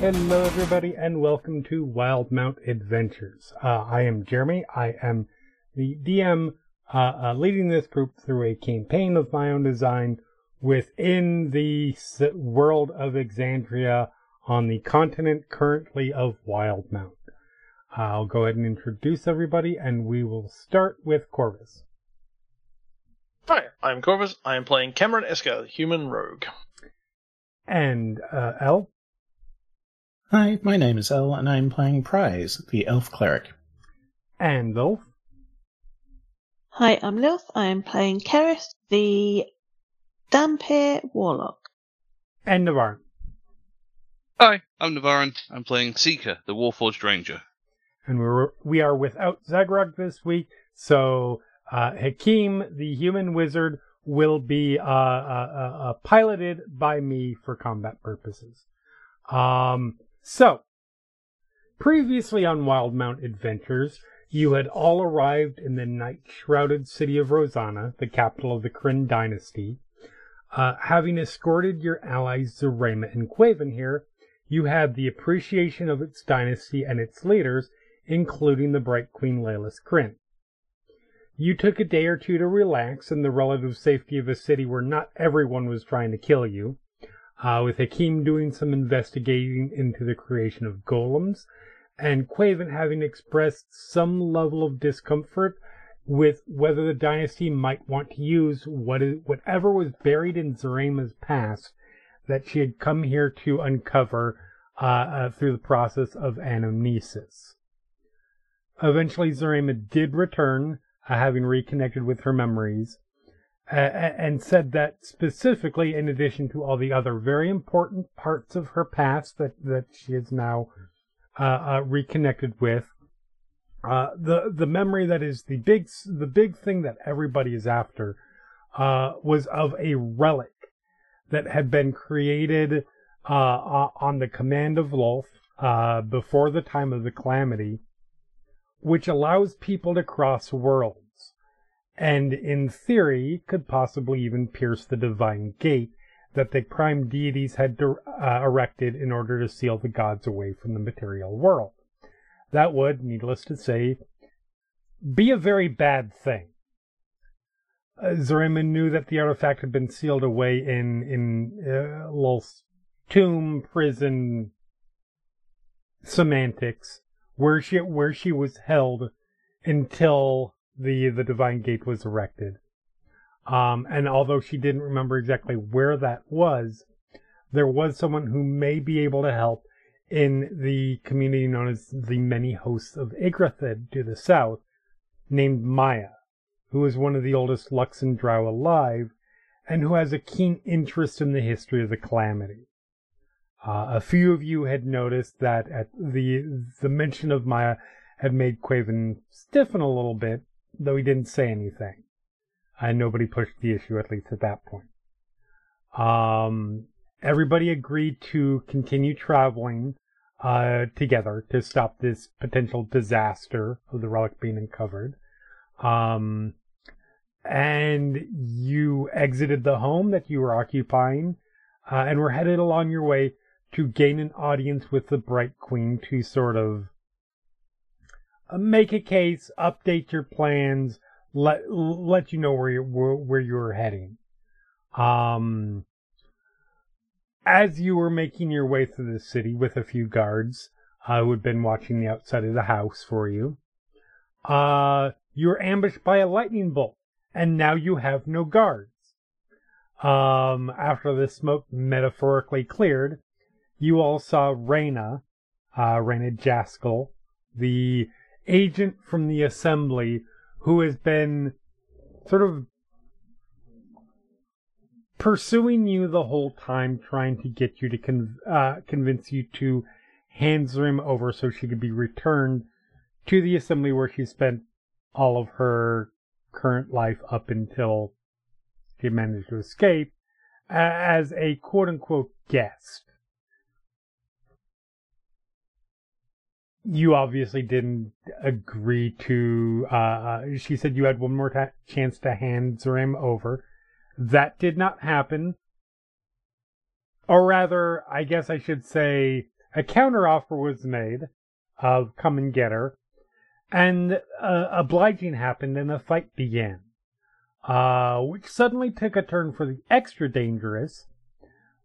Hello, everybody, and welcome to Wildemount Adventures. Uh, I am Jeremy. I am the DM uh, uh, leading this group through a campaign of my own design within the world of Exandria on the continent currently of Wildemount. I'll go ahead and introduce everybody, and we will start with Korvys. Hi, I'm Korvys. I am playing Kamron Esker, human rogue. And uh, El, Hi, my name is El, and I'm playing Prize, the elf cleric. and Lilth, Hi, I'm Lilth. I am playing Keres, the Dhampir Warlock. and Navarre. Hi, I'm Navarran. I'm playing Seeker, the Warforged Ranger. and we're we are without Zaghrog this week, so uh, Hakim, the human wizard, will be uh, uh, uh, uh, piloted by me for combat purposes. Um, so previously on Wildemount Adventures, you had all arrived in the night-shrouded city of Rosohna, the capital of the Kryn dynasty. Uh, having escorted your allies Zarema and Quaven here, you had the appreciation of its dynasty and its leaders including the bright Queen Leylas Kryn. You took a day or two to relax in the relative safety of a city where not everyone was trying to kill you, uh, with Hakim doing some investigating into the creation of golems, and Quaven having expressed some level of discomfort with whether the dynasty might want to use what is, whatever was buried in Zarema's past that she had come here to uncover uh, uh, through the process of anamnesis. Eventually, Zarema did return, uh, having reconnected with her memories, uh, and said that specifically, in addition to all the other very important parts of her past that, that she is now uh, uh, reconnected with, the the memory that is the big the big thing that everybody is after was of a relic that had been created uh, on the command of Lolth uh, before the time of the calamity, which allows people to cross worlds, and in theory could possibly even pierce the divine gate that the prime deities had uh, erected in order to seal the gods away from the material world. That would, needless to say, be a very bad thing. Uh, Zarema knew that the artifact had been sealed away in in uh, Lolth's tomb, prison, semantics, where she where she was held until the the divine gate was erected. Um, and although she didn't remember exactly where that was, there was someone who may be able to help in the community known as the Many Hosts of Yggdrathid to the south, named Maya, who is one of the oldest Luxandrow alive, and who has a keen interest in the history of the calamity. Uh, a few of you had noticed that at the the mention of Maya had made Quaven stiffen a little bit, though he didn't say anything. And nobody pushed the issue, at least at that point. Um, everybody agreed to continue traveling uh, together to stop this potential disaster of the relic being uncovered. Um, and you exited the home that you were occupying uh, and were headed along your way to gain an audience with the Bright Queen to sort of uh, make a case, update your plans, let let you know where you where, where you're heading. Um, as you were making your way through the city with a few guards uh, who had been watching the outside of the house for you, uh, you were ambushed by a lightning bolt, and now you have no guards. Um, after the smoke metaphorically cleared, you all saw Reyna uh, Raina Jaskell, the agent from the assembly who has been sort of pursuing you the whole time, trying to get you to con- uh, convince you to hand Zrim over so she could be returned to the assembly where she spent all of her current life up until she managed to escape as a quote unquote guest. You obviously didn't agree to. Uh, uh, she said you had one more ta- chance to hand Zrim over. That did not happen. Or rather, I guess I should say, a counteroffer was made of come and get her, and uh, obliging happened and a fight began, uh, which suddenly took a turn for the extra dangerous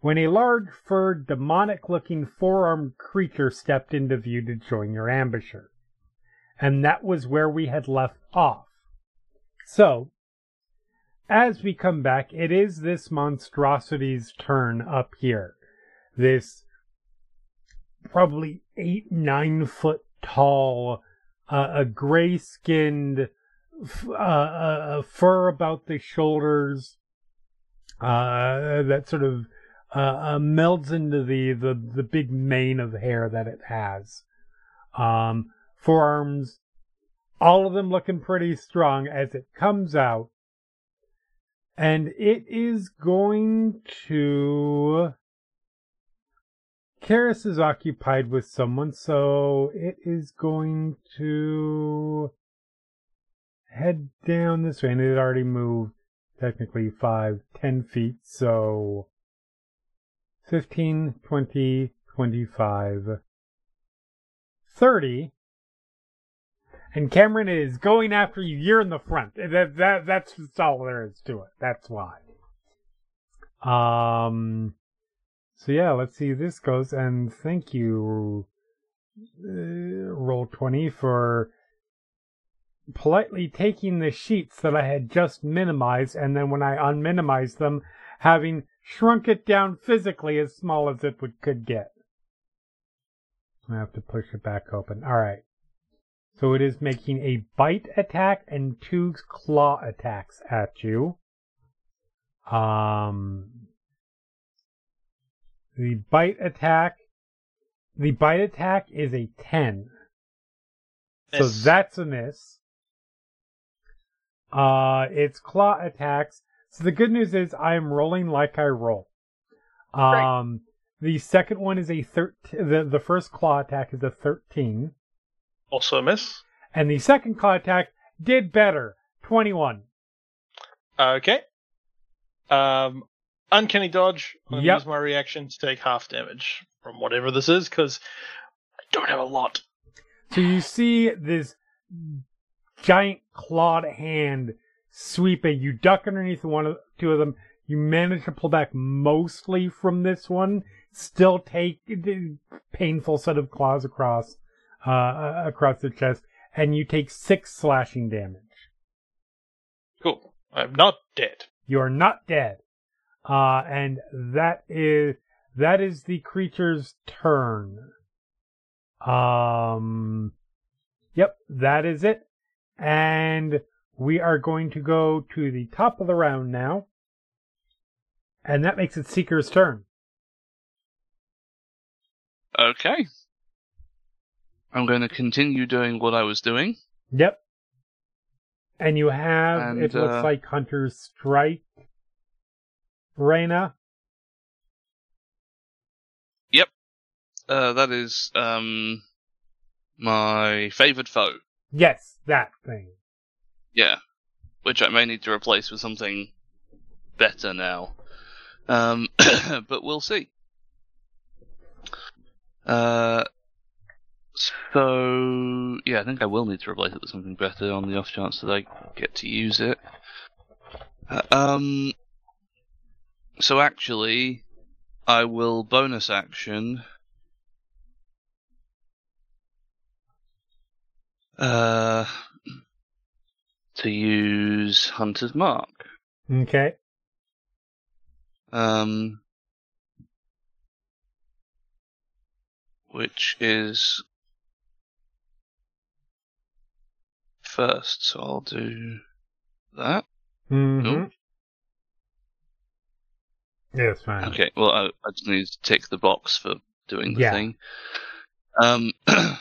when a large furred, demonic looking four armed creature stepped into view to join your ambusher. And that was where we had left off. So, as we come back, it is this monstrosity's turn up here. This probably eight, nine foot tall, uh, a gray skinned, uh, uh, fur about the shoulders, uh, that sort of uh, uh, melds into the, the, the big mane of hair that it has. Um, forearms, all of them looking pretty strong as it comes out. And it is going to. Keres is occupied with someone, so it is going to head down this way. And it already moved technically five, ten feet, so 15, 20, 25, 30. And Kamron is going after you. You're in the front. That, that, that's all there is to it. That's why. Um, so yeah, let's see this goes. And thank you, uh, Roll 20 for politely taking the sheets that I had just minimized. And then when I unminimized them, having shrunk it down physically as small as it would, could get. I have to push it back open. All right. So it is making a bite attack and two claw attacks at you. Um, the bite attack, the bite attack is a 10. So that's a miss. Uh, it's claw attacks. So the good news is I am rolling like I roll. Um, the second one is a 13, the, the first claw attack is a 13. Also a miss. And the second claw attack did better. 21. Okay. Um, uncanny dodge. I'm Yep. use my reaction to take half damage from whatever this is because I don't have a lot. So you see this giant clawed hand sweeping. you, duck underneath one of two of them. You manage to pull back mostly from this one. Still take the painful set of claws across uh, across the chest, and you take six slashing damage. Cool. I'm not dead. You are not dead. Uh, and that is that is the creature's turn. Um Yep, that is it. And we are going to go to the top of the round now. And that makes it Seeker's turn. Okay. I'm going to continue doing what I was doing. Yep. And you have And, it looks uh, like Hunter's Strike. Reyna. Yep. Uh, that is um my favoured foe. Yes, that thing. Yeah, which I may need to replace with something better now. Um, but we'll see. Uh, so yeah, I think I will need to replace it with something better on the off chance that I get to use it. Uh, um, so actually, I will bonus action. Uh, to use Hunter's Mark. Okay. Um, which is first. So I'll do that. Mm-hmm. Nope. Yeah, it's fine. Okay, well, I, I just need to tick the box for doing the Yeah. thing. Um,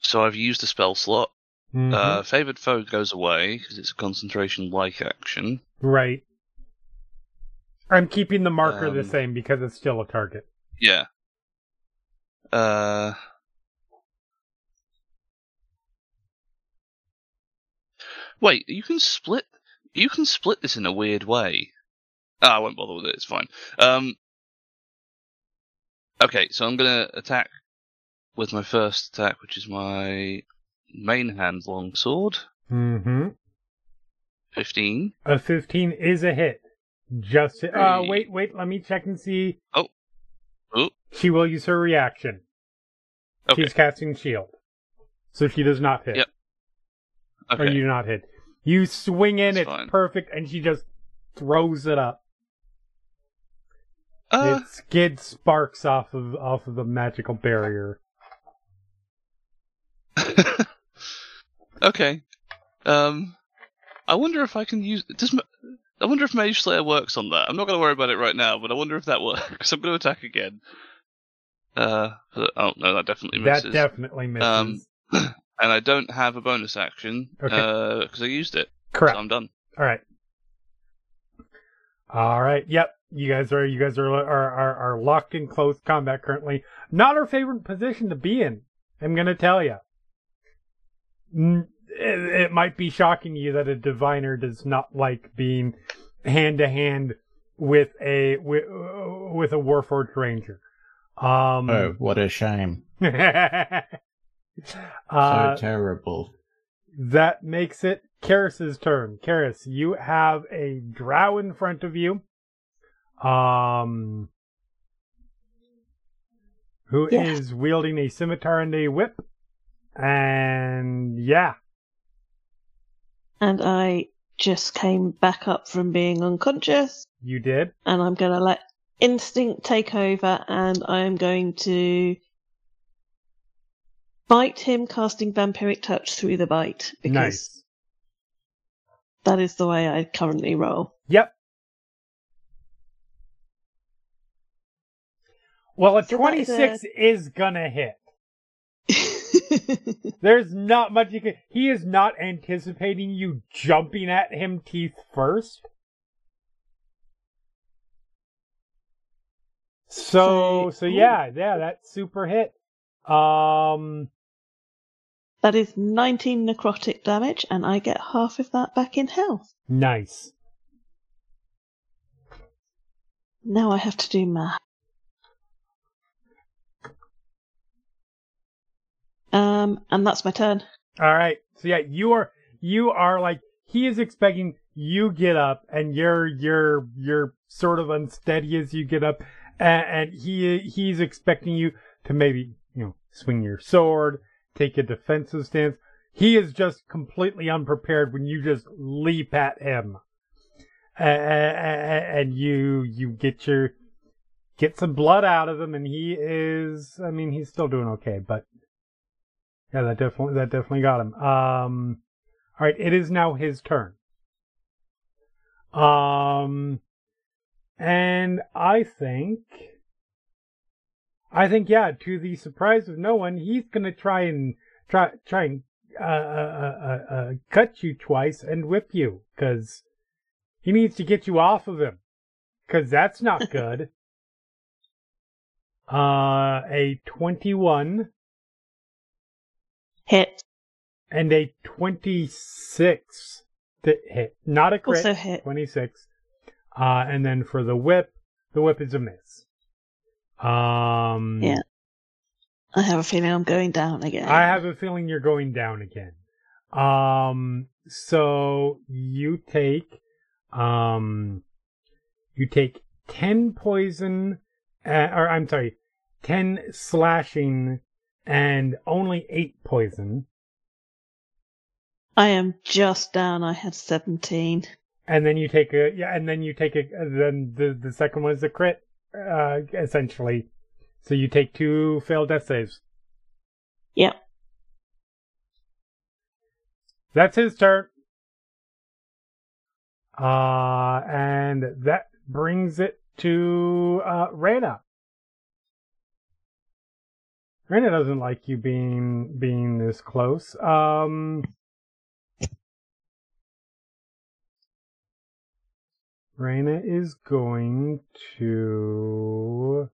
so I've used a spell slot. Mhm. Uh, favored foe goes away because it's a concentration like action. right. I'm keeping the marker the Um, same because it's still a target. Yeah. Uh. Wait, you can split. You can split this in a weird way. Ah, I won't bother with it. It's fine. Um. Okay, so I'm gonna attack with my first attack, which is my main hand longsword. Mm-hmm. Fifteen. A 15 is a hit. Just uh, wait, wait. Let me check and see. Oh. Oh. She will use her reaction. Okay. She's casting shield, so she does not hit. Yep. Okay. Or you do not hit. You swing in, That's it's fine. perfect, and she just throws it up. Uh, it skids sparks off of off of the magical barrier. okay. Um, I wonder if I can use. Does I wonder if Mage Slayer works on that? I'm not going to worry about it right now, but I wonder if that works. I'm going to attack again. Uh, oh no, that definitely misses. That definitely misses. Um, and I don't have a bonus action Okay. because I used it. Correct. So I'm done. All right. All right. Yep. You guys are you guys are are are, are locked in close combat currently. Not our favorite position to be in. I'm gonna tell you. It, it might be shocking to you that a diviner does not like being hand to hand with a with, with a warforged ranger. Um, Oh, what a shame. uh, so terrible. that makes it Keres's turn. Keres, you have a drow in front of you. Um who is Yeah. wielding a scimitar and a whip. And yeah. And I just came back up from being unconscious, You did? and I'm going to let instinct take over, and I am going to bite him, casting vampiric touch through the bite because Nice. that is the way I currently roll. Yep. Well, a So that is 26 is gonna hit. There's not much you can. He is not anticipating you jumping at him teeth first. So, So- so yeah, yeah, that super hit. Um, that is 19 necrotic damage, and I get half of that back in health. nice. Now I have to do math. Um, and that's my turn. All right. So yeah, you are you are like he is expecting you get up and you're you're you're sort of unsteady as you get up and, and he he's expecting you to maybe, you know, swing your sword, take a defensive stance. He is just completely unprepared when you just leap at him. And you you get your get some blood out of him and he is I mean he's still doing okay, but yeah, that definitely that definitely got him. Um, all right, it is now his turn. Um, and I think, I think yeah, to the surprise of no one, he's gonna try and try try and uh, uh, uh, uh, cut you twice and whip you because he needs to get you off of him because that's not good. uh, a twenty-one Hit. and a 26 to hit. Not a crit. Also hit. 26. Uh, and then for the whip, the whip is a miss. Um, Yeah. I have a feeling I'm going down again. I have a feeling you're going down again. Um, so you take, um, you take 10 poison, uh, or I'm sorry, 10 slashing and only 8 poison. I am just down. I had 17. and then you take a yeah, and then you take a then the the second one is a crit, uh, essentially. So you take two failed death saves. Yep. That's his turn. Uh, and that brings it to uh, Reyna. Reyna doesn't like you being being this close. Um, Reyna is going to.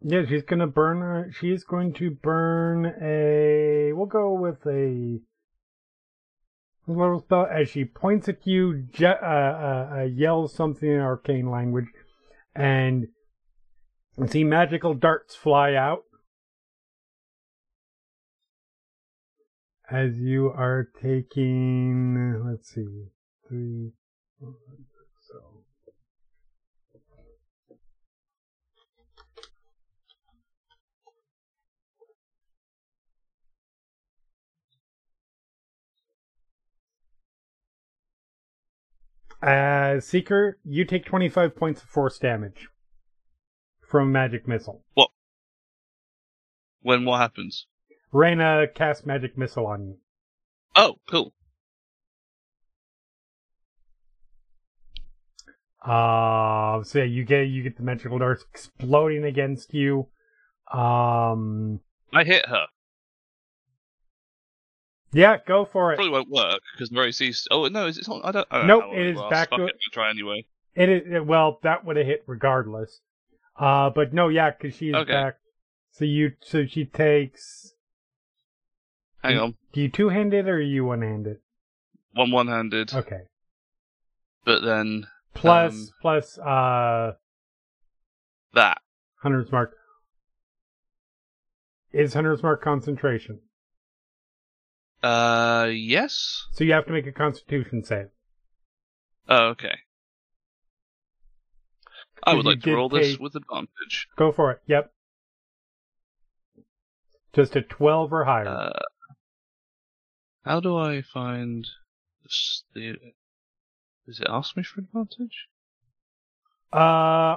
Yeah, she's gonna burn. her- She's going to burn a. We'll go with a little spell as she points at you. Je- uh, uh, uh, yells something in arcane language, and see magical darts fly out as you are taking. Let's see, three. four, Uh, Seeker, you take 25 points of force damage from magic missile. What? When what happens? Reyna casts magic missile on you. Oh, cool. Uh, so yeah, you get you get the magical darts exploding against you. Um, I hit her. Yeah, go for it. Probably won't work because the very sees. Oh no, is it on? I don't. I don't Nope, know. it is Well, back fuck to- it, try anyway. It is it- well, that would have hit regardless. Uh, but no, yeah, because she is Okay. back. So you so she takes. Hang on, Do you two handed or are you one handed? one one-handed, Okay. but then Plus Um, plus uh that. Hunter's Mark. Is Hunter's Mark concentration? Uh, yes. So you have to make a Constitution save. Oh, okay. I would like to roll this with advantage. Go for it. Yep. Just a twelve or higher. Uh, how do I find this, the? Does it ask me for advantage? Uh,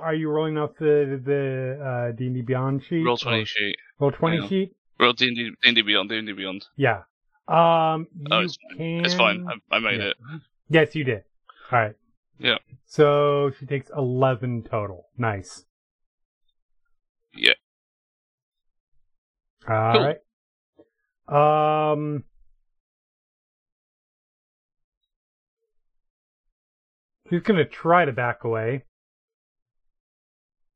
are you rolling off the the uh, D and D Beyond sheet? Roll twenty Or- sheet. Roll twenty sheet. Roll D and D, D and D Beyond, D and D Beyond. Yeah. Um. Oh, it's fine. can. It's fine. I, I made Yeah. it. Yes, you did. All right. Yeah. So she takes eleven total. Nice. Yeah. All Cool. right. Um. She's gonna try to back away.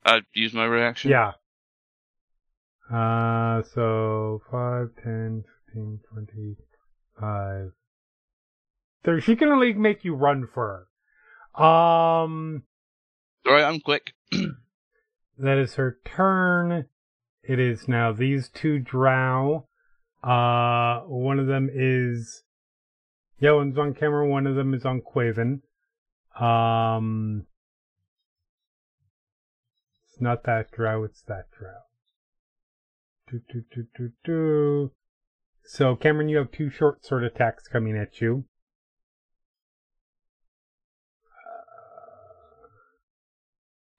I use my reaction. Yeah. Uh, so 5, 10, 15, 20, 5. So she can only make you run for her. Um, All right, I'm quick. that is her turn. It is now these two drow. Uh, one of them is, yeah, one's on camera, one of them is on Quaven. Um, it's not that drow, it's that drow. Do, do, do, do, do. So, Kamron, you have two short sword attacks coming at you.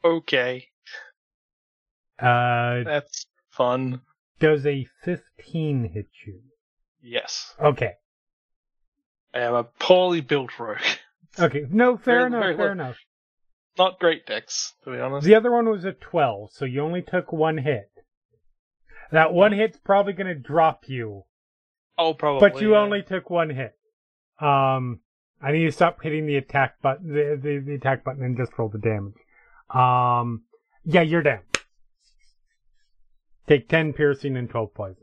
Okay, Uh, that's fun. does a 15 hit you? Yes, Okay. I am a poorly built rogue. Okay. No, fair Very- enough, very fair low. enough. Not great Dex, to be honest. The other one was a 12, so you only took one hit. That one hit's probably going to drop you, oh, probably. but you yeah. only took one hit. Um, I need to stop hitting the attack button, the, the, the attack button and just roll the damage. Um, yeah, you're down. Take 10 piercing and 12 poison.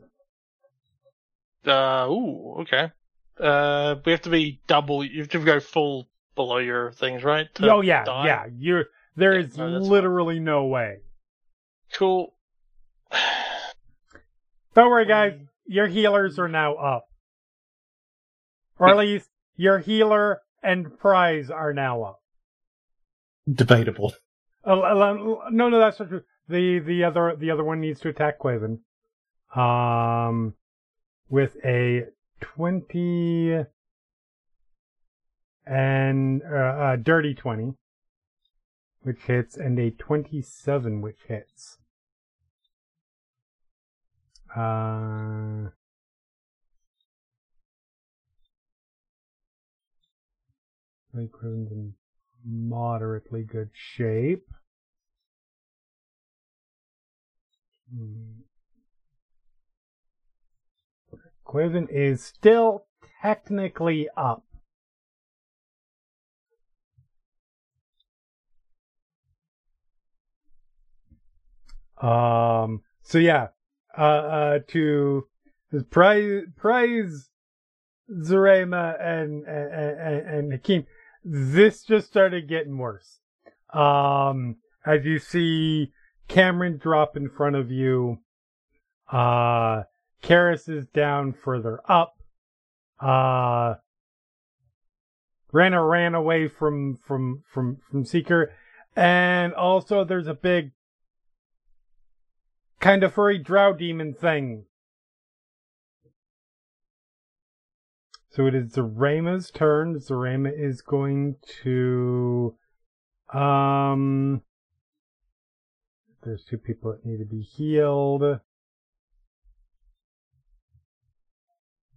Uh, ooh, okay. Uh, we have to be double. You have to go full below your things, right? to Oh yeah, die? yeah, you're, there Yeah, is no, that's fine. literally no way. Cool. Don't worry guys, your healers are now up. Or at least your healer and prize are now up. Debatable. Uh, no, no, that's not true. The the other the other one needs to attack Quaven. Um, with a twenty and uh, a dirty 20, which hits, and a 27, which hits. Uh, Lake Riven's in moderately good shape. Hmm. Quaven is still technically up. Um. So yeah. Uh. uh to praise praise Zarema and and and, and Hakim. This just started getting worse. Um. As you see Kamron drop in front of you. Uh. Keres is down further up. Uh. Reyna ran away from from from from Seeker, and also there's a big kind of furry drow demon thing. So it is Zarema's turn. Zarema is going to um there's two people that need to be healed.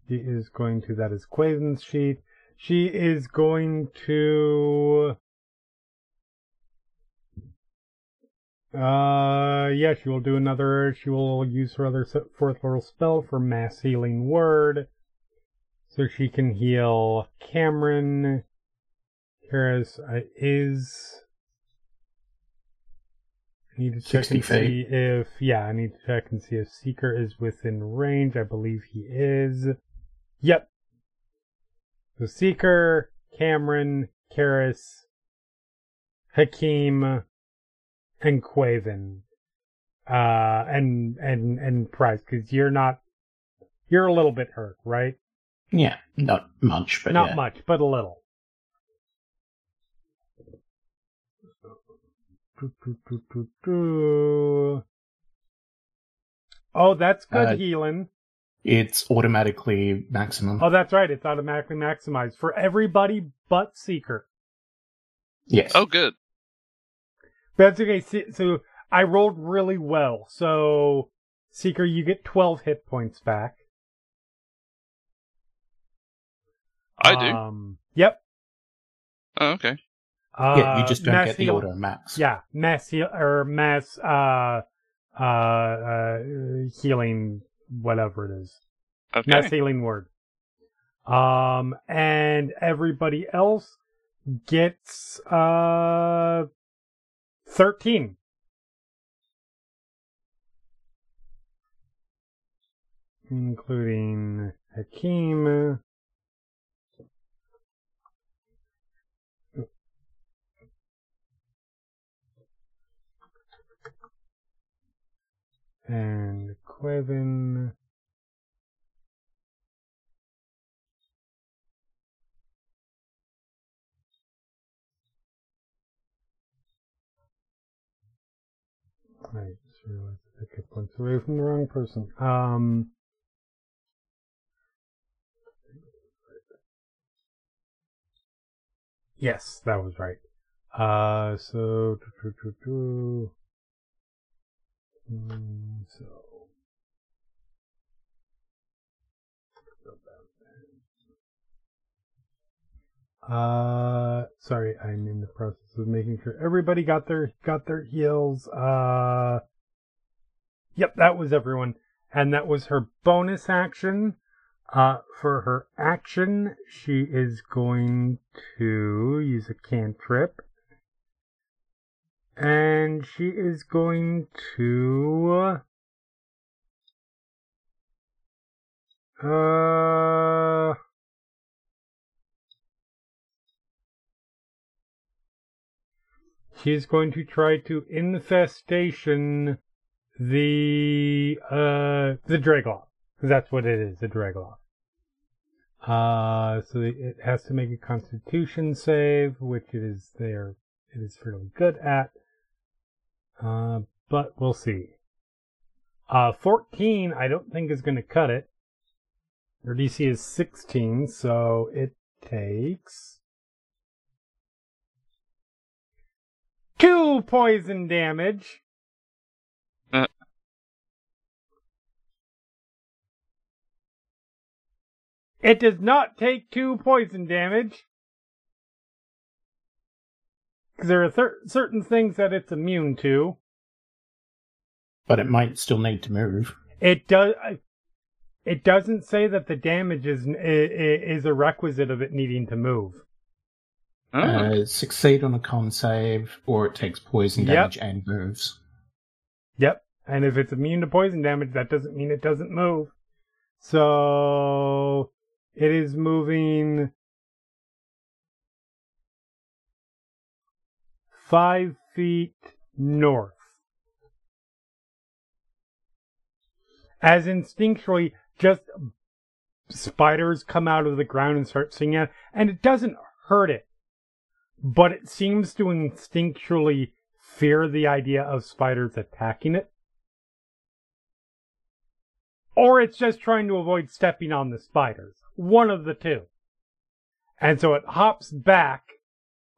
She is going to that is Quaven's sheet. She is going to Uh, yeah, she will do another. She will use her other fourth level spell for mass healing word, so she can heal Kamron. Keres uh, is. I need to check 60 and see if yeah, I need to check and see if Seeker is within range. I believe he is. Yep. So Seeker, Kamron, Keres, Hakim, and Quaven, uh, and and and Price, because you're not, you're a little bit hurt, right? Yeah, not much, but not yeah. much, but a little. Oh, that's good Uh, healing. It's automatically maximum. Oh, that's right. It's automatically maximized for everybody but Seeker. yes. Oh, good. That's okay. Se- So I rolled really well. So Seeker, you get 12 hit points back. I do. Um, yep. Oh, okay. Uh, yeah, you just don't get the heal- auto max. Yeah, mass heal or mass uh uh uh healing whatever it is. Okay. Mass healing word. Um and everybody else gets uh 13. Including Hakim. And Quaven. I just realized I took points away from the wrong person. Um. Yes, that was right. Uh, so. Mm, so. Uh, sorry, I'm in the process of making sure everybody got their got their heals. Uh, yep, that was everyone, and that was her bonus action. Uh, for her action, she is going to use a cantrip. And she is going to. Uh. She's going to try to infestation the uh the Draegloth. That's what it is, the Draegloth. Uh, so it has to make a Constitution save, which it is there. It is fairly good at. Uh, but we'll see. Uh, 14, I don't think is going to cut it. Her DC is 16, so it takes two poison damage. Uh. It does not take two poison damage. Because there are cer- certain things that it's immune to. But it might still need to move. It does. It doesn't say that the damage is is a requisite of it needing to move. Uh, succeed on a con save, or it takes poison Yep. damage and moves. Yep. And if it's immune to poison damage, that doesn't mean it doesn't move. So it is moving five feet north. As instinctually, just spiders come out of the ground and start singing, and it doesn't hurt it, but it seems to instinctually fear the idea of spiders attacking it. Or it's just trying to avoid stepping on the spiders. One of the two. And so it hops back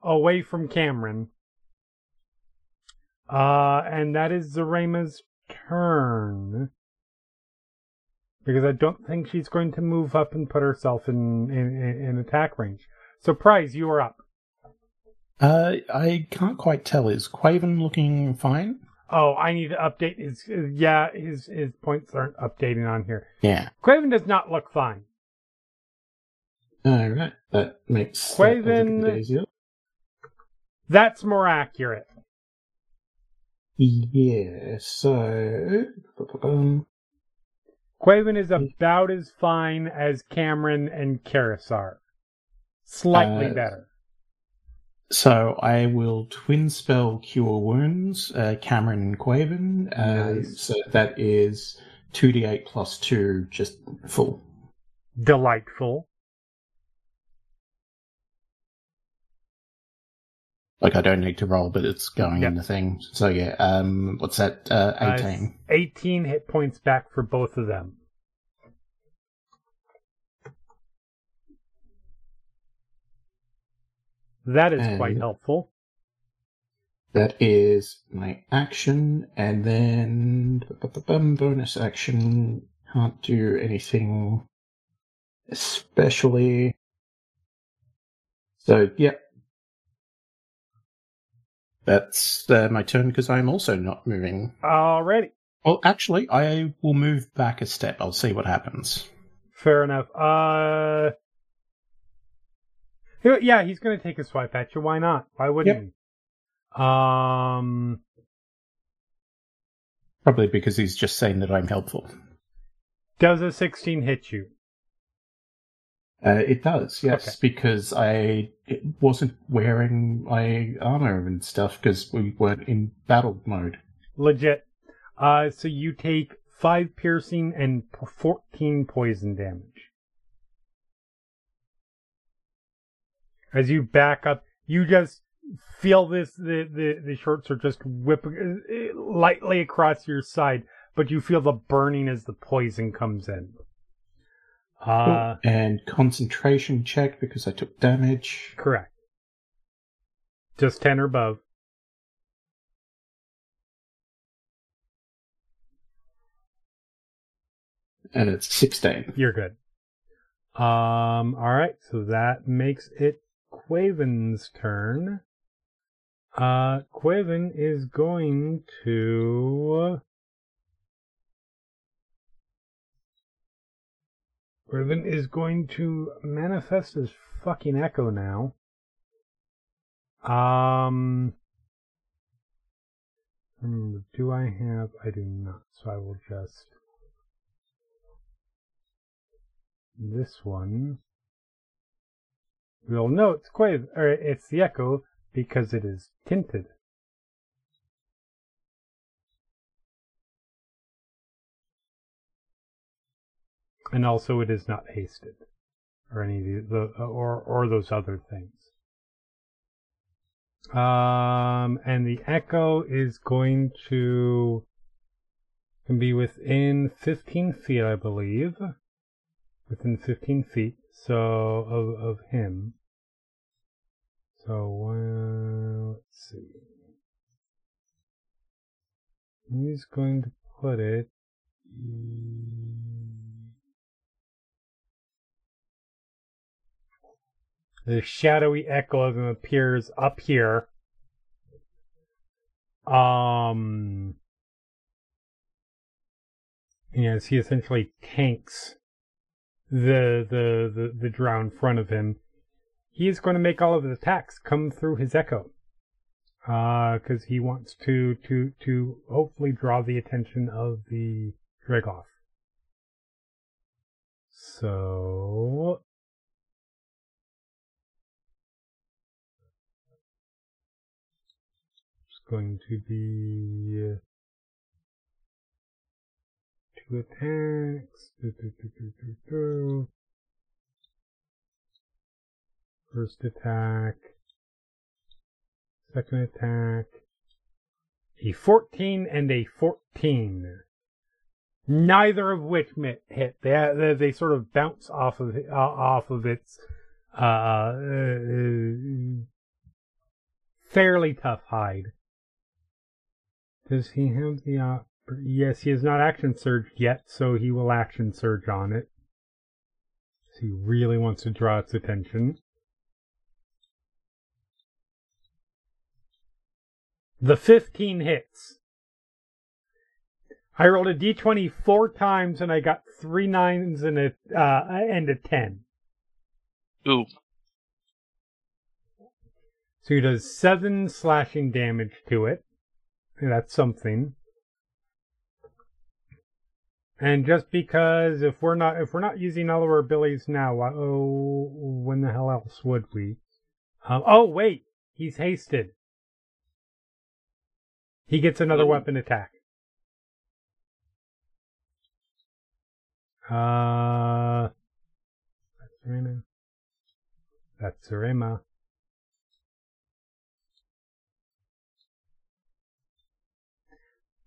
away from Kamron. Uh, and that is Zarema's turn. Because I don't think she's going to move up and put herself in, in, in attack range. So, Prize, you are up. Uh, I can't quite tell. Is Quaven looking fine? Oh, I need to update his. Yeah, his his points aren't updating on here. Yeah. Quaven does not look fine. Alright, that makes that Quaven- easier. That's more accurate. Yeah, so. Um, Quaven is about as fine as Kamron and Keres are. Slightly Uh, better. So I will twin spell Cure Wounds, uh, Kamron and Quaven. Uh, Nice. So that is 2d8 plus 2, just full. Delightful. Like I don't need to roll, but it's going Yep. in the thing. So yeah, um, what's that? Uh, Uh, 18. 18 hit points back for both of them. That is quite helpful. That is my action, and then bonus action. Can't do anything especially. So, yeah. That's uh, my turn because I'm also not moving. Alrighty. Well, actually, I will move back a step. I'll see what happens. Fair enough. Uh, yeah, he's going to take a swipe at you. Why not? Why wouldn't Yep. he? Um, Probably because he's just saying that I'm helpful. does a 16 hit you? Uh, it does, yes, Okay. because I wasn't wearing my armor and stuff because we weren't in battle mode. Legit. Uh, so you take five piercing and 14 poison damage. As you back up, you just feel this, the, the, the short sword just whip uh, lightly across your side, but you feel the burning as the poison comes in. Uh, and concentration check because I took damage. correct. Just 10 or above. And it's 16. You're good. Um, alright, so that makes it Quaven's turn. Uh, Quaven is going to. Quaven is going to manifest his fucking echo now. Um. hmm, Do I have? I do not, so I will just. This one. We'll know it's Quav, or it's the Echo because it is tinted. And also, it is not hasted, or any of the, the or or those other things. Um, and the Echo is going to can be within 15 feet, I believe within 15 feet so of of him so uh, let's see He's going to put it. The shadowy echo of him appears up here. Um, as he essentially tanks the the the, the drow in front of him, he is going to make all of his attacks come through his echo, uh, because he wants to to to hopefully draw the attention of the Draegloth. So it's going to be uh, two attacks. Do, do, do. First attack. Second attack. A 14 and a 14. Neither of which hit. They, they, sort of bounce off of uh, off of its uh, uh, fairly tough hide. Does he have the uh, Yes, he has not action surged yet, so he will action surge on it. he really wants to draw its attention. The 15 hits. I rolled a d20 four times and I got three nines and a, uh, and a 10. Ooh. So he does seven slashing damage to it. That's something. And just because if we're not if we're not using all of our abilities now, oh, when the hell else would we? Um, oh wait, he's hasted. He gets another weapon attack. Uh, that's Serena.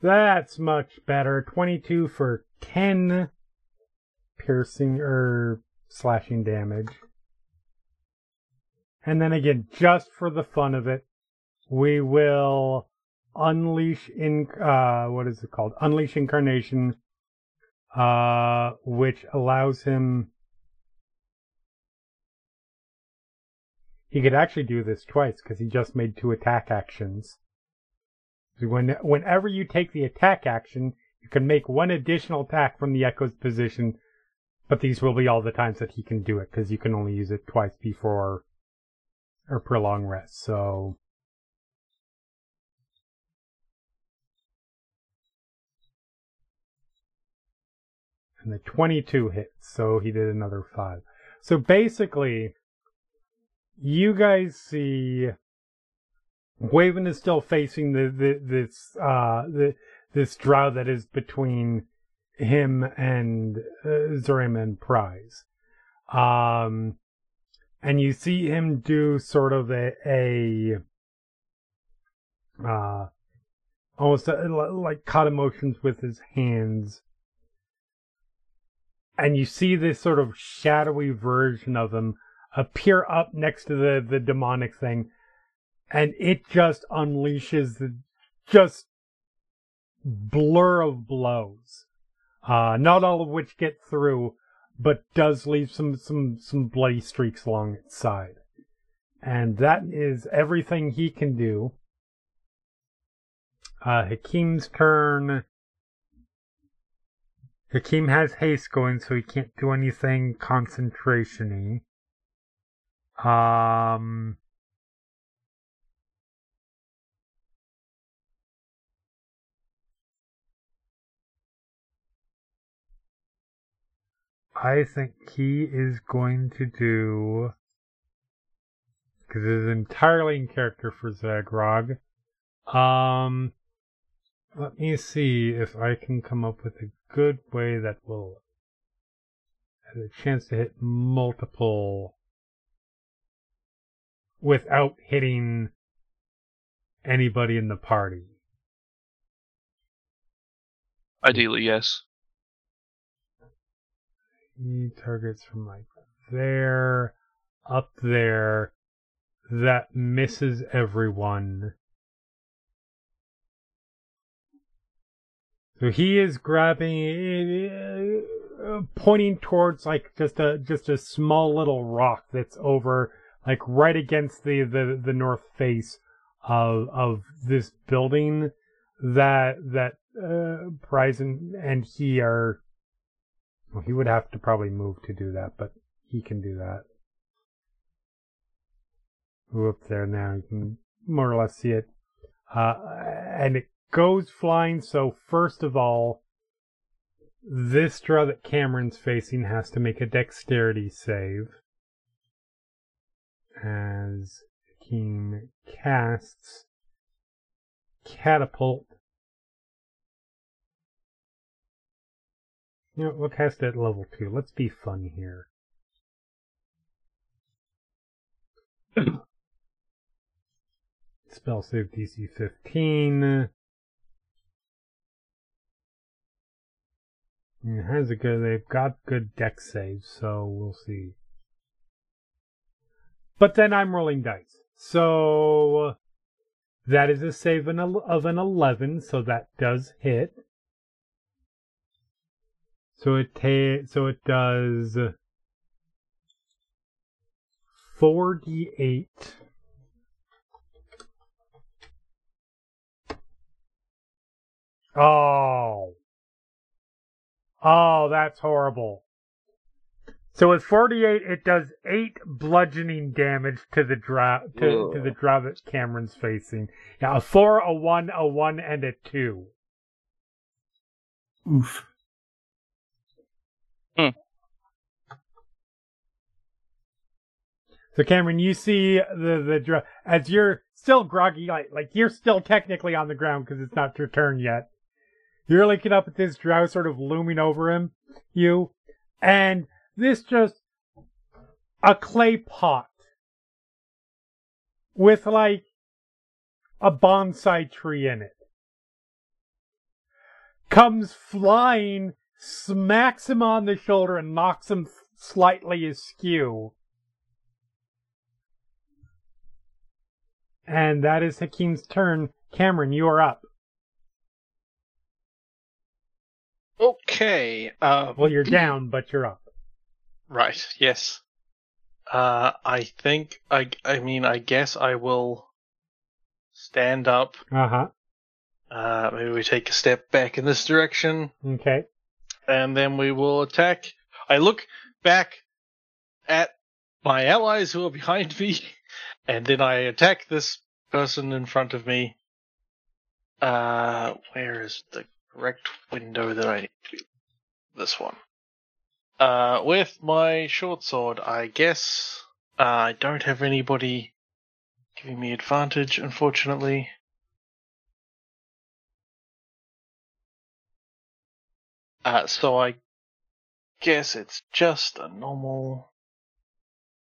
That's much better. 22 for 10 piercing or slashing damage. And then again, just for the fun of it, we will unleash in uh what is it called? Unleash incarnation uh which allows him he could actually do this twice because he just made two attack actions. When, whenever you take the attack action, can make one additional attack from the Echo's position, but these will be all the times that he can do it, because you can only use it twice before or prolong rest. So. And the 22 hits, so he did another 5. So basically, you guys see Quaven is still facing the, the this uh the this drought that is between him and uh, Zurim and Prize. Um, and you see him do sort of a, a uh, almost a, like cut emotions with his hands. And you see this sort of shadowy version of him appear up next to the, the demonic thing and it just unleashes the just blur of blows. Uh, not all of which get through, but does leave some, some, some bloody streaks along its side. And that is everything he can do. Uh, Hakim's turn. Hakim has haste going, so he can't do anything concentration y. Um, I think he is going to do because it is entirely in character for Zaghrog. Um, let me see if I can come up with a good way that will have a chance to hit multiple without hitting anybody in the party. Ideally, yes. He targets from like there up there that misses everyone. So he is grabbing, uh, pointing towards like just a just a small little rock that's over, like right against the the, the north face of of this building that that uh, Prize and, and he are. Well, he would have to probably move to do that, but he can do that. Move up there now. You can more or less see it. Uh, and it goes flying. So first of all, this draw that Kamron's facing has to make a dexterity save. As Hakim casts catapult. You know, we'll cast it at level two. Let's be fun here. Spell save DC 15. It has a good, they've got good Dex saves, so we'll see. But then I'm rolling dice. So uh, that is a save of an 11, so that does hit. So it ta- so it does 4d8 Oh. Oh, that's horrible. So with 48, it does 8 bludgeoning damage to the drow to, to the drow that Kamron's facing. Yeah, a 4, a 1, a 1, and a 2. Oof. Hmm. So Kamron, you see the the drow as you're still groggy, like like you're still technically on the ground because it's not your turn yet. You're looking up at this drow sort of looming over him, you, and this just a clay pot with like a bonsai tree in it comes flying, smacks him on the shoulder, and knocks him slightly askew. And that is Hakim's turn. Kamron, you are up. Okay. Uh, Well, you're down, but you're up. Right. Yes. Uh, I think I. I mean, I guess I will stand up. Uh huh. Uh, maybe we take a step back in this direction, Okay. And then we will attack. I look back at my allies who are behind me, and then I attack this person in front of me. Uh, where is the correct window that I need to be? This one. Uh, with my short sword, I guess. Uh, I don't have anybody giving me advantage, unfortunately. Uh, so I guess it's just a normal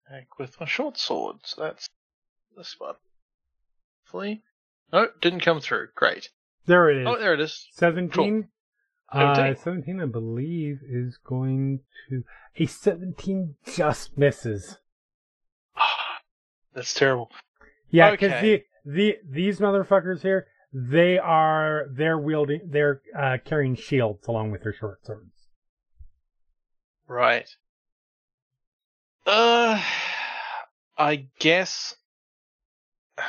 attack with my short sword. So that's this one. Hopefully. No, didn't come through. Great. There it is. Oh, there it is. 17. Uh, 17, I believe, is going to. A 17 just misses. Ah, that's terrible. Yeah, because Okay. the, the, these motherfuckers here, they are, they're wielding, they're, uh, carrying shields along with their short swords. Right. Uh, I guess I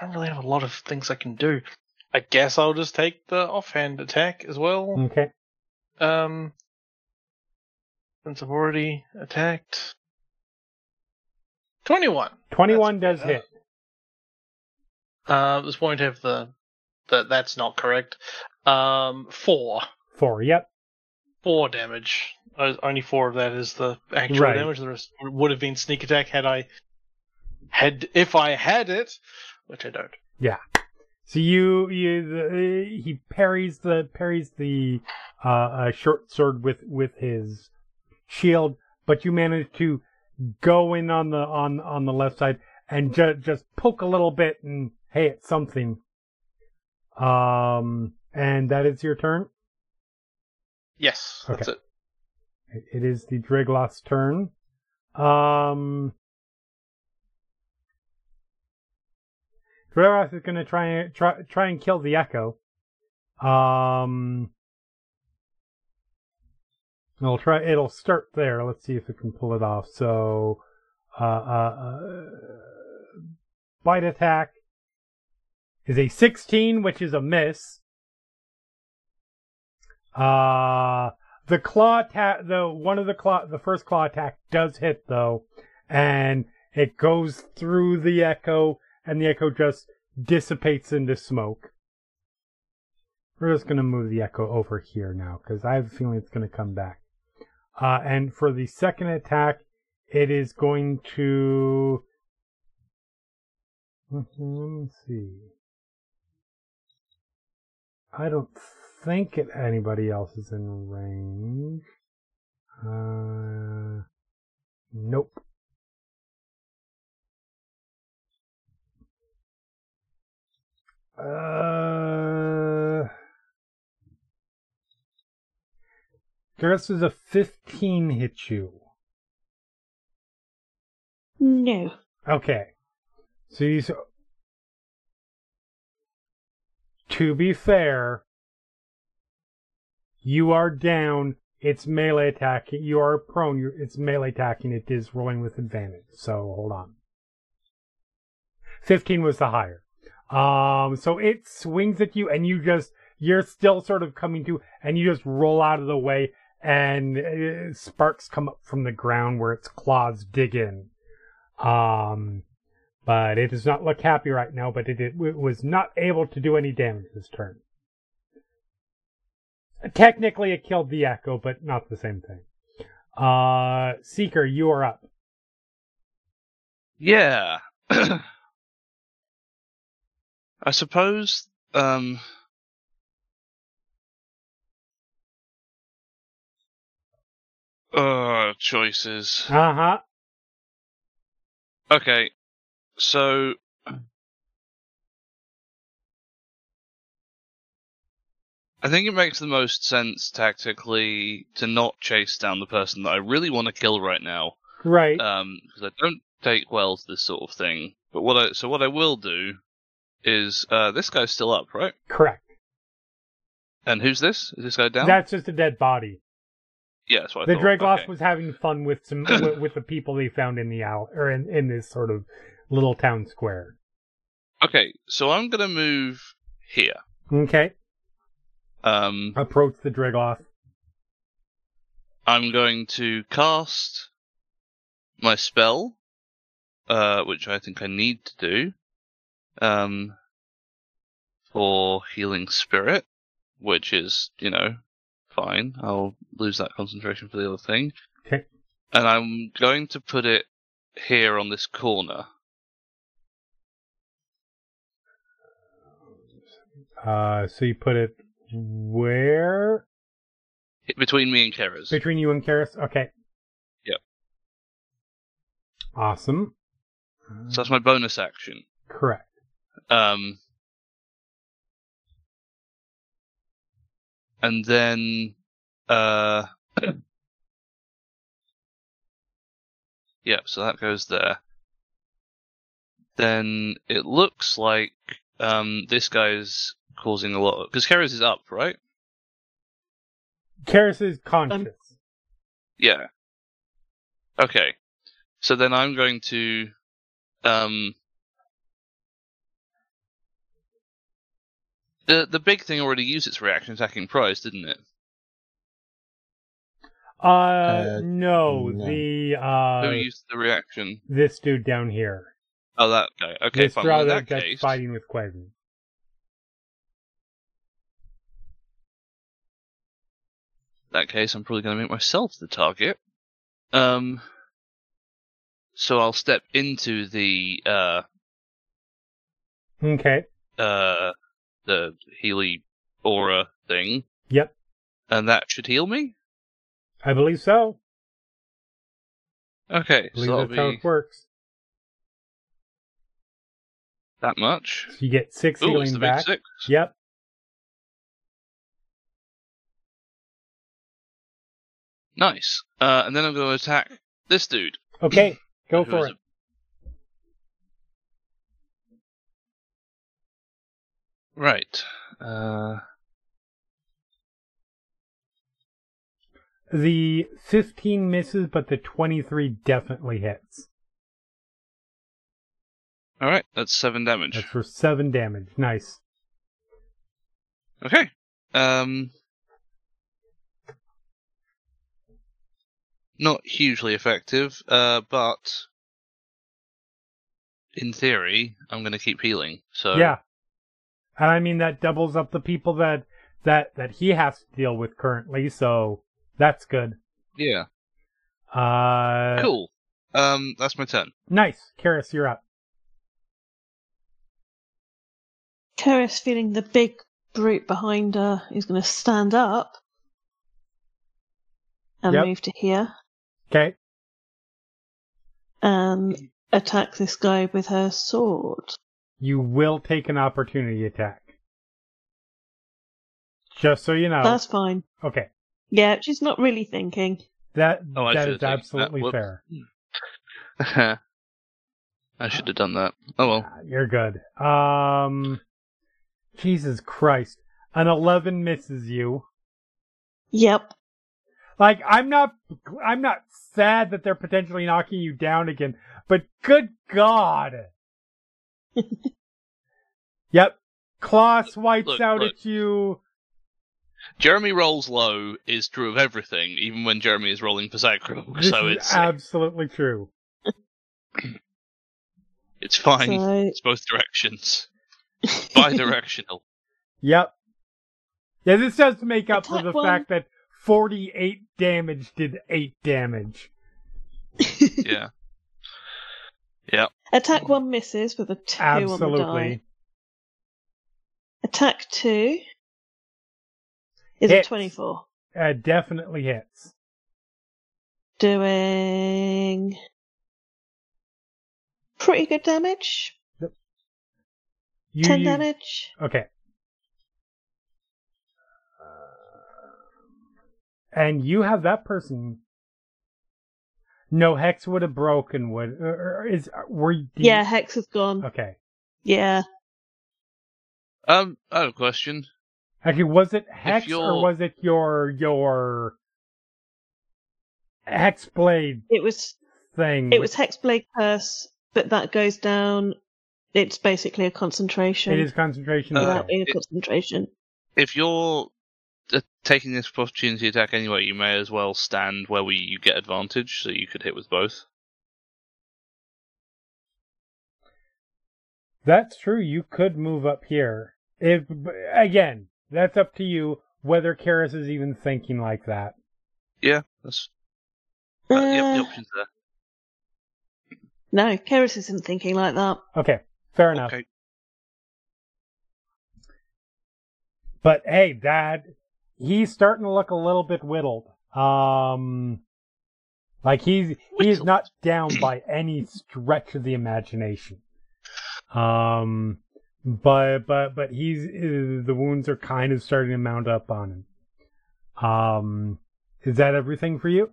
don't really have a lot of things I can do. I guess I'll just take the offhand attack as well. Okay. Um, since I've already attacked. Twenty-one. 21 That's does better. hit. Uh, this won't have the that. That's not correct. Um, four. Four, yep. Four damage. Uh, only four of that is the actual Right. damage. The rest would have been sneak attack had I had if I had it, which I don't. Yeah. So you, you, the, he parries the, parries the, uh, uh, short sword with, with his shield, but you manage to go in on the, on, on the left side and ju- just poke a little bit and hey, it's something. Um, and that is your turn. Yes, that's Okay. it. It, it is the Draegloth's turn. Um, Draegloth is going to try try try and kill the Echo. Um, I'll try. It'll start there. Let's see if it can pull it off. So, uh, uh, uh bite attack is a 16, which is a miss. Uh, the claw attack, the one of the claw, the first claw attack does hit though, and it goes through the echo, and the echo just dissipates into smoke. We're just gonna move the echo over here now, because I have a feeling it's gonna come back. Uh, and for the second attack, it is going to. Let me see. I don't think it, anybody else is in range. Uh, nope. Uh, Garrus is a 15 hit you. No. Okay. So you, so, to be fair, you are down. It's melee attacking. You are prone. You're, it's melee attacking. It is rolling with advantage. So hold on. 15 was the higher. Um, so it swings at you and you just, you're still sort of coming to, and you just roll out of the way and uh, sparks come up from the ground where its claws dig in. Um, but it does not look happy right now, but it, it was not able to do any damage this turn. Technically, it killed the echo, but not the same thing. Uh, Seeker, you are up. Yeah. I suppose, um, uh, choices. Uh huh. Okay, so I think it makes the most sense tactically to not chase down the person that I really want to kill right now, Right. um, because I don't take well to this sort of thing. But what I so what I will do is uh, this guy's still up, right? Correct. And who's this? Is this guy down? That's just a dead body. yeah, that's what I The thought. Draegloth Okay. was having fun with some with, with the people they found in the owl or in, in this sort of little town square. Okay, so I'm gonna move here. Okay. Um, Approach the Draegloth. I'm going to cast my spell, uh, which I think I need to do, um, for healing spirit, which is, you know, fine. I'll lose that concentration for the other thing. Okay. And I'm going to put it here on this corner. Uh, so you put it where Between me and Keres. between you and Keres? Okay. Yep. Awesome. So that's my bonus action. Correct. Um, and then, uh, yeah, so that goes there. Then it looks like um, this guy's causing a lot of because Keres is up, right? Keres is conscious. Yeah. Okay. So then I'm going to um the the big thing already used its reaction attacking prize, didn't it? uh, Uh, no, no. the uh, Who used the reaction? this dude down here. Oh, that guy. Okay, this fine. Well, in brother that that's case, fighting with Quaven. That case, I'm probably going to make myself the target. Um. So I'll step into the uh Okay. uh the Healy aura thing, Yep. and that should heal me. I believe so. Okay, I believe so that's how it works. that much. So you get six Ooh, healing back. six. Yep. Nice. Uh, and then I'm going to attack this dude. Okay, go for it. A... Right. Uh... The 15 misses, but the 23 definitely hits. All right, that's seven damage. That's for seven damage. Nice. Okay. Um, Not hugely effective, uh, but in theory, I'm going to keep healing. So Yeah. And I mean that doubles up the people that that that he has to deal with currently, so that's good. yeah, Uh cool. Um, that's my turn. Nice. Keres, you're up. Keres, feeling the big brute behind her, is going to stand up and Yep. move to here Okay. and attack this guy with her sword. You will take an opportunity attack. Just so you know. That's fine. Okay. Yeah, she's not really thinking. That Oh, I that should've is taken that. absolutely fair. I should have done that. Oh well. Ah, You're good. Um Jesus Christ. An 11 misses you. Yep. Like I'm not I'm not sad that they're potentially knocking you down again, but good god. yep. Claw swipes look, out look. at you. Jeremy rolls low is true of everything, even when Jeremy is rolling for Zaghrog. So is it's absolutely true. it's fine. So, It's both directions. Bi-directional. Yep. Yeah, this does make up for the one. fact that 48 damage did 8 damage. yeah. Yeah. attack one misses with a two on the die. Absolutely. Attack two is Hits. a 24. Uh, definitely hits. Doing pretty good damage. You, 10 you- damage. Okay. And you have that person. No, Hex would have broken. Would or or is were you? did you- Yeah, Hex is gone. Okay. Yeah. Um, I have a question. Actually, was it Hex or was it your your Hex blade It was thing? it was Hexblade Curse, but that goes down. It's basically a concentration. It is concentration. Uh, without okay. being a it- concentration. If you're taking this opportunity to attack anyway, you may as well stand where we you get advantage, so you could hit with both. That's true. You could move up here. If again, that's up to you whether Keres is even thinking like that. Yeah, that's uh, yep, the Uh, options there. no, Keres isn't thinking like that. Okay, fair enough. Okay. But hey, Dad, he's starting to look a little bit whittled. Um, like he's he's not down by any stretch of the imagination. Um, but but but he's uh, the wounds are kind of starting to mount up on him. Um, is that everything for you?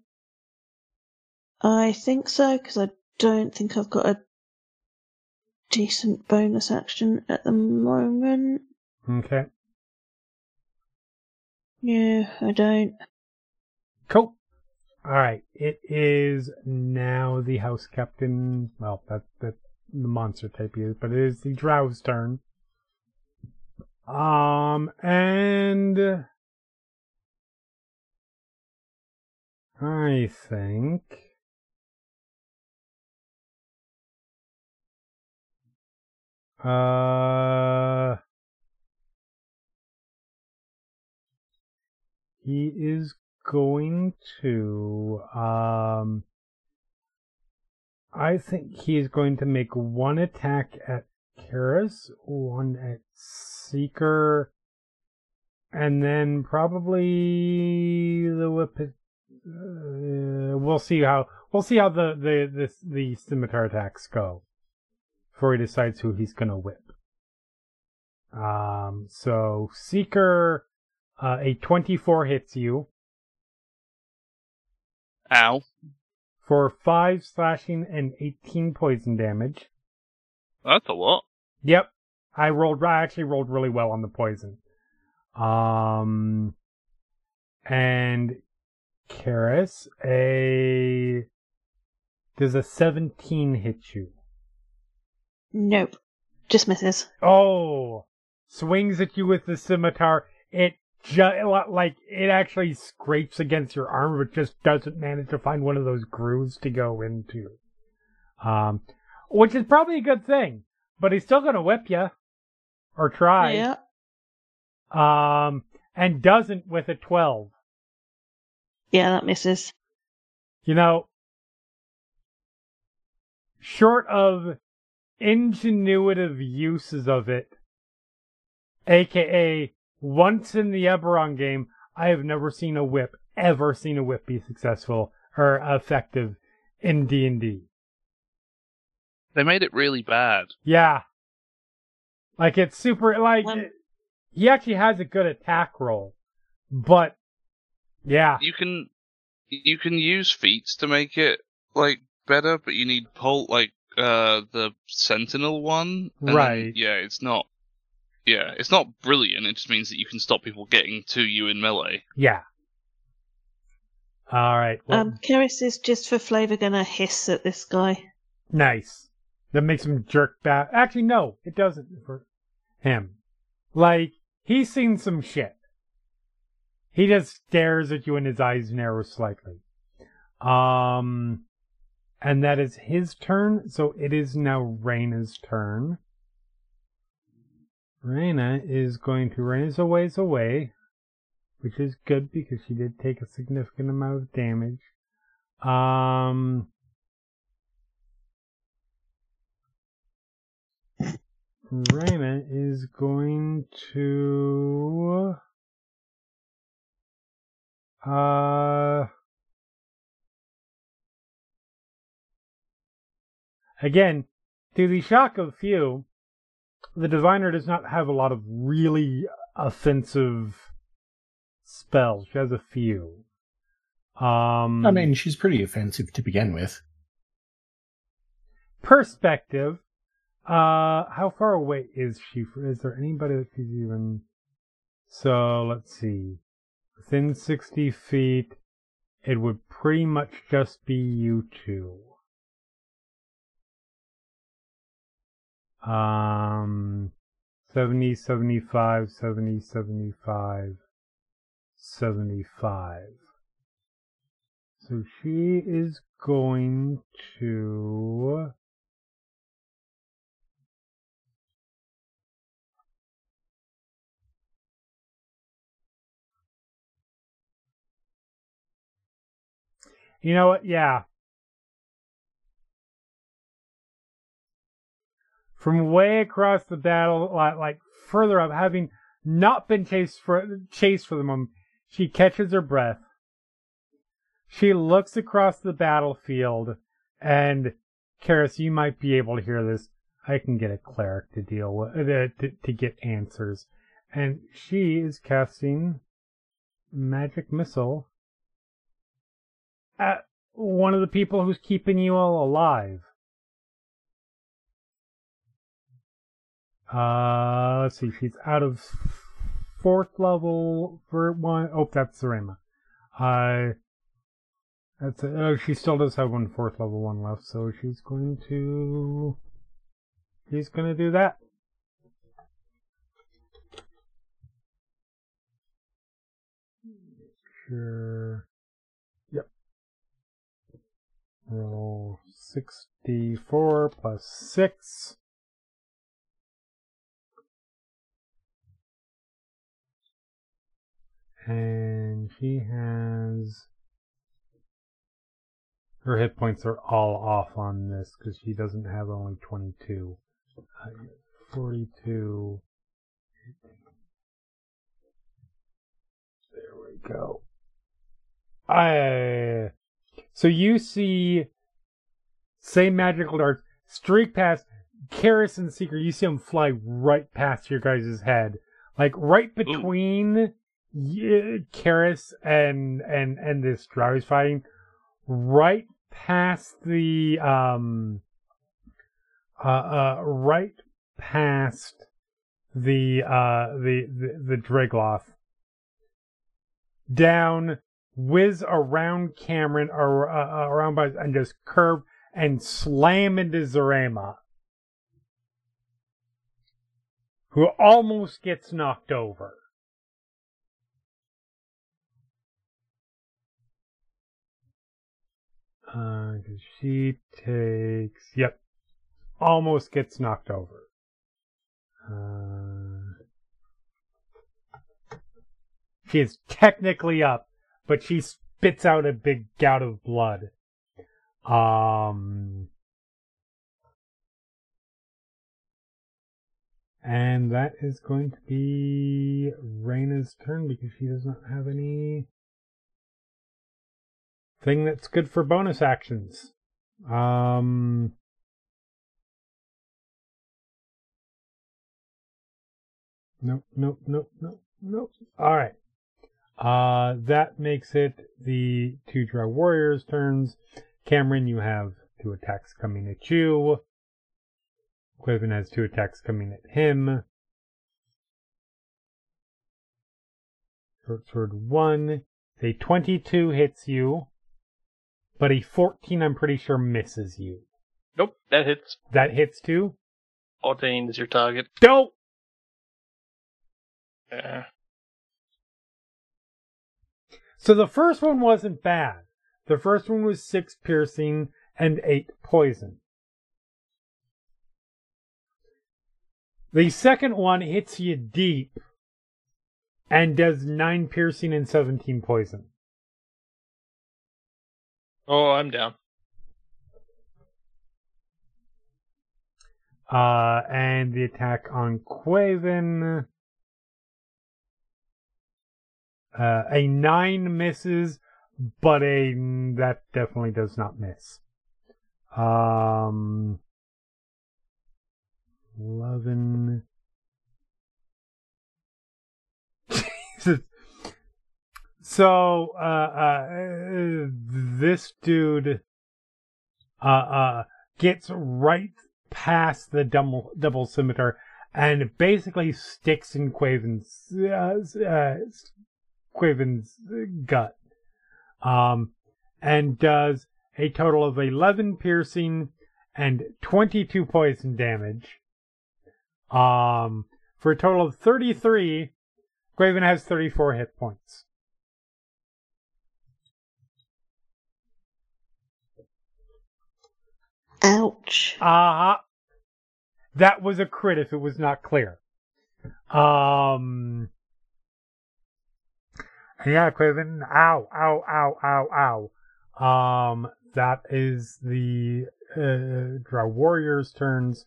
I think so, because I don't think I've got a decent bonus action at the moment. Okay, Yeah, I don't. cool. All right, it is now the house captain. Well, that that the monster type is, but it is the drow's turn. Um, and I think uh he is going to um I think he is going to make one attack at Keres, one at Seeker, and then probably the whip. Uh, we'll see how we'll see how the the the, the scimitar attacks go before he decides who he's gonna whip. Um. So Seeker, uh, a twenty-four hits you Ow. for five slashing and eighteen poison damage. That's a lot. Yep. I rolled I actually rolled really well on the poison. Um and Keres, a does a 17 hit you? Nope. Just misses. Oh, swings at you with the scimitar. It just like it actually scrapes against your arm, but just doesn't manage to find one of those grooves to go into. Um, which is probably a good thing. But he's still gonna whip you, or try. Yeah. Um, and doesn't with a twelve. Yeah, that misses. You know, short of ingenuitive uses of it, aka once in the Eberron game, I have never seen a whip, ever seen a whip be successful or effective in D&D. They made it really bad. Yeah. Like it's super, like, Um, he actually has a good attack roll, but yeah. You can you can use feats to make it like better, but you need pull like uh the sentinel one. Right. yeah, it's not. Yeah, it's not brilliant. It just means that you can stop people getting to you in melee. Yeah. All right. Well, Um, Keres is just for flavour gonna hiss at this guy. Nice. That makes him jerk back. Actually, no, it doesn't for him. Like, he's seen some shit. He just stares at you and his eyes narrow slightly. Um, and that is his turn, so it is now Reyna's turn. Reyna is going to, Reyna's a ways away, which is good because she did take a significant amount of damage. Um, Raymond is going to uh again to the shock of few the designer does not have a lot of really offensive spells she has a few um I mean, she's pretty offensive to begin with. perspective. Uh, how far away is she? Is there anybody that she's even? So let's see. Within sixty feet, it would pretty much just be you two. Um, 70, 75, 70, 75, 75. So she is going to. You know what? Yeah. From way across the battle, like, like further up, having not been chased for chased for the moment, she catches her breath. She looks across the battlefield, and Keres, you might be able to hear this. I can get a cleric to deal with uh, to, to get answers, and she is casting magic missile at one of the people who's keeping you all alive. Uh, let's see. She's out of fourth level for one. Oh, that's Zarema. Uh, that's oh, she still does have one fourth level one left, so she's going to. She's going to do that. Sure. Yep. Roll 64 plus 6. And she has. Her hit points are all off on this because she doesn't have only 22. Uh, 42. There we go. I. So you see, same magical darts streak past Keres and Seeker. You see them fly right past your guys' head, like right between Keres and and and this he's fighting, right past the um, uh, uh, right past the uh the the, the down whiz around Kamron or uh, uh, around by and just curve and slam into Zarema, who almost gets knocked over. Uh, she takes, yep, almost gets knocked over. Uh, she is technically up, but she spits out a big gout of blood. Um, and that is going to be Reyna's turn because she does not have any thing that's good for bonus actions. Um, nope, nope, nope, nope, nope. All right. Uh, that makes it the two Drow Warriors' turns. Kamron, you have two attacks coming at you. Quaven has two attacks coming at him. Short sword one. A 22 hits you, but a 14 I'm pretty sure misses you. Nope, that hits. That hits too? 14 is your target. Dope! Yeah. So the first one wasn't bad. The first one was six piercing and eight poison. The second one hits you deep and does nine piercing and 17 poison. Oh, I'm down. Uh, and the attack on Quaven. Uh, a nine misses, but a that definitely does not miss. Um, eleven. Jesus. So, uh, uh, this dude, uh, uh, gets right past the double, double scimitar and basically sticks in Quaven's, uh, uh, Quaven's gut. Um, and does a total of 11 piercing and 22 poison damage. Um, for a total of 33, Quaven has 34 hit points. Ouch. Uh that was a crit if it was not clear. Um, yeah, Quaven, ow, ow, ow, ow, ow. Um, that is the uh, Drow Warriors' turns.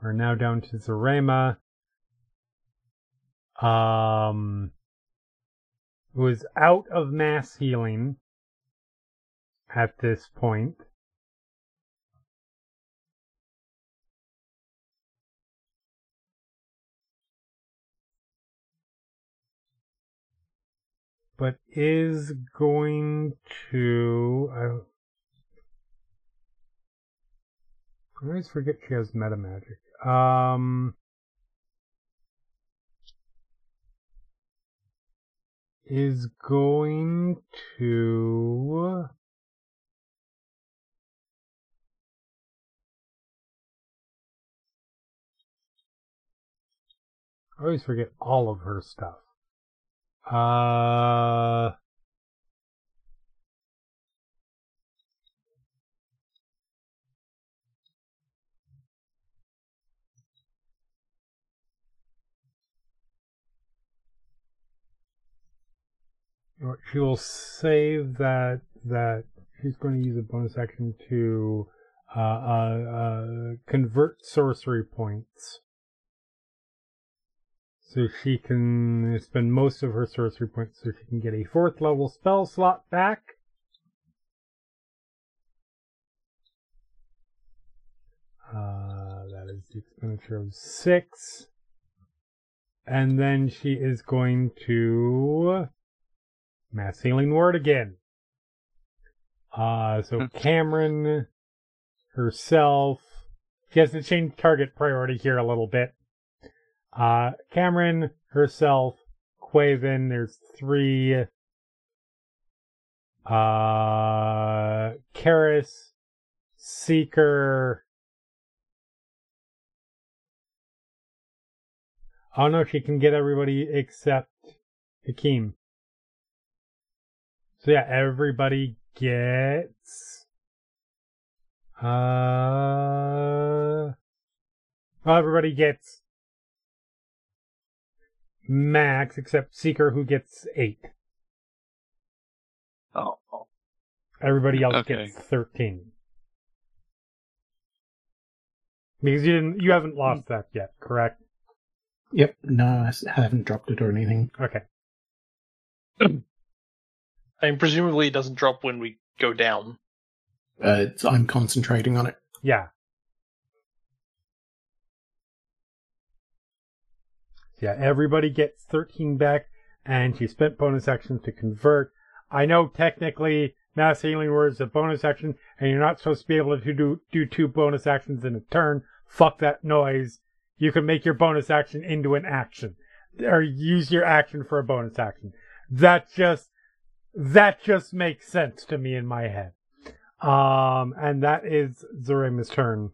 We're now down to Zarema. Um, who is out of mass healing at this point. But is going to. I, always forget she has meta magic. Um, is going to. I always forget all of her stuff. Uh. She will save that that she's going to use a bonus action to uh, uh, uh, convert sorcery points. So she can spend most of her sorcery points so she can get a fourth level spell slot back. Uh, that is the expenditure of six. And then she is going to mass healing word again. Uh, so Kamron herself, she has to change target priority here a little bit. Uh, Kamron herself, Quaven, there's three Uh, Keres, Seeker. Oh no, she can get everybody except Hakim. So yeah, everybody gets. Uh. Everybody gets max except Seeker, who gets eight. Oh, oh. Everybody else Okay. gets thirteen. Because you didn't, you haven't lost that yet, correct? Yep. No, I haven't dropped it or anything. Okay. I mean, presumably it doesn't drop when we go down. Uh, it's, I'm concentrating on it. Yeah. Yeah, everybody gets 13 back, and she spent bonus actions to convert. I know technically Mass Healing Word is a bonus action, and you're not supposed to be able to do, do two bonus actions in a turn. Fuck that noise. You can make your bonus action into an action, or use your action for a bonus action. That just, that just makes sense to me in my head. Um, and that is Zurima's turn.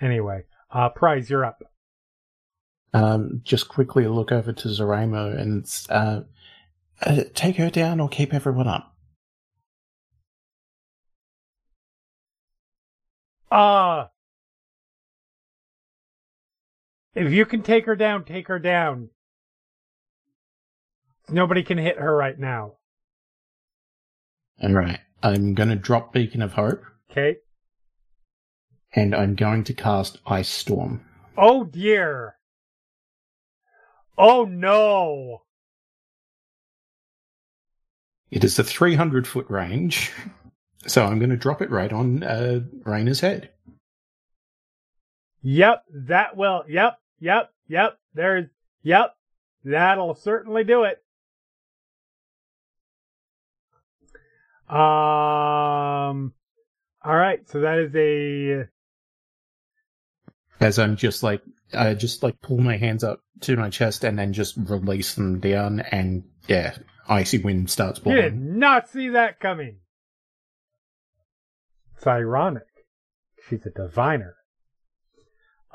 Anyway, uh, Prize, you're up. Um, just quickly look over to Zoramo and uh, uh, take her down or keep everyone up. Uh, if you can take her down, take her down. Nobody can hit her right now. All right. I'm going to drop Beacon of Hope, Okay? and I'm going to cast Ice Storm. Oh dear. Oh no. It is a 300 foot range, so I'm going to drop it right on uh, Reyna's head. Yep, that will. Yep, yep, yep. There's. Yep, that'll certainly do it. Um. All right, so that is a. As I'm just like, I just like pull my hands up to my chest and then just release them down, and yeah, icy wind starts blowing. You did not see that coming. It's ironic. She's a diviner.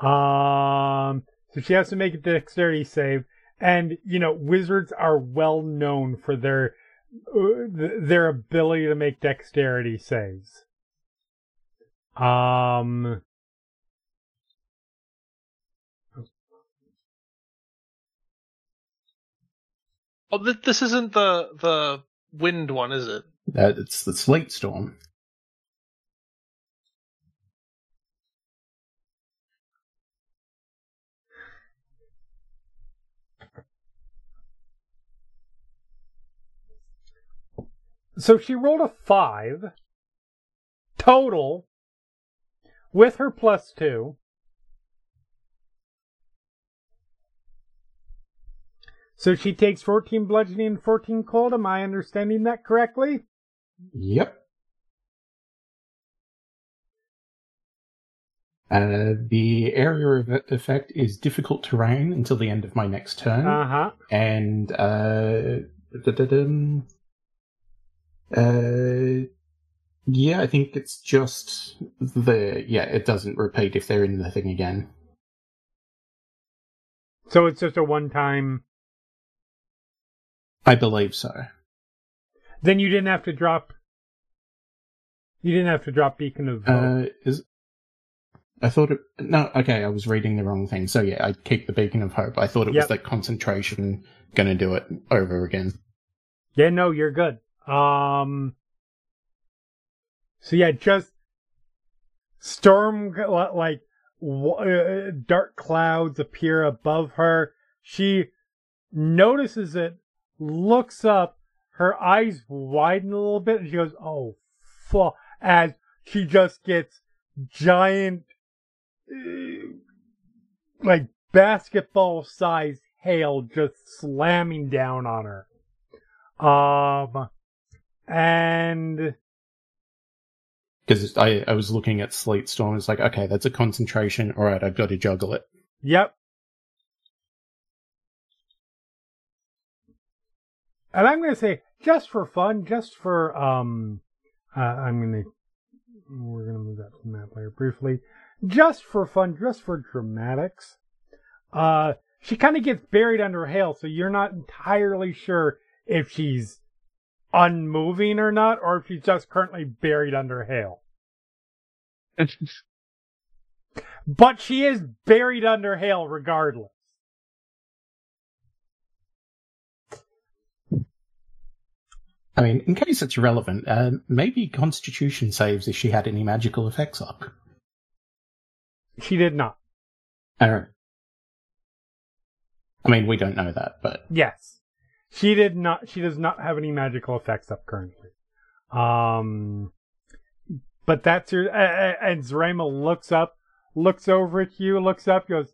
Um, so she has to make a dexterity save, and you know wizards are well known for their uh, their ability to make dexterity saves. Um, Oh, th- this isn't the the wind one, is it? Uh, it's the sleet storm. so she rolled a five total with her plus two. So she takes 14 bludgeoning and 14 cold. Am I understanding that correctly? Yep. Uh, the area of effect is difficult terrain until the end of my next turn, Uh huh. and uh, uh, yeah, I think it's just the yeah. It doesn't repeat if they're in the thing again. So it's just a one time. I believe so. Then you didn't have to drop. You didn't have to drop Beacon of Hope. Uh, is I thought it no. Okay, I was reading the wrong thing. So yeah, I keep the beacon of hope. I thought it Yep. was that concentration going to do it over again. Yeah, no, you're good. Um. So yeah, just storm like w- uh, dark clouds appear above her. She notices it, looks up, her eyes widen a little bit, and she goes, "Oh, fuck!" As she just gets giant, uh, like basketball-sized hail just slamming down on her. Um, and Because I, I was looking at sleet storm. It's like okay, that's a concentration. All right, I've got to juggle it. yep. And I'm going to say, just for fun, just for um, uh, I'm gonna we're gonna move that to the map layer briefly, just for fun, just for dramatics. Uh, she kind of gets buried under hail, so you're not entirely sure if she's unmoving or not, or if she's just currently buried under hail. But she is buried under hail regardless. I mean, in case it's relevant, uh, maybe Constitution saves if she had any magical effects up. She did not. Alright. I mean, we don't know that, but Yes. She did not she does not have any magical effects up currently. Um but that's your uh, and Zarema looks up, looks over at you, looks up, goes,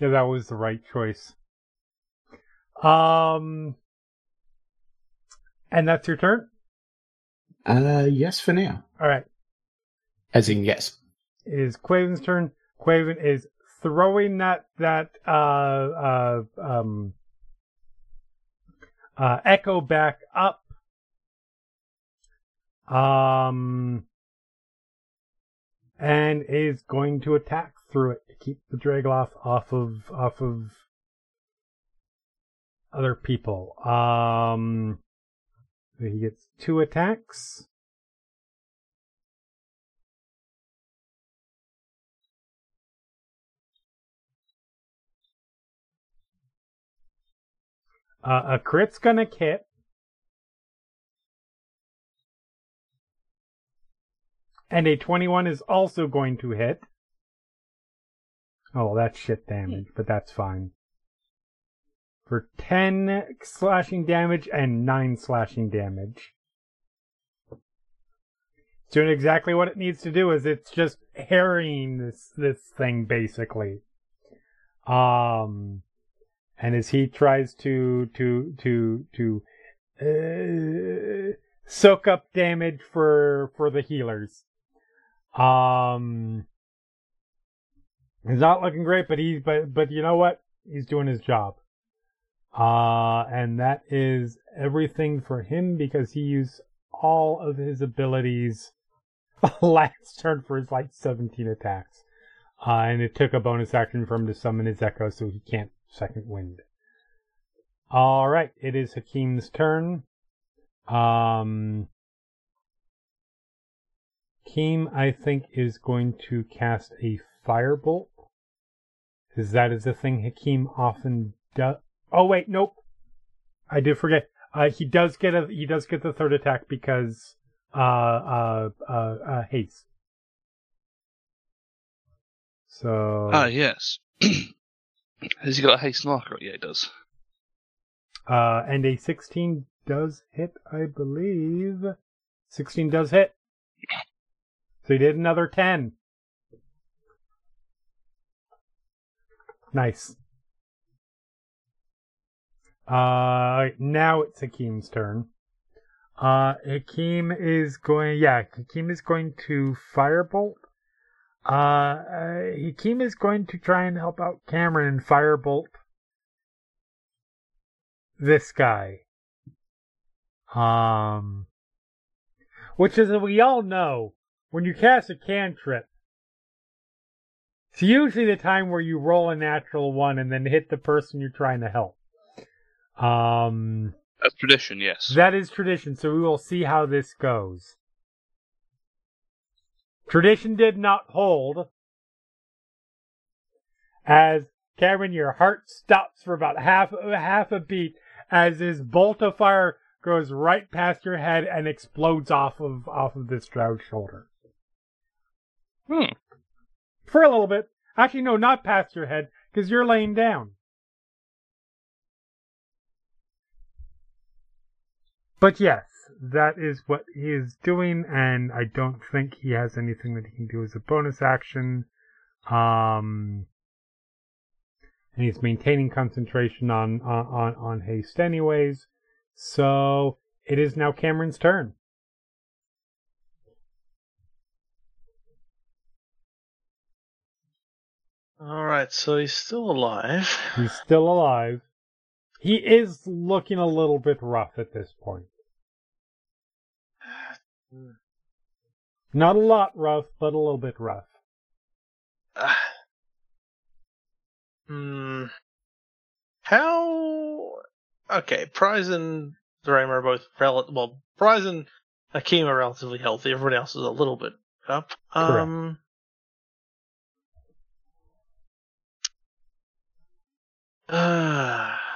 "Yeah, that was the right choice." Um and that's your turn? uh, yes for now. All right. As in, yes. It is Quaven's turn. Quaven is throwing that that uh uh um uh echo back up. Um and is going to attack through it to keep the Draegloth off of off of other people. Um so he gets two attacks. Uh, a crit's gonna hit. And a 21 is also going to hit. Oh, that's shit damage, but that's fine. For 10 slashing damage and 9 slashing damage. It's doing exactly what it needs to do is it's just harrying this this thing basically. Um and as he tries to to to to uh, soak up damage for for the healers. Um, he's not looking great, but he's but but you know what? He's doing his job. Uh, and that is everything for him because he used all of his abilities last turn for his like 17 attacks. Uh, and it took a bonus action for him to summon his echo, so he can't second wind. All right, it is Hakim's turn. Um, Hakim, I think, is going to cast a firebolt. Because that is the thing Hakim often does. Oh wait, nope. I did forget. Uh, he does get a he does get the third attack because uh uh uh, uh haste. So Ah, yes. Has he got a haste marker? Yeah, he does. Uh, and a 16 does hit, I believe. 16 does hit. So he did another 10. Nice. Uh, now it's Hakim's turn. Uh, Hakim is going, yeah, Hakim is going to firebolt. Uh, uh, Hakim is going to try and help out Kamron and firebolt this guy. Um, which is, we all know, when you cast a cantrip, it's usually the time where you roll a natural one and then hit the person you're trying to help. Um, That's tradition, yes. that is tradition, so we will see how this goes. Tradition did not hold. As Kamron, your heart stops for about half half a beat as this bolt of fire goes right past your head and explodes off of off of this Stroud's shoulder. Hmm. For a little bit. Actually, no, not past your head, because you're laying down. But yes, that is what he is doing, and I don't think he has anything that he can do as a bonus action. Um, and he's maintaining concentration on on on, on haste anyways. So it is now Kamron's turn. All right, so he's still alive. He's still alive. He is looking a little bit rough at this point. Not a lot rough, but a little bit rough. Uh, hmm. How? Okay, Prize and Dramer are both rel- well. Prize and Hakim are relatively healthy. Everyone else is a little bit up. Um. Uh,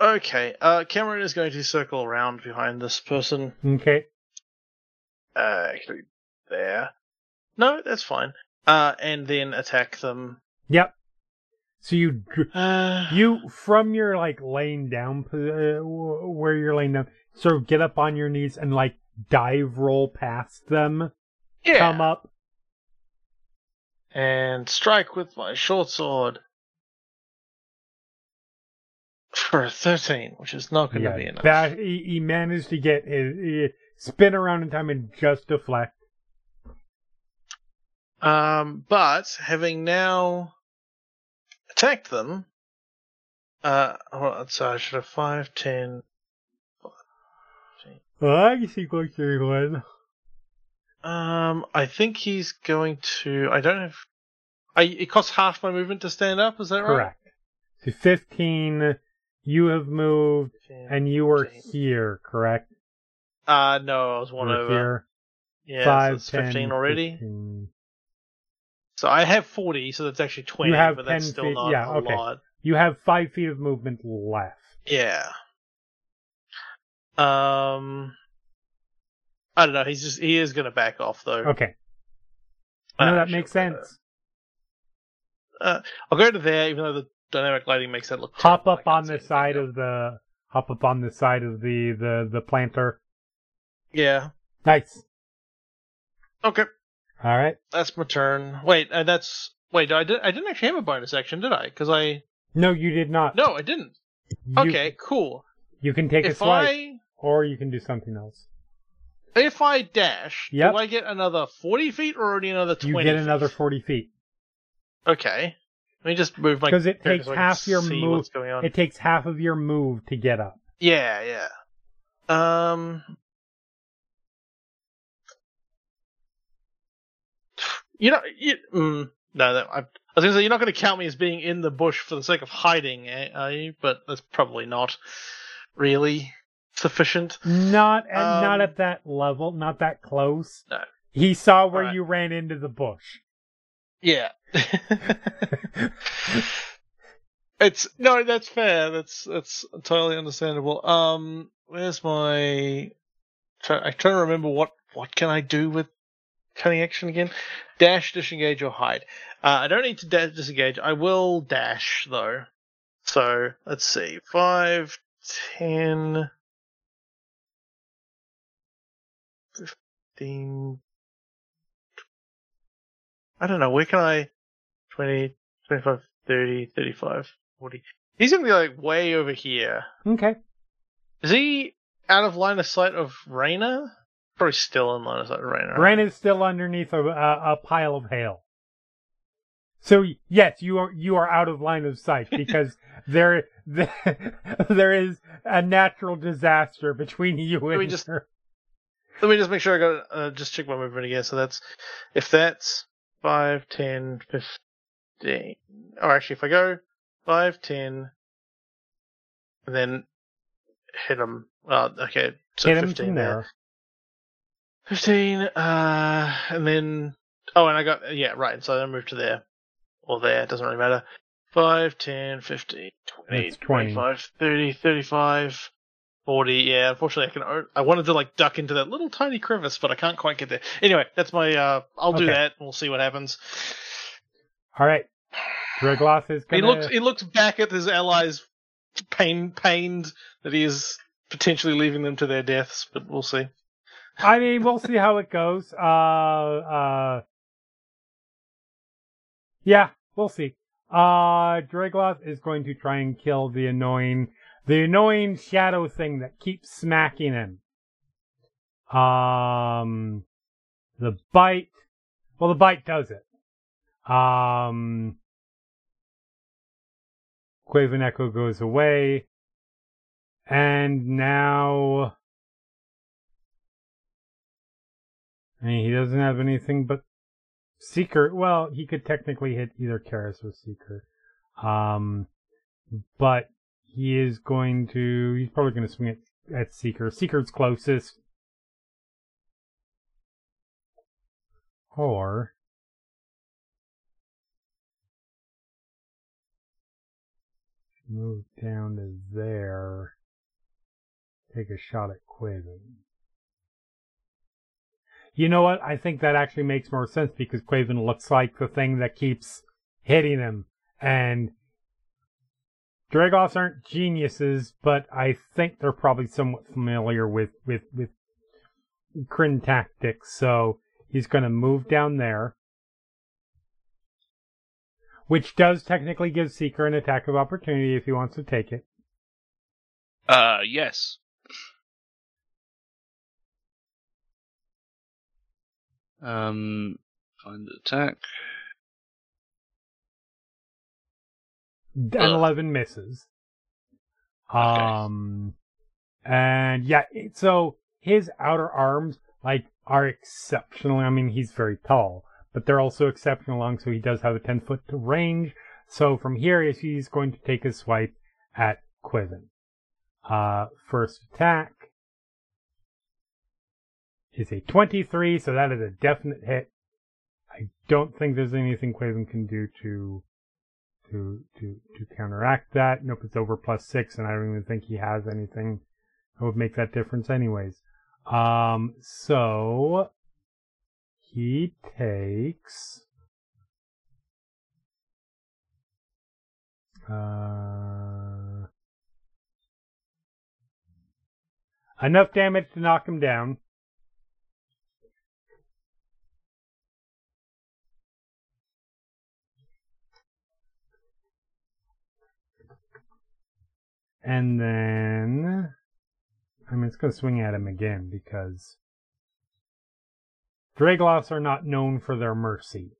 okay, uh, Kamron is going to circle around behind this person. Okay. Uh, actually, there. No, that's fine. Uh, and then attack them. Yep. So you Uh, you from your like laying down uh, where you're laying down, sort of get up on your knees and like dive roll past them, yeah. come up. and strike with my short sword for a 13, which is not going to be enough. that he, he managed to get his he spin around in time and just deflect. Um, but having now attacked them, uh, so I should have 5, 10. Oh, I see what you're doing. Um, I think he's going to. I don't have. I, it costs half my movement to stand up, is that right? Correct. So 15, you have moved, and you were 15. here, correct? Uh, no, I was one were over. here. Yeah, Five, so 10, 15 already. 15. So I have 40, so that's actually 20, you have but that's 10 still feet- not yeah, a okay. lot. You have five feet of movement left. Yeah. Um, I don't know. He's just he is going to back off though. Okay. Uh, No, that makes uh, sense. Uh, I'll go to there, even though the dynamic lighting makes that look. Hop up on the side of the hop up on the side of the the the planter. Yeah. Nice. Okay, All right. that's my turn. Wait, and that's wait. I did. I didn't actually have a bonus action, did I? Because I No, you did not. no, I didn't. You- Okay, cool. You can take a If swipe, I or you can do something else. if I dash, Yep. do I get another forty feet or already another twenty? You get feet? another forty feet Okay. Let me just move my because it takes so half your move. Going? It takes half of your move to get up. Yeah, yeah. Um. You know, you, mm, no, that, I, I was gonna say you're not going to count me as being in the bush for the sake of hiding, eh, are you? But that's probably not really sufficient. Not at, not Um, at that level. Not that close. No. He saw where Alright. you ran into the bush. Yeah. it's no, that's fair. That's that's totally understandable. Um, where's my? I'm trying to remember what what can I do with cunning action again? Dash, disengage, or hide. Uh, I don't need to disengage. I will dash though. So let's see, five, ten, fifteen. I don't know. Where can I? 20, 25, 30, 35, 40. He's gonna be like way over here. Okay. Is he out of line of sight of Reyna? Probably still in line of sight of Reyna. right? Ren is still underneath a, a, a pile of hail. So yes, you are you are out of line of sight because there there is a natural disaster between you and we just- her. Let me just make sure I got uh, just check my movement again. So that's if that's 5, 10, 15. Or actually, if I go 5, 10, and then hit him. Uh, okay, so Hit 15 from there. there. 15, uh, and then, oh, and I got, yeah, right, so I move to there. Or there, it doesn't really matter. 5, 10, 15, 20, 20. 25, 30, 35, 40, yeah, unfortunately I can, i wanted to like duck into that little tiny crevice, but I can't quite get there. Anyway, that's my, uh, I'll do Okay. that, and we'll see what happens. All right. Draegloth is He gonna. looks, he looks back at his allies, pain, pained that he is potentially leaving them to their deaths, but we'll see. I mean, we'll see how it goes. Uh, uh, yeah, we'll see. Uh, Draegloth is going to try and kill the annoying, the annoying shadow thing that keeps smacking him. Um, the bite. Well, the bite does it. Um, Quaven Echo goes away. And now. I mean, he doesn't have anything but Seeker. Well, he could technically hit either Keres or Seeker. Um, but he is going to. He's probably going to swing it at Seeker. Seeker's closest. Or. Move down to there. Take a shot at Quaven. You know what? I think that actually makes more sense because Quaven looks like the thing that keeps hitting him. And Draegloths aren't geniuses, but I think they're probably somewhat familiar with, with, with Kryn tactics. So he's going to move down there. Which does technically give Seeker an attack of opportunity if he wants to take it. Uh, yes. Um, find attack. and Ugh. 11 misses. Okay. Um, and yeah, so his outer arms, like, are exceptionally. I mean, he's very tall, but they're also exceptional long, so he does have a 10 foot range. So from here, he's going to take a swipe at Quaven. Uh, first attack is a 23, so that is a definite hit. I don't think there's anything Quaven can do to to to to counteract that. Nope, it's over plus six, and I don't even think he has anything that would make that difference, anyways. Um, so he takes uh enough damage to knock him down. And then, I mean, it's going to swing at him again because Draegloths are not known for their mercy.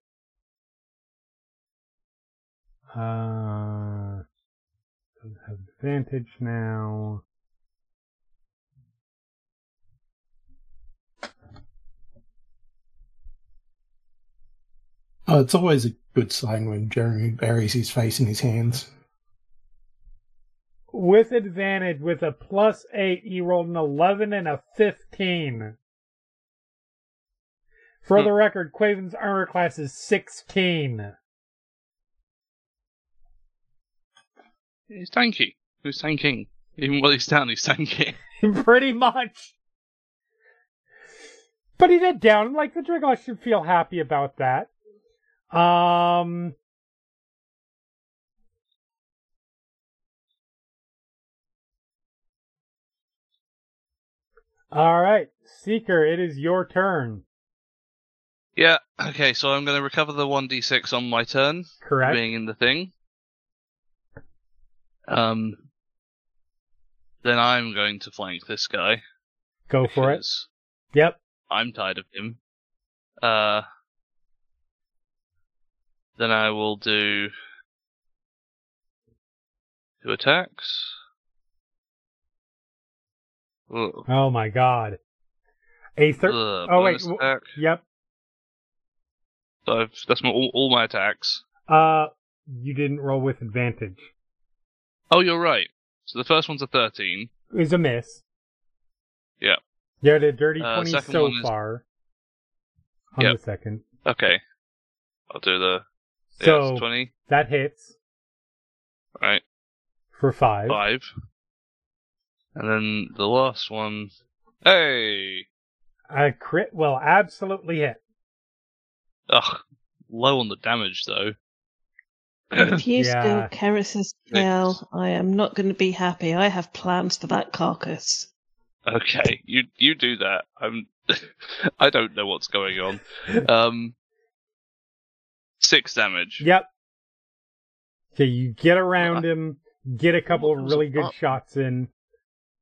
Uh, have advantage now. Oh, it's always a good sign when Jeremy buries his face in his hands. With advantage, with a plus eight, he rolled an 11 and a 15. For Hmm. the record, Quaven's armor class is 16. He's tanky. He's tanking. Even while he's down, he's tanking. Pretty much. But he did down. Like the Dragos should feel happy about that. Um. All right, Seeker, it is your turn. Yeah, okay, so I'm going to recover the 1d6 on my turn, Correct. being in the thing. Um, then I'm going to flank this guy. Go for it. Yep. I'm tired of him. Uh, then I will do two attacks. Ugh. Oh my God. A third. Oh, wait, w-. Yep. So I've, that's my, all, all my attacks. Uh, you didn't roll with advantage. Oh, you're right. So the first one's a 13. Is a miss. Yeah. You had a dirty Uh, 20 second so is- far. On Yep. the second. Okay. I'll do the So it's 20. that hits Right. for five. Five. And then the last one. Hey! A crit will absolutely hit. Ugh. Low on the damage though. If you Yeah. steal Keres's tail, I am not going to be happy. I have plans for that carcass. Okay, you you do that. I'm I don't know what's going on. Um six damage. Yep. So you get around him, get a couple of really good up? shots in.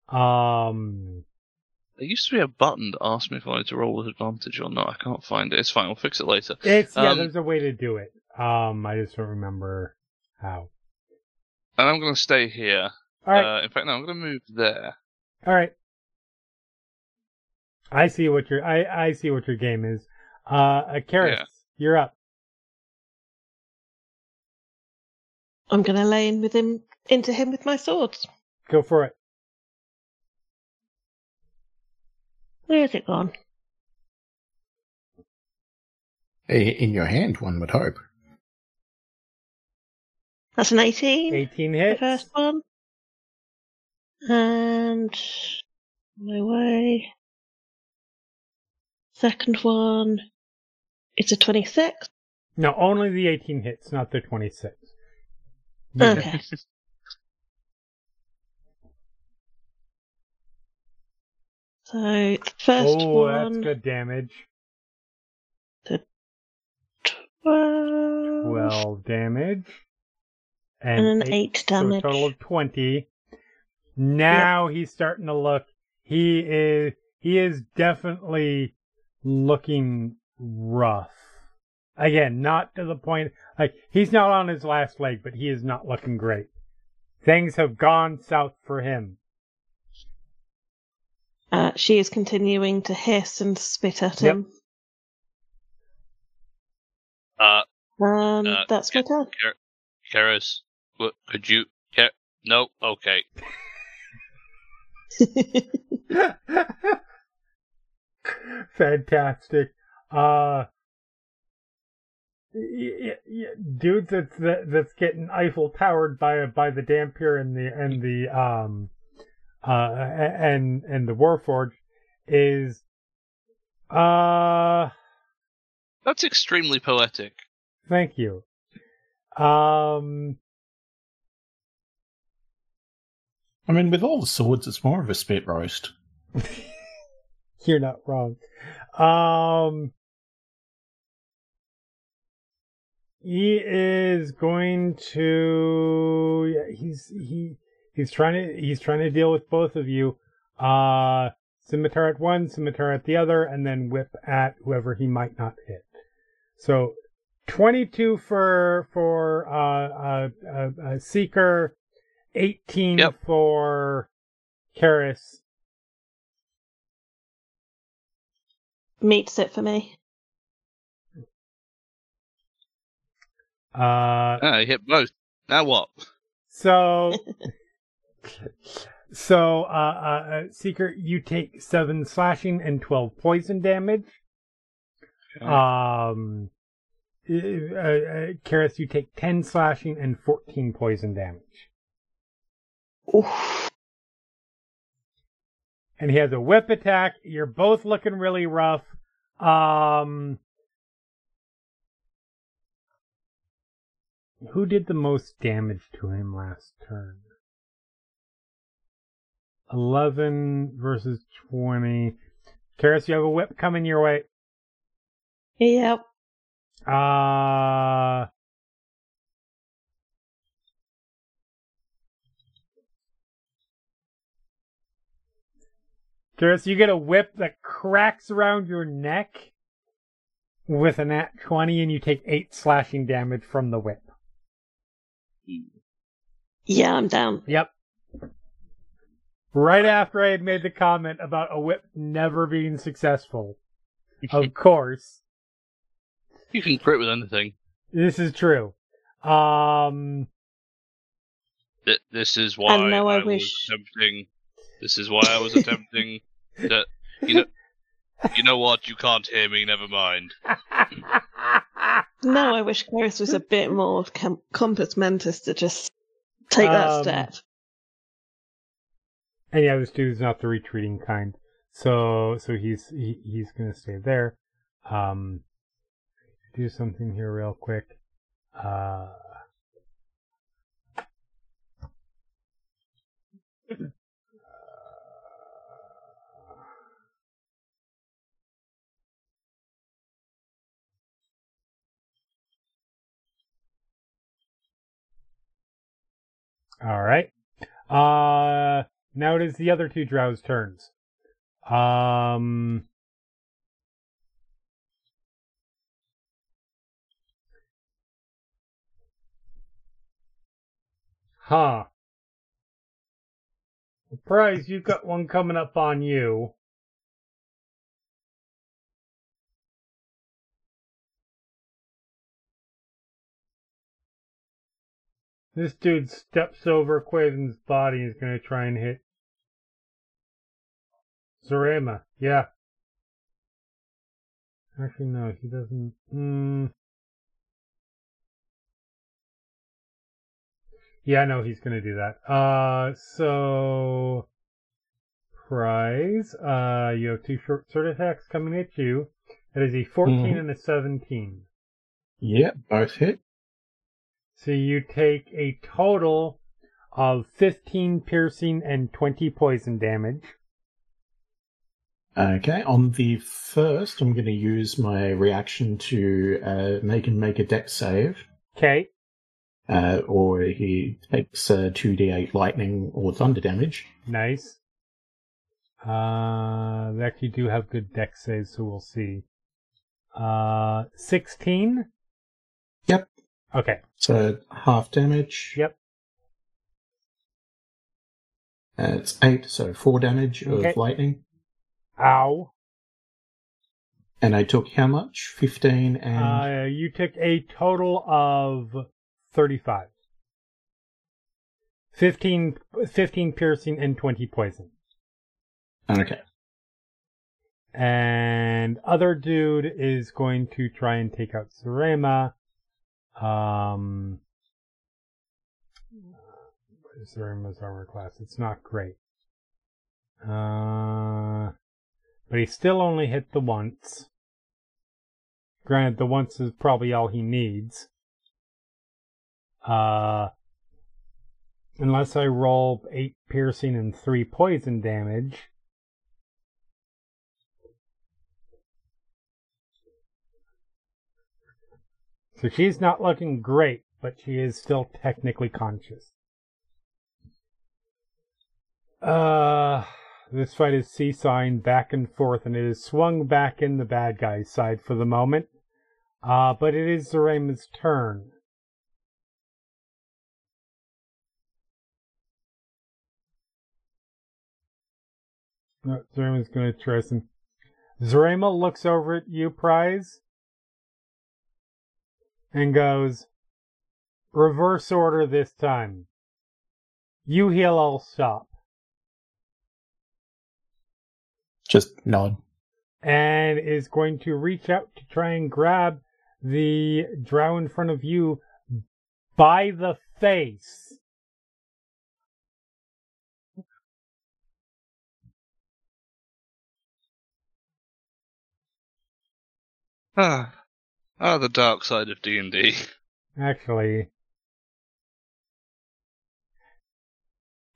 Um, There used to be a button that asked me if I wanted to roll with advantage or not. I can't find it. It's fine. We'll fix it later. It's yeah. Um, there's a way to do it. Um, I just don't remember how. And I'm going to stay here. All right. Uh, in fact, no, I'm going to move there. All right. I see what your I I see what your game is. Uh, uh Keres, Yeah. you're up. I'm going to lay in with him into him with my swords. Go for it. Where has it gone? In your hand, one would hope. That's an 18. 18 The hits. first one. And my way. Second one. It's a 26. No, only the 18 hits, not the 26. Okay. So first oh, that's good damage. The 12, 12 damage. and an 8 So a damage. total of 20. Now he's starting to look. He is, he is definitely looking rough. Again, not to the point, like, he's not on his last leg, but he is not looking great. Things have gone south for him. Uh, she is continuing to hiss and spit at Yep. him. Uh, And Uh, that's my turn. Keres, what, could you? Ka- no, okay. Fantastic. Uh, y- y- y- dude that's that's getting Eiffel towered by by the Dhampir and the and the um uh and and the Warforged is uh That's extremely poetic. thank you. Um I mean, with all the swords, it's more of a spit roast. You're not wrong. Um, he is going to. Yeah, he's he he's trying to he's trying to deal with both of you. Uh, scimitar at one, scimitar at the other, and then whip at whoever he might not hit. So, twenty-two for for uh uh, uh, uh seeker, eighteen Yep. for Keres. Meets it for me. Uh, Ah, he hit both. Now what? So, so, uh, uh, uh, Seeker, you take seven slashing and 12 poison damage. Um, uh, uh, Keres, you take 10 slashing and 14 poison damage. Oof. And he has a whip attack. You're both looking really rough. Um, who did the most damage to him last turn? 11 versus 20. Keres, you have a whip coming your way. Yep. Uh, Keres, you get a whip that cracks around your neck with an at 20 and you take 8 slashing damage from the whip. Yeah, I'm down. Yep. Right after I had made the comment about a whip never being successful. Of course. You can crit with anything. This is true. Um, Th- This is why And now I was wish- attempting. This is why I was attempting. that you know, you know what? You can't hear me. Never mind. No, I wish Keres was a bit more com- compos mentis to just take that Um, step. And yeah, this dude's not the retreating kind. So, so he's, he, he's gonna stay there. Um, do something here real quick. Uh, All right. Uh, now it is the other two drows' turns. Um. Huh. Surprise, you've got one coming up on you. This dude steps over Quaven's body and is going to try and hit Zarema. Yeah. Actually, no, he doesn't. Mm. Yeah, I know he's going to do that. Uh, so prize. Uh, you have two short sword attacks coming at you. That is a 14 Mhm. and a 17. Yeah, both hit. So you take a total of 15 piercing and 20 poison damage. Okay, on the first, I'm going to use my reaction to uh, make and make a Dex save, Okay. uh, or he takes uh, 2d8 lightning or thunder damage. Nice. Uh, they actually do have good Dex saves, so we'll see. Uh, 16? Yep. Okay. So half damage. Yep. Uh, it's 8, so 4 damage Okay. of lightning. Ow. And I took how much? 15 and. Uh, you took a total of 35. 15, 15 piercing and 20 poison. okay. And other dude is going to try and take out Surema. Um, what is Surema's armor class? It's not great. Uh, but he still only hit the once. Granted, the once is probably all he needs. Uh, unless I roll 8 piercing and 3 poison damage. So she's not looking great, but she is still technically conscious. Uh, this fight is seesawing back and forth, and it is swung back in the bad guy's side for the moment. Uh, but it is Zorema's turn. No, Zorema's gonna try some. Zorema looks over at you, Prize, and goes, Reverse order this time. You heal, I'll stop. Just nod. and is going to reach out to try and grab the drow in front of you by the face. Ah, ah, the dark side of D and D. Actually,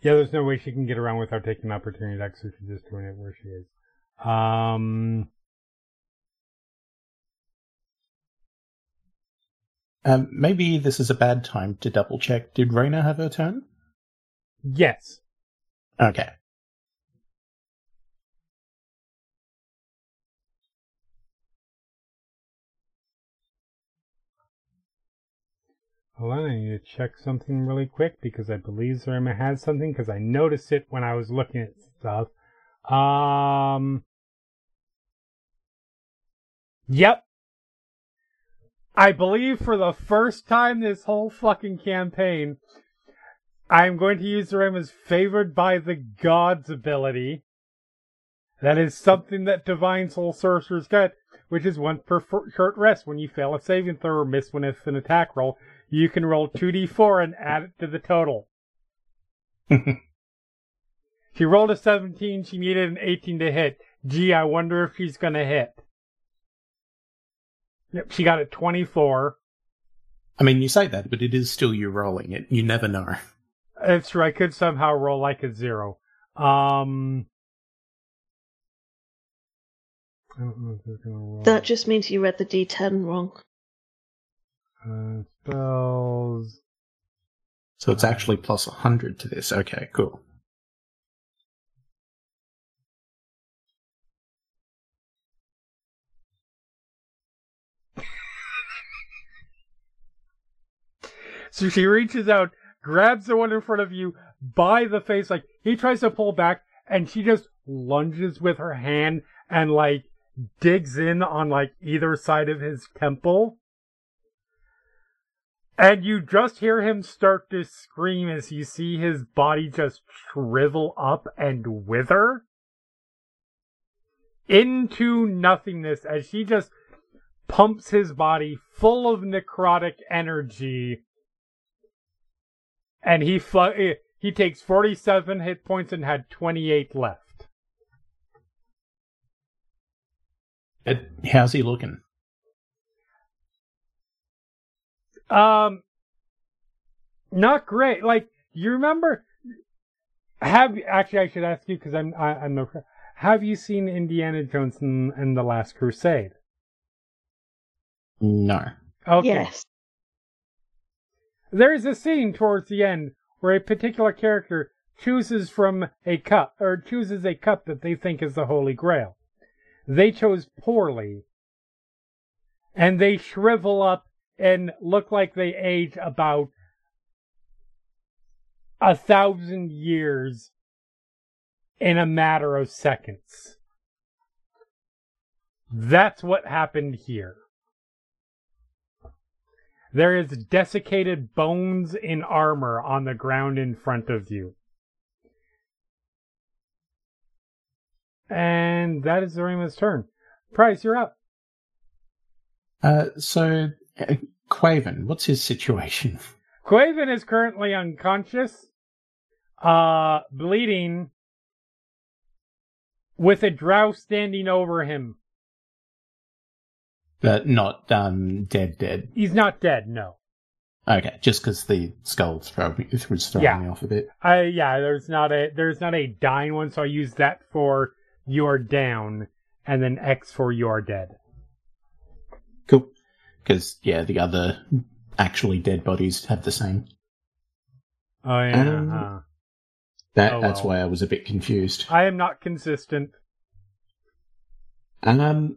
yeah, there's no way she can get around without taking an opportunity attack, so she's just doing it where she is. Um, Um, maybe this is a bad time to double check. Did Reyna have her turn? yes. Okay. Hold on, I need to check something really quick because I believe Zarema has something because I noticed it when I was looking at stuff. Um. Yep. I believe for the first time this whole fucking campaign, I'm going to use Zarema's favored by the gods ability. That is something that Divine Soul Sorcerers get, which is one per short rest. When you fail a saving throw or miss when it's an attack roll, you can roll 2d4 and add it to the total. she rolled a 17, she needed an 18 to hit. Gee, I wonder if she's gonna hit. Yep, she got a 24. I mean, you say that, but it is still you rolling it. You never know. That's true, I could somehow roll like a zero. Um. I don't know if it's gonna roll. That just means you read the D10 wrong. Uh, spells. So it's actually plus 100 to this. Okay, cool. So she reaches out, grabs the one in front of you by the face, like he tries to pull back, and she just lunges with her hand and like digs in on like either side of his temple. And you just hear him start to scream as you see his body just shrivel up and wither into nothingness as she just pumps his body full of necrotic energy. And he fl- eh, he takes 47 hit points and had 28 left. Uh, How's he looking? Um, not great. Like you remember? Have actually I should ask you because I'm I, I'm no. Have you seen Indiana Jones and, and the Last Crusade? No. Okay. Yes. There is a scene towards the end where a particular character chooses from a cup or chooses a cup that they think is the Holy Grail. They chose poorly, and they shrivel up and look like they age about a thousand years in a matter of seconds. That's what happened here. There is desiccated bones in armor on the ground in front of you. And that is Zorima's turn. Prize, you're up. Uh, so, uh, Quaven, what's his situation? Quaven is currently unconscious, uh, bleeding, with a drow standing over him. But not um, dead, dead. He's not dead, no. Okay, just because the skull throw me, was throwing Yeah. me off a bit. Yeah, there's not a there's not a dying one, so I use that for you're down, and then X for you're dead. Cool. Because, yeah, the other actually dead bodies have the same. Oh yeah. Um, uh, That, Oh, that's well. why I was a bit confused. I am not consistent. And um,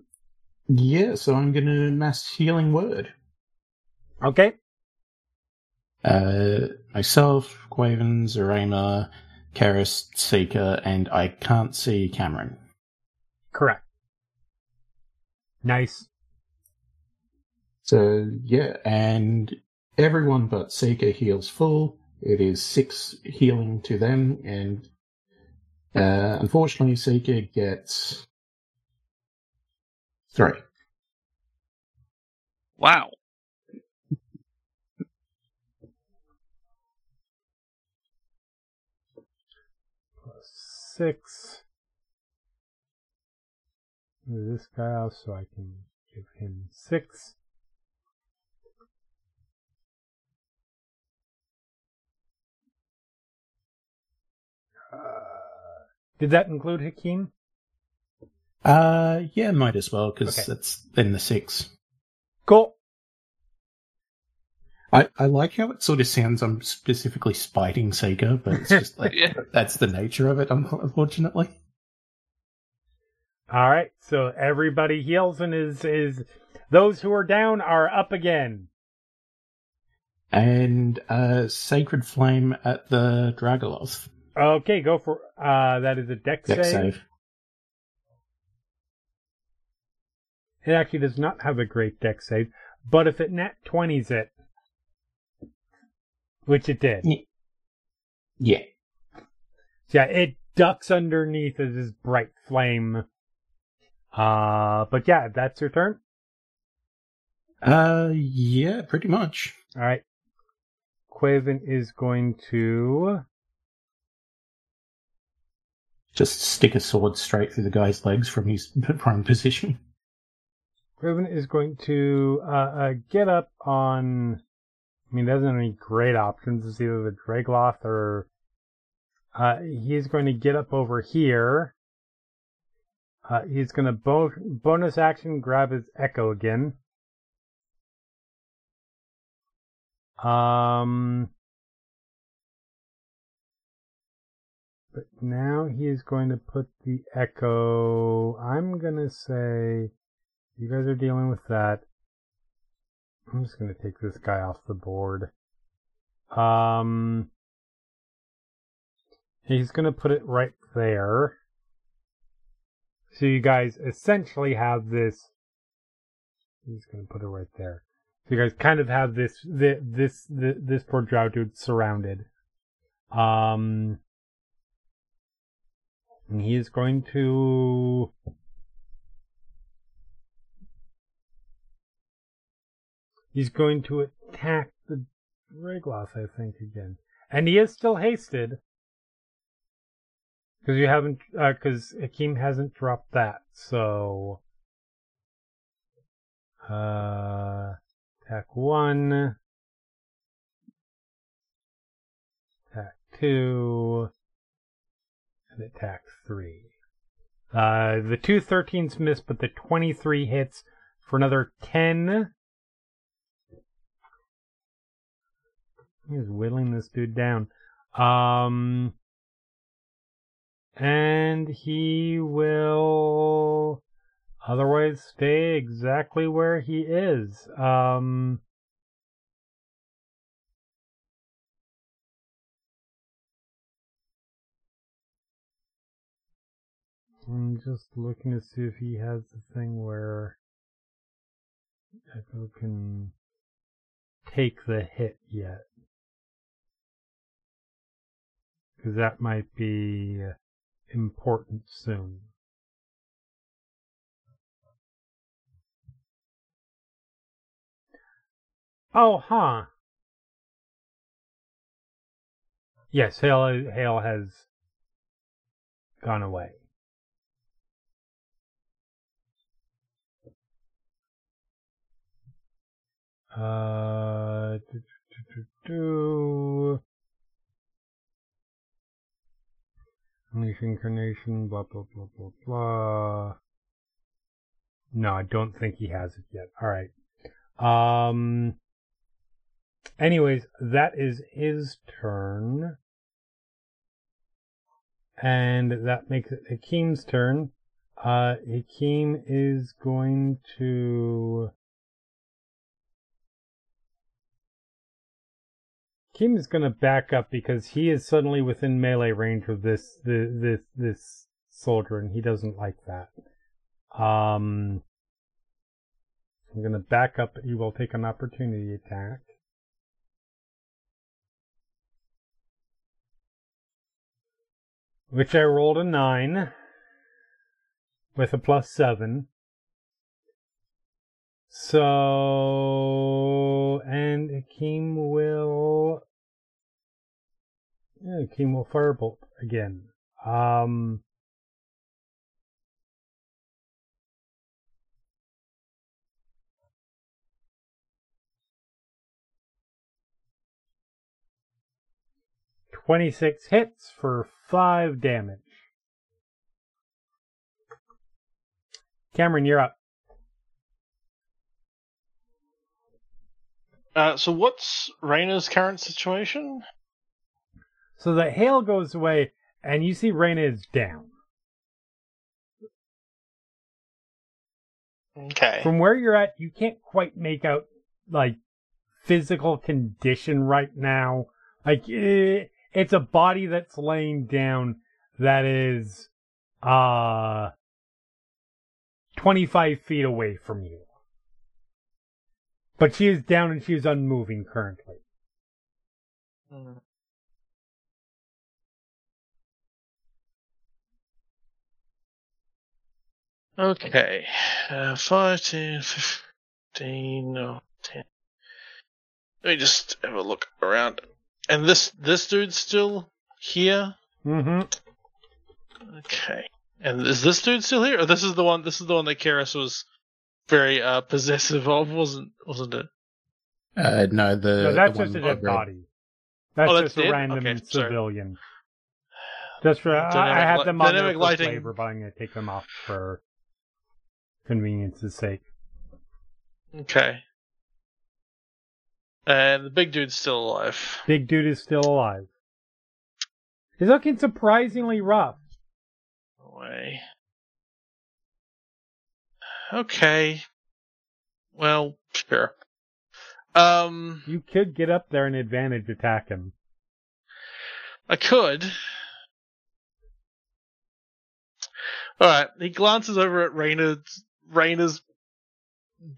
yeah, so I'm going to mass healing word. Okay. Uh, myself, Quaven, Zarema, Keres, Seeker, and I can't see Kamron. Correct. Nice. So, yeah, and everyone but Seeker heals full. It is six healing to them, and uh, unfortunately, Seeker gets three. Wow. Plus six. Move This guy out so I can give him six. Uh, did that include Hakim? Uh, yeah, might as well, because Okay. that's in the six. Cool. I, I like how it sort of sounds I'm specifically spiting Seeker, but it's just like, Yeah. that's the nature of it, un- unfortunately. All right. So everybody heals and is is those who are down are up again. And, uh, Sacred Flame at the Draegloth. Okay, go for uh that is a Dex Dex save. save. It actually does not have a great Dex save, but if it nat 20s it, which it did. Ye- Yeah. Yeah, it ducks underneath of this bright flame. Uh, but yeah, that's your turn. Uh, yeah, pretty much. All right. Quaven is going to. Just stick a sword straight through the guy's legs from his prone position. Quaven is going to uh, uh, get up on. I mean, doesn't have any great options. It's either the Draegloth or. Uh, he's going to get up over here. Uh, he's going to bo- bonus action grab his Echo again. Um. But now he is going to put the Echo. I'm going to say. You guys are dealing with that. I'm just going to take this guy off the board. Um, he's going to put it right there. So you guys essentially have this. He's going to put it right there. So you guys kind of have this this this this, this poor dude surrounded. Um, and he is going to. He's going to attack the Draegloth, I think, again. And he is still hasted. Because you haven't, because uh, Hakim hasn't dropped that, so. Uh, attack one. Attack two. And attack three. Uh, the two 13s miss, but the 23 hits for another 10. He's whittling this dude down. Um, and he will otherwise stay exactly where he is. Um, I'm just looking to see if he has the thing where Echo can take the hit yet. Because that might be important soon. Oh, huh. Yes, Hail, Hail has gone away. Uh, do, do, do, Unleash incarnation, blah, blah, blah, blah, blah. No, I don't think he has it yet. Alright. Um, anyways, that is his turn. And that makes it Hakim's turn. Uh, Hakim is going to Kim is going to back up because he is suddenly within melee range of this this this, this soldier, and he doesn't like that. Um, I'm going to back up, he will take an opportunity attack. Which I rolled a 9 with a plus 7. So, and Hakim will, yeah, Hakim will firebolt again. Um, Twenty-six hits for five damage. Kamron, you're up. Uh, so what's Reyna's current situation? So the hail goes away, and you see Reyna is down. Okay. From where you're at, you can't quite make out like physical condition right now. Like it, it's a body that's laying down that is uh 25 feet away from you. But she is down and she is unmoving currently. Mm. Okay. Uh, 5, 10, 15, no, 10. Let me just have a look around. And this this dude's still here? Mm-hmm. Okay. And is this dude still here? Or this is the one this is the one that Keres was very uh, possessive of, wasn't wasn't it? Uh, no, the No, that's the just a dead body. That's, Oh, that's just a random Okay, sorry. civilian. Just for I, I have li- them on there dynamic for lighting. flavor, but I'm going to take them off for convenience's sake. Okay. And the big dude's still alive. Big dude is still alive. He's looking surprisingly rough. Away. Okay. Well, sure. Um, You could get up there and advantage attack him. I could. All right. He glances over at Reyna's Reyna's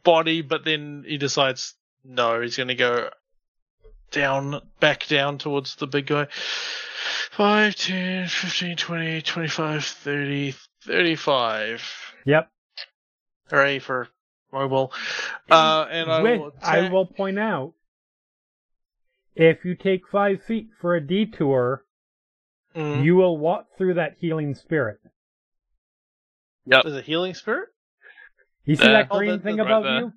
body, but then he decides no, he's going to go down, back down towards the big guy. 5, 10, 15, 20, 25, 30, 35. Yep. Hooray for mobile. Uh, and I With- will I will point out, if you take five feet for a detour, Mm. you will walk through that healing spirit. There's a healing spirit? You see There. that Oh, green the- the- thing right above there. you?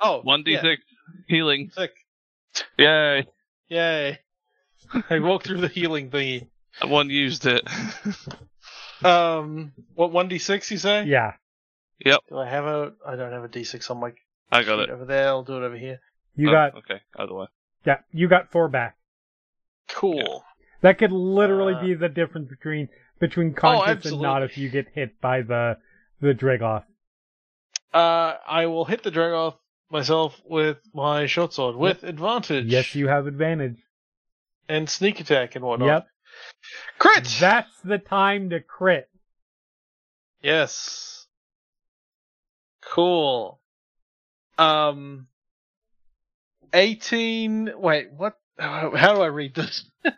Oh, One d yeah, six healing. Sick. Yay! Yay. I walked through the healing thingy. One used it. Um, what, 1d6 you say? Yeah. Do I have a, I don't have a d6 on my I got it. over there. I'll do it over here. You Oh, got okay. Either way. yeah, you got four back. Cool. That could literally Uh, be the difference between between conscious and not if you get hit by the the Draegloth. Uh, I will hit the Draegloth myself with my short sword with advantage. Yes, you have advantage. And sneak attack and whatnot. Yep. Crit! That's the time to crit. Yes. Cool. Um, 18, wait, what? How do I read this?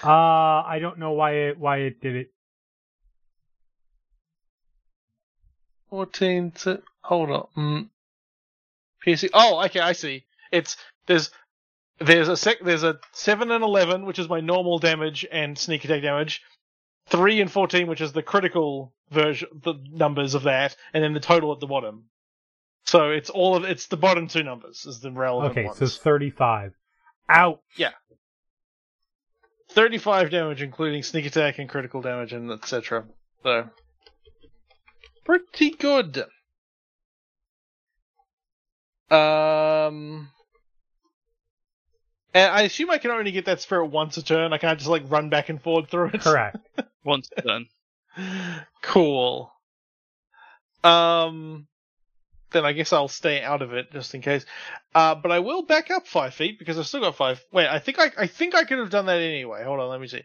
Uh I don't know why it why it did it. 14 to, hold on. Mm. PC, oh, okay, I see. It's, there's, there's a sec, there's a 7 and 11, which is my normal damage and sneak attack damage. 3 and 14, which is the critical version, the numbers of that, and then the total at the bottom. So it's all of, it's the bottom two numbers is the relevant Okay, ones. so thirty five. Out. Yeah. 35 damage, including sneak attack and critical damage and etc. So, pretty good. Um, and I assume I can only get that spirit once a turn. I can't just like run back and forward through it. Correct. Once done. cool. Um, then I guess I'll stay out of it just in case. Uh, but I will back up five feet because I've still got five. Wait, I think I, I think I could have done that anyway. Hold on, let me see.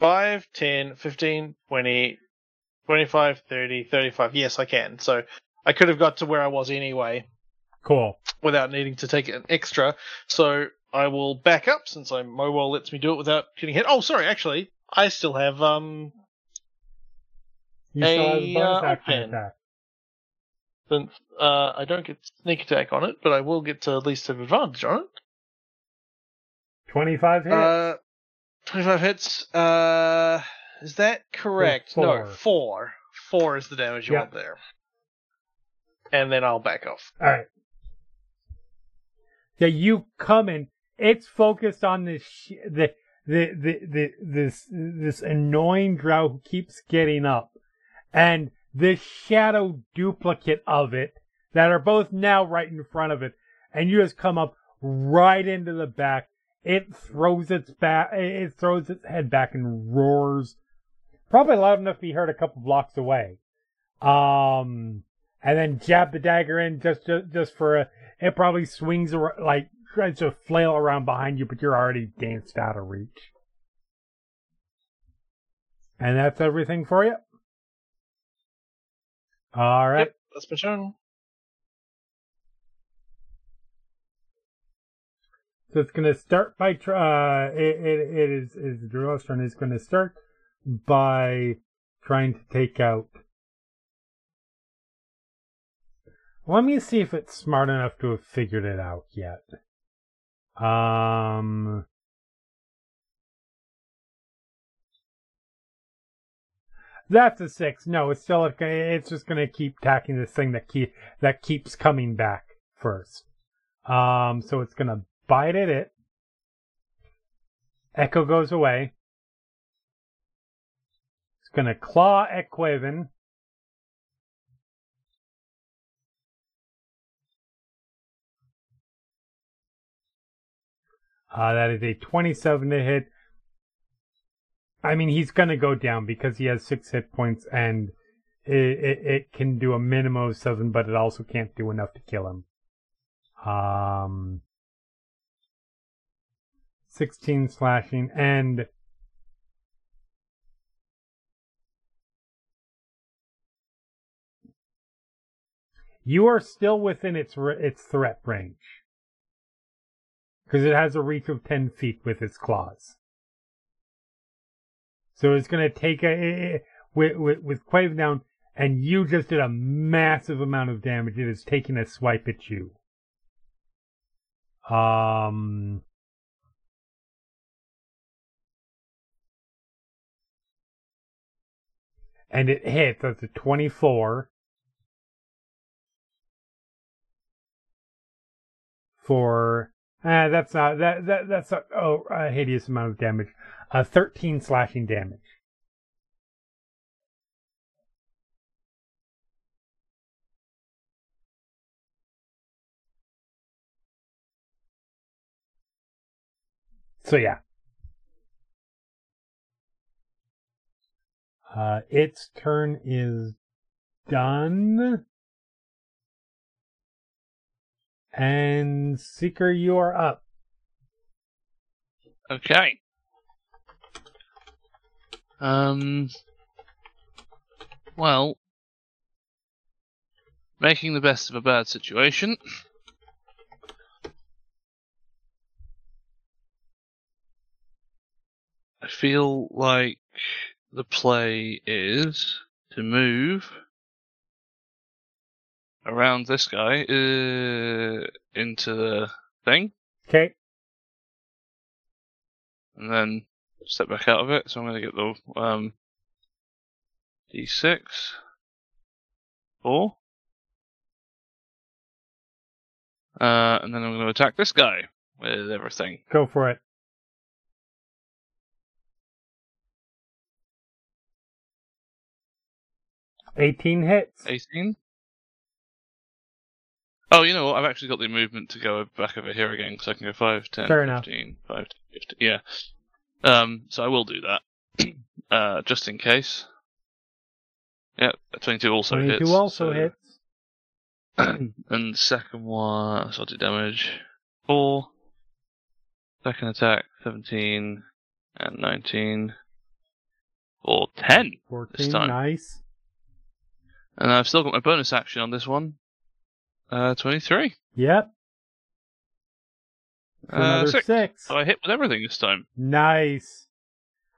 5, 10, 15, 20, 25, 30, 35. Yes, I can. So I could have got to where I was anyway Cool. without needing to take an extra. So I will back up since I'm mobile lets me do it without getting hit. Oh, sorry, actually, I still have um You still A, a uh, action open. attack. Then uh, I don't get sneak attack on it, but I will get to at least have advantage on it. Twenty five hits. Uh, 25 hits. Uh, is that correct? Four. No, four. Four is the damage you Yeah. want there. And then I'll back off. All right. Yeah, you come in. It's focused on this sh- the, the the the this this annoying drow who keeps getting up, and this shadow duplicate of it that are both now right in front of it, and you just come up right into the back. It throws its back. It throws its head back and roars, probably loud enough to be heard a couple blocks away. Um, and then jab the dagger in just just, just for a. It probably swings like tries to flail around behind you, but you're already danced out of reach. And that's everything for you. All right. Yep, that's my turn. So it's going to start by uh, it, it, it is is Drill's turn is going to start by trying to take out. Let me see if it's smart enough to have figured it out yet. Um. That's a six. No, it's still it's just gonna keep attacking this thing that keep that keeps coming back first. Um, so it's gonna bite at it. Echo goes away. It's gonna claw at Quaven. Uh, that is a 27 to hit. I mean, he's gonna go down because he has six hit points and it, it, it can do a minimum of seven, but it also can't do enough to kill him. Um, 16 slashing and you are still within its its threat range because it has a reach of 10 feet with its claws. So it's going to take a, with, with, with Quave down, and you just did a massive amount of damage. It is taking a swipe at you. Um, and it hits. That's a 24. For uh, that's not that that that's oh a hideous amount of damage. Uh, 13 slashing damage. So yeah. Uh, its turn is done. And Seeker, you are up. Okay. Um. Well, making the best of a bad situation. I feel like the play is to move around this guy uh, into the thing Okay. and then step back out of it. So I'm going to get the um, d6, four, uh, and then I'm going to attack this guy with everything. Go for it. Eighteen hits. 18. Oh, you know what? I've actually got the movement to go back over here again, so I can go 5, 10, Fair enough. 15, 5, 10, 15. Yeah. Um, so I will do that. uh, just in case. Yeah, 22 also Twenty-two hits. also so- hits. and second one, so I'll do damage. 4. Second attack, 17 and 19. Or 10. Fourteen. time. Nice. And I've still got my bonus action on this one. Uh, 23. Yep. For Uh, another six. six. So I hit with everything this time. Nice.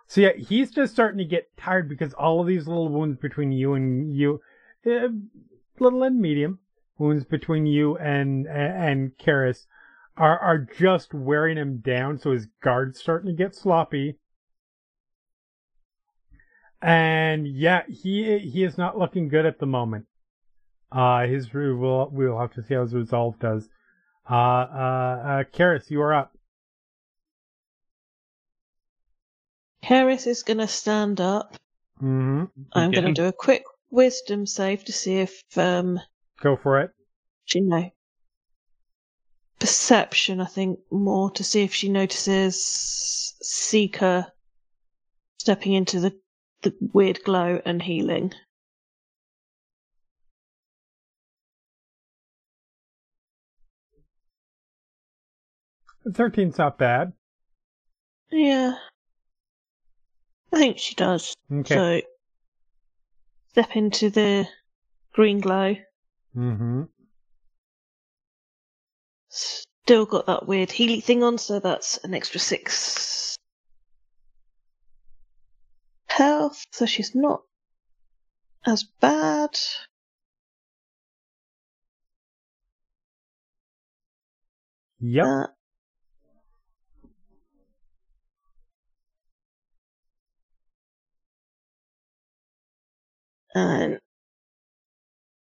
So yeah, he's just starting to get tired because all of these little wounds between you and you, uh, little and medium wounds between you and and Keres are are just wearing him down. So his guard's starting to get sloppy. And yeah, he he is not looking good at the moment. Uh, his we'll we'll have to see how his resolve does. Uh, uh, uh, Keres, you are up. Keres is going to stand up. hmm I'm gonna do a quick wisdom save to see if um Go for it. she know perception. I think more to see if she notices Seeker stepping into the the weird glow and healing. Thirteen's not bad. Yeah, I think she does. Okay. So step into the green glow. mm-hmm. Still got that weird healing thing on, so that's an extra six health. So she's not as bad. Yep. Uh, and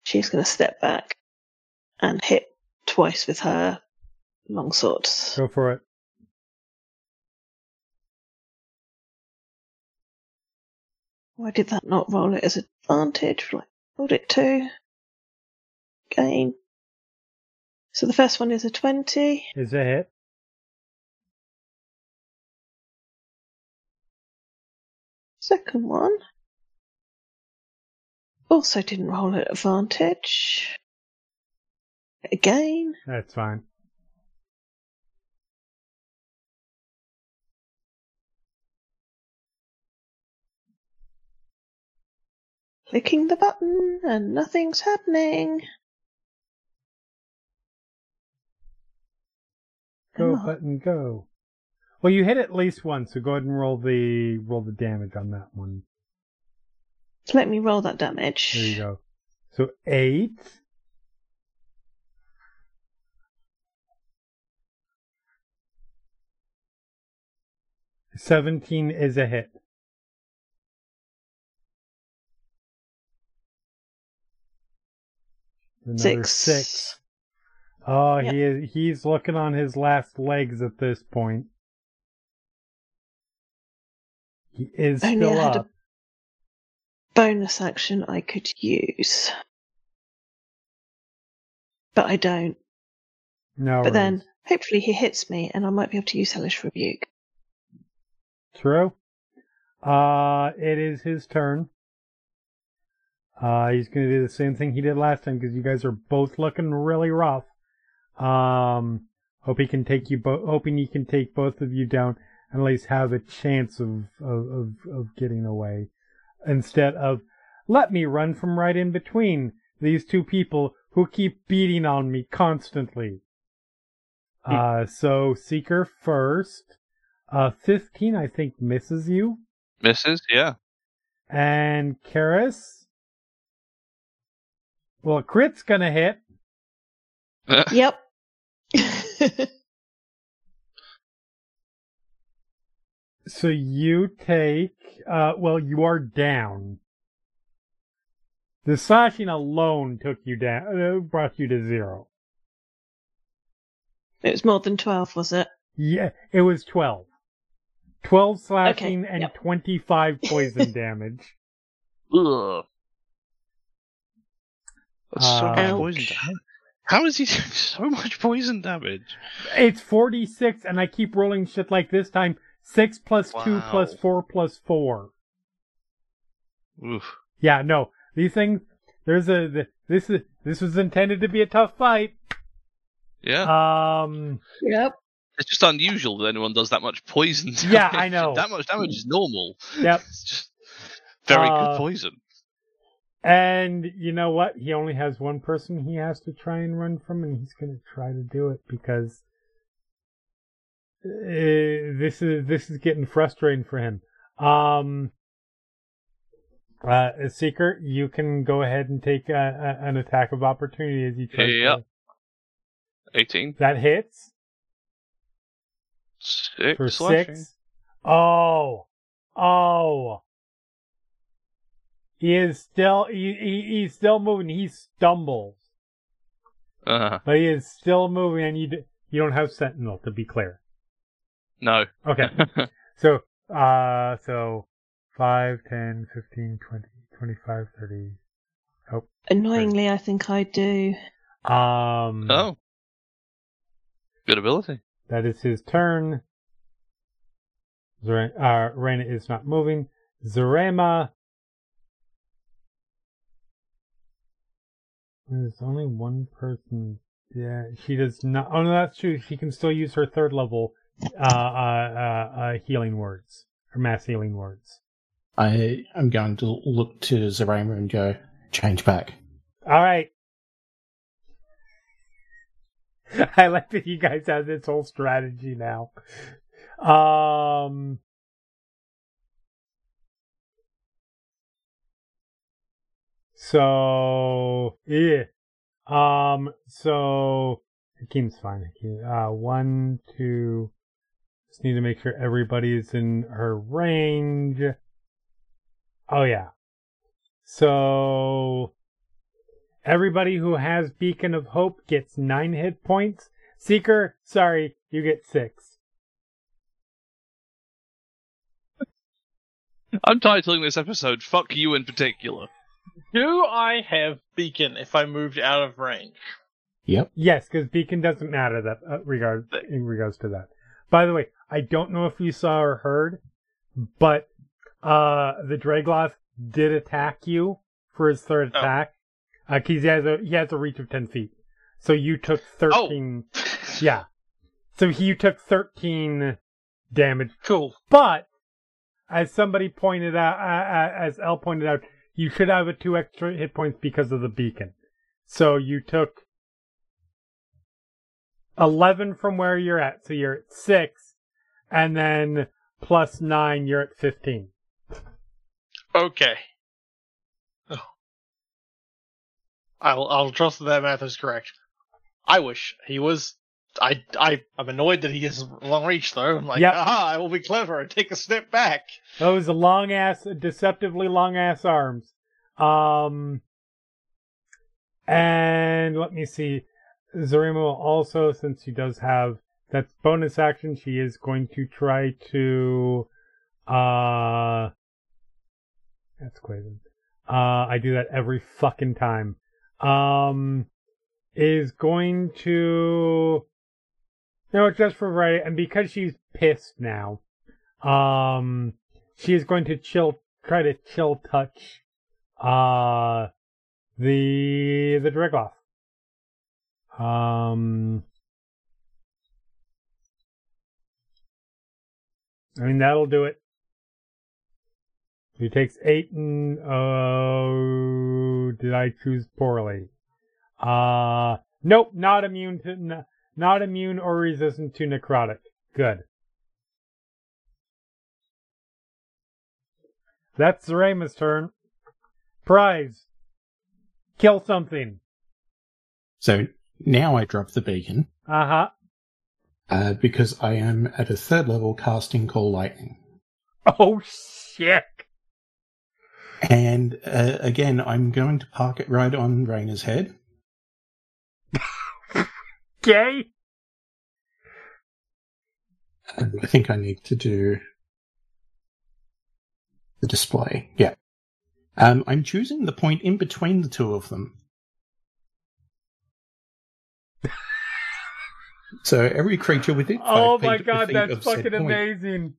she's going to step back and hit twice with her long swords. Go for it. Why did that not roll it as advantage? Like, rolled it two. Gain. So the first one is a 20. Is a hit. Second one. Also didn't roll at advantage. Again. That's fine. Clicking the button and nothing's happening. Go Oh. button go. Well, you hit at least once, so go ahead and roll the roll the damage on that one. Let me roll that damage. There you go. So eight. Seventeen is a hit. Another Six. six. Oh, Yep. he is, he's looking on his last legs at this point. He is still up. Bonus action I could use. But I don't. No, but then, hopefully he hits me and I might be able to use Hellish Rebuke. True. Uh, it is his turn. Uh, he's gonna do the same thing he did last time because you guys are both looking really rough. Um, hope he can take you both. Hoping he can take both of you down and at least have a chance of of of, of getting away, instead of let me run from right in between these two people who keep beating on me constantly. Uh, so Seeker first. Uh, 15, I think, misses you. Misses, yeah. And Keres. Well, crit's gonna hit. Yep. So you take, uh, well, you are down. The slashing alone took you down, uh, brought you to zero. it was more than 12, was it? Yeah, it was 12. 12 slashing and yep. 25 poison damage. Ugh. That's so Uh, much poison damage. How is he doing so much poison damage? It's 46, and I keep rolling shit like this time. 6 plus 2 Wow. plus 4 plus 4. Oof. Yeah, no. These things, there's a, th- this is, this was intended to be a tough fight. Yeah. Um, Yep. it's just unusual that anyone does that much poison damage. Yeah, I know. That much damage is normal. yep. It's just very Uh, good poison. And you know what? He only has one person he has to try and run from, and he's going to try to do it because uh, this is this is getting frustrating for him. Um, uh, Seeker, you can go ahead and take a, a, an attack of opportunity as you try. Yep. 18. That hits Six. for slashing. six. Oh, oh. He is still he, he he's still moving. He stumbles. Uh, huh. But he is still moving, and you d- you don't have Sentinel to be clear. No. Okay, so uh, so 5, 10, 15, 20, 25, 30. Annoyingly, I think I do. Um, oh. Good ability. that is his turn. Zere- uh, Reyna is not moving. Zarema. There's only one person. Yeah, she does not. Oh no, that's true. She can still use her third level uh, uh, uh, uh, healing words or mass healing words. I am going to look to Zarema and go, change back. All right. I like that you guys have this whole strategy now. Um. So yeah. Um. So Hakim's fine. Hakim. Uh. One, two. Just need to make sure everybody's in her range. Oh yeah. So everybody who has Beacon of Hope gets nine hit points. Seeker, sorry, you get six. I'm titling this episode "Fuck You" in particular. Do I have beacon if I moved out of range? Yep. Yes, because Beacon doesn't matter that uh, regard in regards to that. By the way, I don't know if you saw or heard, but uh the Draegloth did attack you for his third Oh. attack. Uh, 'cause he has a he has a reach of ten feet. So you took 13. Yeah. So you took 13 damage. Cool. But, as somebody pointed out, uh, uh, as L pointed out, you should have a two extra hit points because of the beacon. So you took 11 from where you're at. So you're at 6. And then plus 9, you're at 15. Okay. Oh. I'll I'll trust that that math is correct. I wish he was. I I I'm annoyed that he has long reach though. I'm like, Yep. aha! I will be clever and take a step back. Those long ass, deceptively long ass arms. Um, and let me see. Zarima will also, since he does have that's bonus action, she is going to try to, uh, that's Quaven. Uh, I do that every fucking time. Um, is going to, no, it's just for variety, and because she's pissed now, um, she is going to chill, try to chill touch, uh, the, the Draegloth. Um, I mean, that'll do it. He takes eight and, oh, did I choose poorly? Uh, nope, not immune to, not immune or resistant to necrotic. Good. That's Zarema's turn. Prize. Kill something. So now I drop the beacon Uh huh. Uh, because I am at a third level casting Call Lightning. Oh shit. And uh, again, I'm going to park it right on Reyna's head. Okay. And I think I need to do the display. Yeah. Um, I'm choosing the point in between the two of them. So every creature within five Oh my god, that's fucking amazing.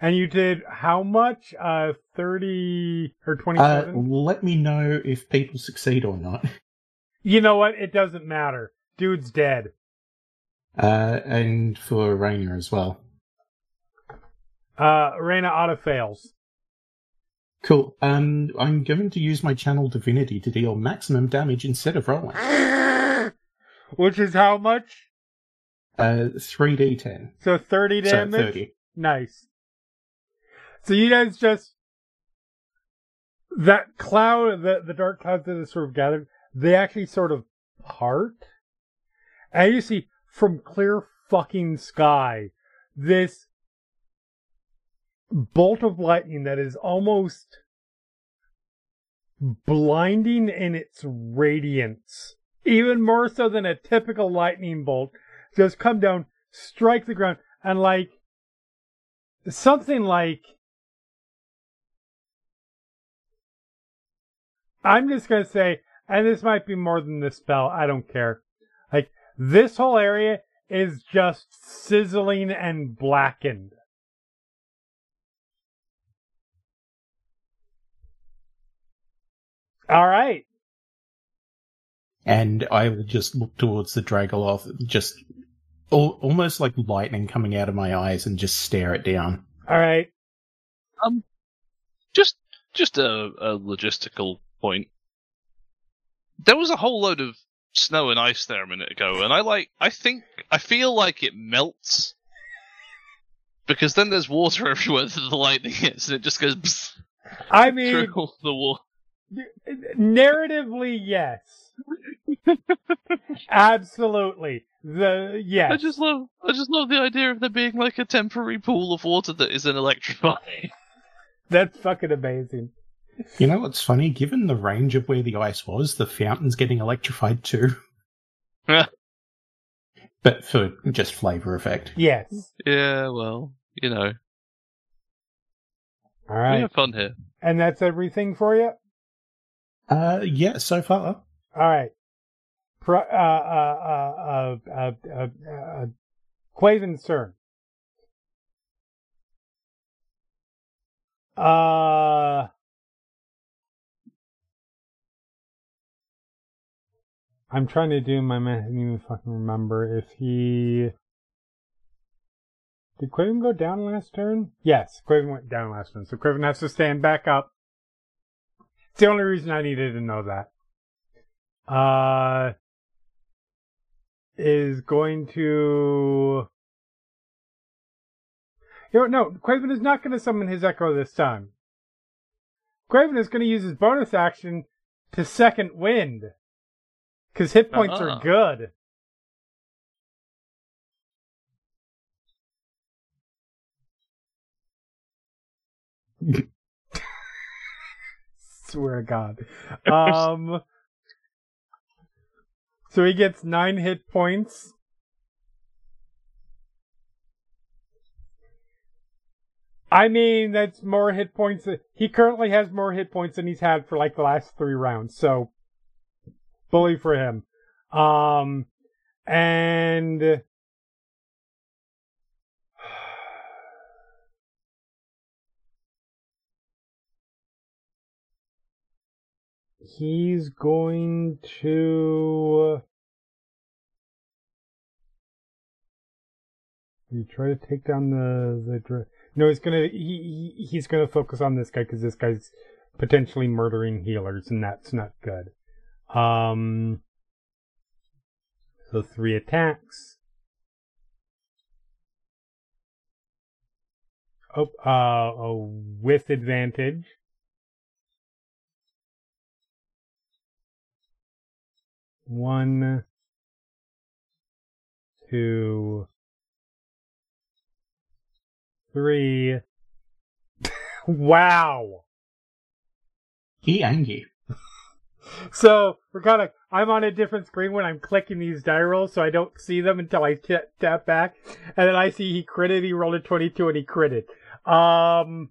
And you did how much? Uh, 30 or Uh, let me know if people succeed or not. you know what? It doesn't matter. Dude's dead. Uh, and for Reyna as well. Uh, Reyna auto fails. Cool. Um, I'm going to use my channel divinity to deal maximum damage instead of rolling. Which is how much? Uh, 3d10. So 30 damage? So 30. Nice. So you guys just that cloud, the the dark clouds that are sort of gathered, they actually sort of part, and you see from clear fucking sky this bolt of lightning that is almost blinding in its radiance, even more so than a typical lightning bolt, just come down, strike the ground, and like something like I'm just gonna say, and this might be more than the spell, I don't care. Like this whole area is just sizzling and blackened. All right. And I will just look towards the Draegloth, just al- almost like lightning coming out of my eyes and just stare it down. All right. Um, just just a, a logistical point. There was a whole load of snow and ice there a minute ago, and I like I think I feel like it melts because then there's water everywhere that the lightning hits, and it just goes psst I mean, through the wall. Narratively, yes. Absolutely. The yes. I just love I just love the idea of there being like a temporary pool of water that isn't electrifying. That's fucking amazing. You know what's funny? Given the range of where the ice was, the fountain's getting electrified too. Yeah. but for just flavor effect. Yes. yeah, well, you know, All we have fun here. And that's everything for you? Uh, yeah, so far. All right. Pro, uh, uh, uh, uh, uh, uh, uh, Quaven's turn. Uh, I'm trying to do my math and even fucking remember if he. Did Quaven go down last turn? Yes, Quaven went down last turn. So Quaven has to stand back up it's the only reason I needed to know that. Uh, is going to. You know, no, Quaven is not going to summon his Echo this time. Quaven is going to use his bonus action to second wind. Because hit points Ah. are good. Swear to God. Um, so he gets nine hit points. I mean, that's more hit points. He currently has more hit points than he's had for like the last three rounds. So, bully for him. Um, and he's going to. You try to take down the the. No, he's gonna he, he he's gonna focus on this guy because this guy's potentially murdering healers, and that's not good. Um. So three attacks. Oh, uh, oh, with advantage. One, two, three. wow. He angry. So we're kind of. I'm on a different screen when I'm clicking these die rolls, so I don't see them until I t- tap back, and then I see he critted. He rolled a 22 and he critted. Um.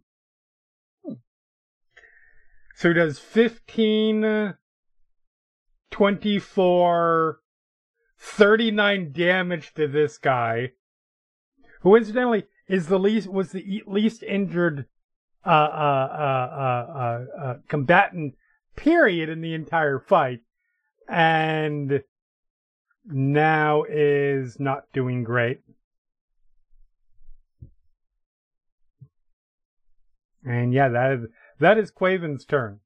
So he does 15, 24, 39 damage to this guy, who incidentally is the least was the least injured uh, uh, uh, uh, uh, uh, combatant period in the entire fight, and now is not doing great. And yeah, that is that is Quaven's turn.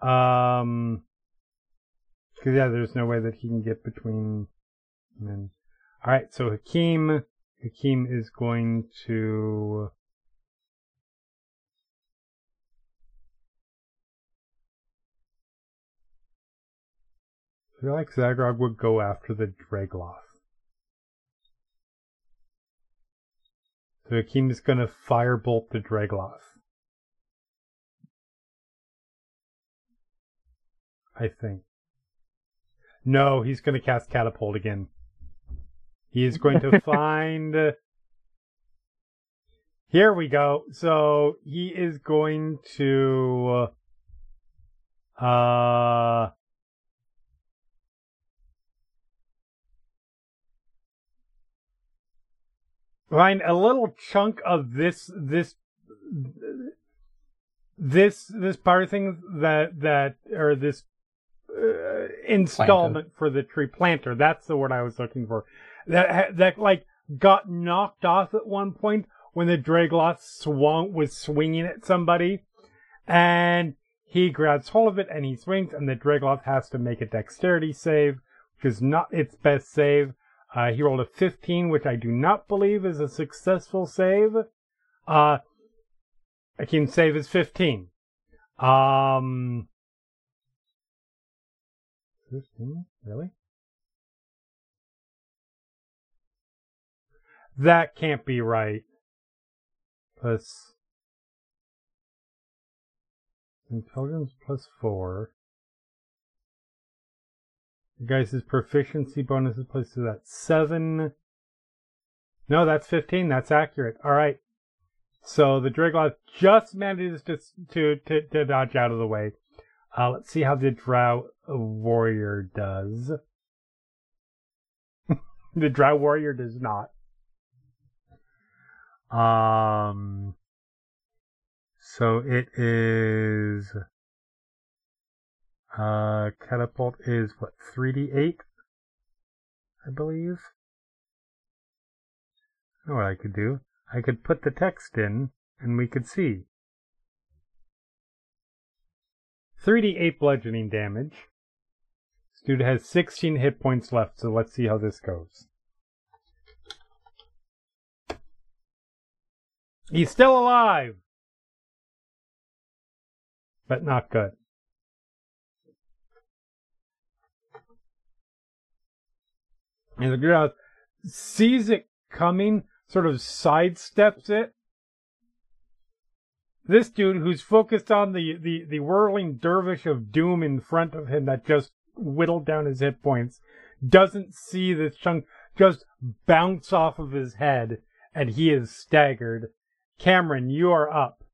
Um, because yeah, there's no way that he can get between. And all right, so Hakim, Hakim is going to. I feel like Zaghrog would go after the Draegloth. So Hakim is going to firebolt the Draegloth. I think. No, he's going to cast Catapult again. He is going to find. Here we go. So he is going to. Uh. find a little chunk of this this this this power thing that that or this uh, installment for the tree planter. That's the word I was looking for. That that like got knocked off at one point when the Draegloth swung was swinging at somebody, and he grabs hold of it and he swings, and the Draegloth has to make a dexterity save, which is not its best save. Uh, he rolled a 15, which I do not believe is a successful save. Uh, I can save is 15. Um, 15? Really? That can't be right. Plus intelligence plus four. You guys' proficiency bonuses plus so that's seven. No, that's fifteen. That's accurate. All right. So the Draegloth just manages to to to, to dodge out of the way. Uh, let's see how the Drow warrior does. the Drow warrior does not. Um. So it is. Uh, catapult is what, 3d8? I believe. I know what I could do. I could put the text in and we could see. 3d8 bludgeoning damage. This dude has 16 hit points left, so let's see how this goes. He's still alive! But not good. And the girl sees it coming, sort of sidesteps it. This dude, who's focused on the, the, the whirling dervish of doom in front of him that just whittled down his hit points, doesn't see this chunk just bounce off of his head, and he is staggered. Kamron, you are up.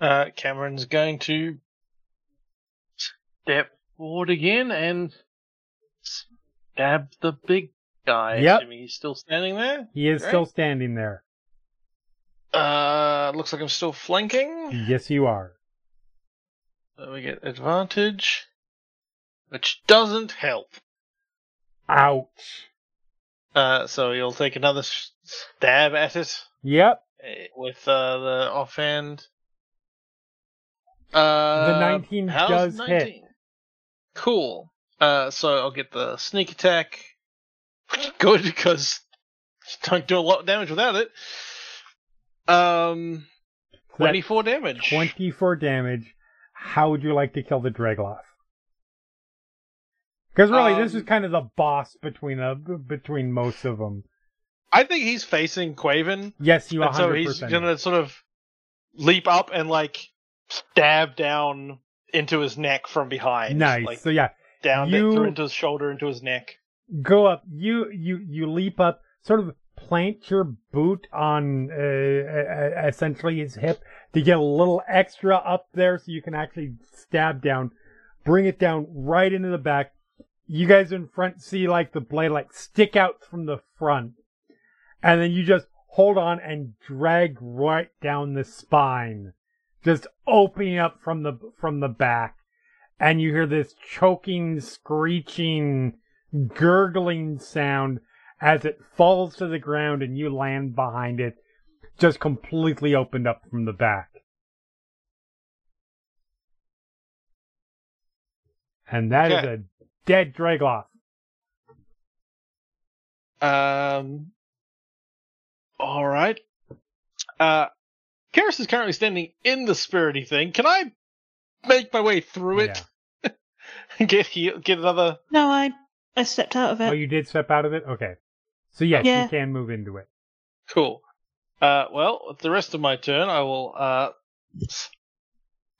Uh, Kamron's going to step forward again and stab the big guy. Yep. Assuming he's still standing there. He is Great. still standing there. Uh, looks like I'm still flanking. Yes, you are. So we get advantage, which doesn't help. Ouch. Uh, so you'll take another stab at it Yep. eh, with uh, the offhand. Uh, The 19 how's does 19? hit. Cool. Uh, so I'll get the sneak attack. Good because you don't do a lot of damage without it. Um, that's 24 damage. 24 damage. How would you like to kill the Draegloth? Because really, this Um, is kind of the boss between uh, between most of them. I think he's facing Quaven, Yes, you 100% and so he's gonna sort of leap up and like stab down into his neck from behind. nice. Like so yeah, down you- into his shoulder, into his neck. go up. You you you leap up, sort of plant your boot on uh, uh, essentially his hip to get a little extra up there, so you can actually stab down, bring it down right into the back. You guys in front see like the blade like stick out from the front, and then you just hold on and drag right down the spine, just opening up from the from the back, and you hear this choking, screeching gurgling sound as it falls to the ground and you land behind it, just completely opened up from the back. And that is Okay. a dead Draegloth. Um. All right. Uh, Keres is currently standing in the spirity thing. Can I make my way through it and get heal, get another? No, I I stepped out of it. Oh, you did step out of it? Okay. So yes, Yeah. you can move into it. Cool. Uh, well, with the rest of my turn, I will uh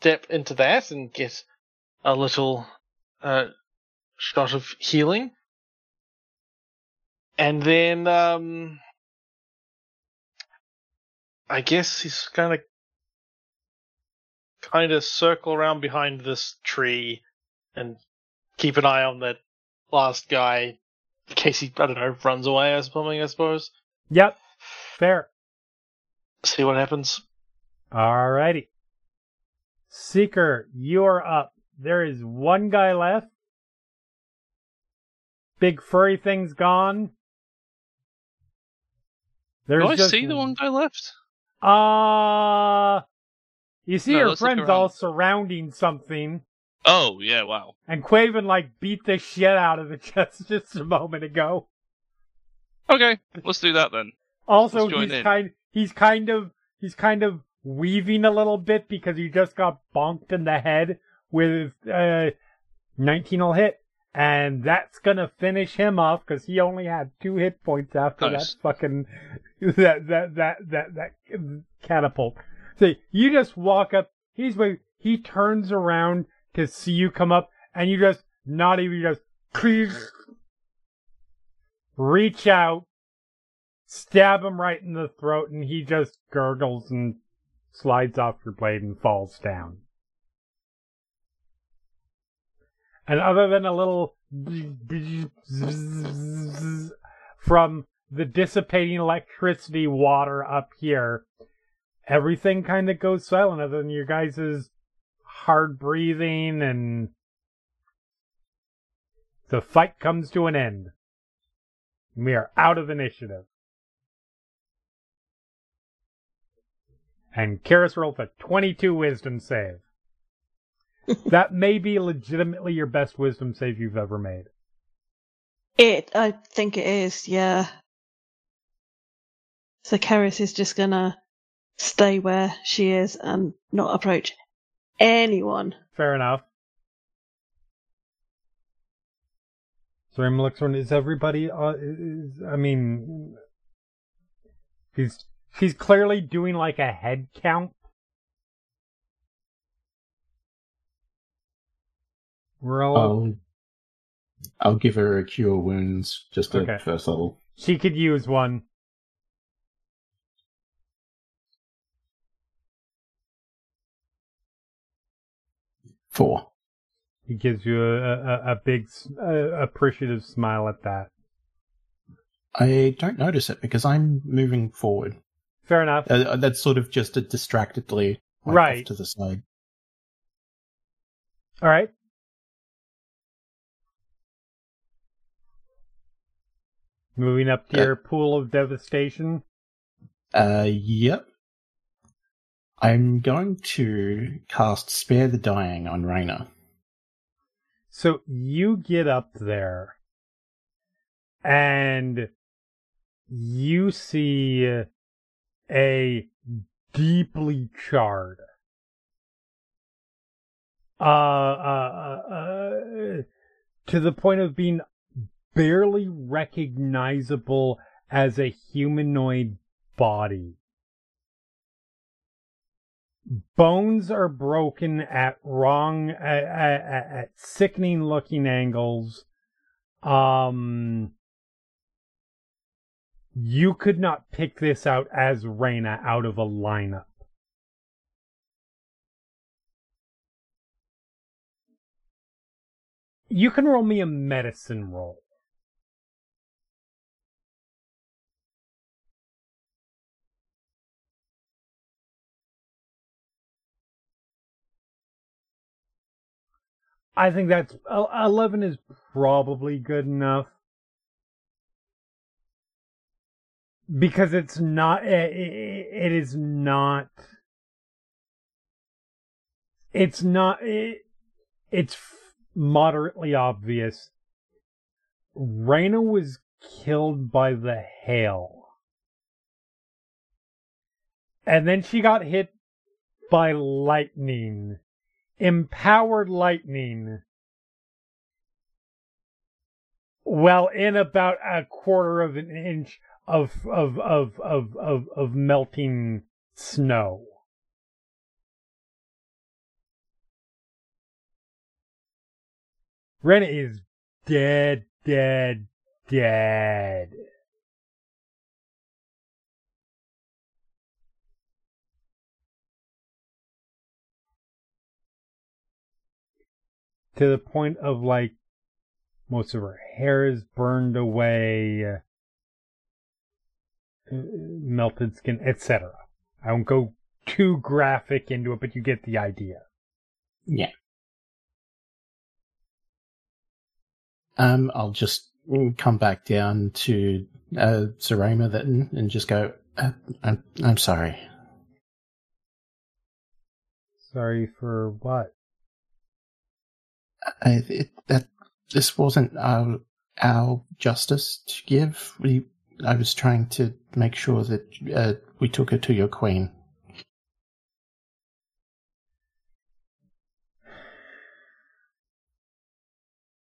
step into that and get a little uh shot of healing, and then um, I guess he's gonna kind of circle around behind this tree and keep an eye on that last guy in case he I don't know runs away or something. I suppose. Yep. Fair. See what happens. Alrighty. Seeker, you are up. There is one guy left. Big furry thing's gone. There's Do I just see the one guy left? Uh you see No, your friends all surrounding something, Oh, yeah, wow. and Quaven like beat the shit out of it just just a moment ago. Okay, let's do that then. Also, he's in. kind he's kind of he's kind of weaving a little bit because he just got bonked in the head with uh 19 will hit, and that's gonna finish him off because he only had two hit points after Nice. that fucking that that that that that catapult. So you just walk up. He's. He turns around to see you come up, and you just not even just reach out, stab him right in the throat, and he just gurgles and slides off your blade and falls down. And other than a little from the dissipating electricity water up here, everything kind of goes silent other than your guys' hard breathing, and the fight comes to an end. We are out of initiative. And Keres rolled a 22 wisdom save. that may be legitimately your best wisdom save you've ever made. It, I think it is, yeah. So Keres is just gonna stay where she is and not approach anyone. Fair enough. So Rim looks around. Is everybody? Uh, is, I mean, he's she's clearly doing like a head count. We're all. I'll, I'll give her a cure wounds just at Okay. first level. She could use one. Four. He gives you a a, a big uh, appreciative smile at that. I don't notice it because I'm moving forward. Fair enough. Uh, that's sort of just a distractedly like, Right. to the side. All right. Moving up to Uh, your pool of devastation. Uh, yep. I'm going to cast Spare the Dying on Reyna. So you get up there and you see a deeply charred uh, uh, uh, uh, to the point of being barely recognizable as a humanoid body. Bones are broken at wrong, at, at, at sickening looking angles. Um, you could not pick this out as Reyna out of a lineup. You can roll me a medicine roll. I think that's 11 is probably good enough. Because it's not, eh, i- i- it is not, it's not, it, it's moderately obvious. Reyna was killed by the hail. And then she got hit by lightning empowered lightning well in about a quarter of an inch of of of of of, of melting snow. Reyna is dead dead dead to the point of like most of her hair is burned away, uh, melted skin, etc. I won't go too graphic into it, but you get the idea. Yeah. Um, I'll just come back down to uh, Zarema then and just go. Uh, I'm I'm sorry. Sorry for what? It, that this wasn't our our justice to give. We I was trying to make sure that uh, we took her to your queen.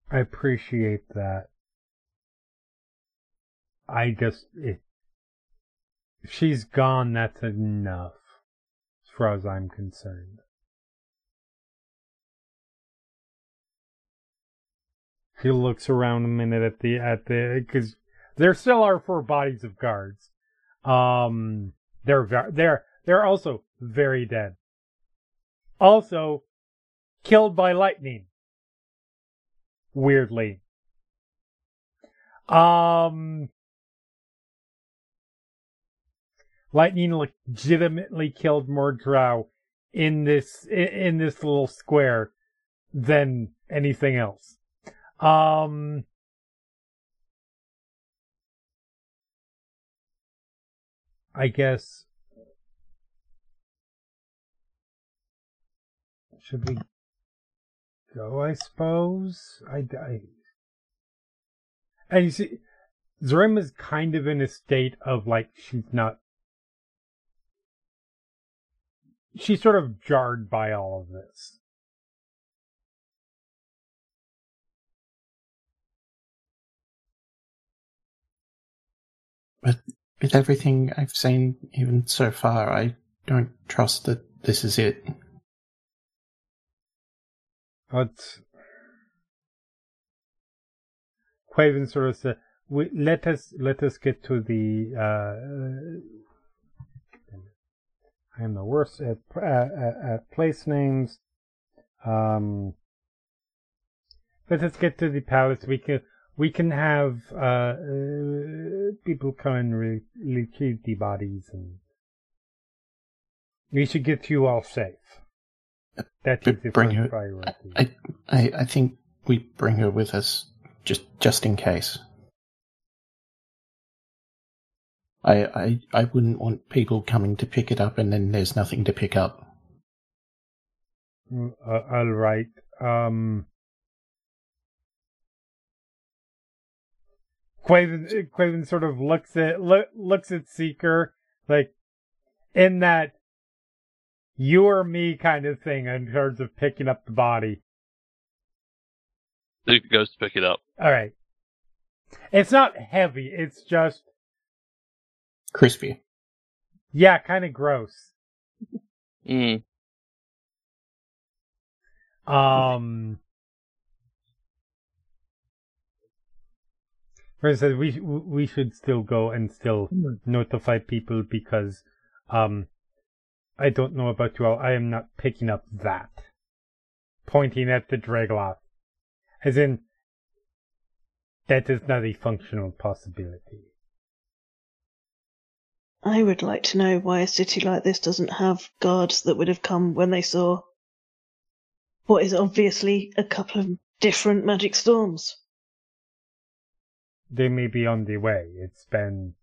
I appreciate that. I just, it, if she's gone, that's enough, as far as I'm concerned. She looks around a minute at the at the because there still are four bodies of guards. Um, they're ve- they're they're also very dead. Also, killed by lightning. Weirdly. Um, lightning legitimately killed more drow in this in this little square than anything else. Um I guess should we go, I suppose? I, I and you see Zarem is kind of in a state of like she's not she's sort of jarred by all of this. But with everything I've seen, even so far, I don't trust that this is it. But Quaven sort of said, we, "Let us let us get to the." Uh, I am the worst at, uh, at, at place names. Um, let us get to the palace. We can we can have uh, uh, people come and re- retrieve the bodies, and we should get you all safe. That is the bring her- priority. I, I, I think we bring her with us just, just in case. I, I, I wouldn't want people coming to pick it up and then there's nothing to pick up. Mm, Uh, all right. Um, Quaven, Quaven sort of looks at lo- looks at Seeker like in that you or me kind of thing in terms of picking up the body. Luke goes to pick it up. All right. It's not heavy. It's just Crispy. yeah, kind of gross. Mm. Um, for instance, we we should still go and still notify people because, um, I don't know about you all. I am not picking up that. Pointing at the Draegloth, as in that is not a functional possibility. I would like to know why a city like this doesn't have guards that would have come when they saw what is obviously a couple of different magic storms. They may be on the way. It's been.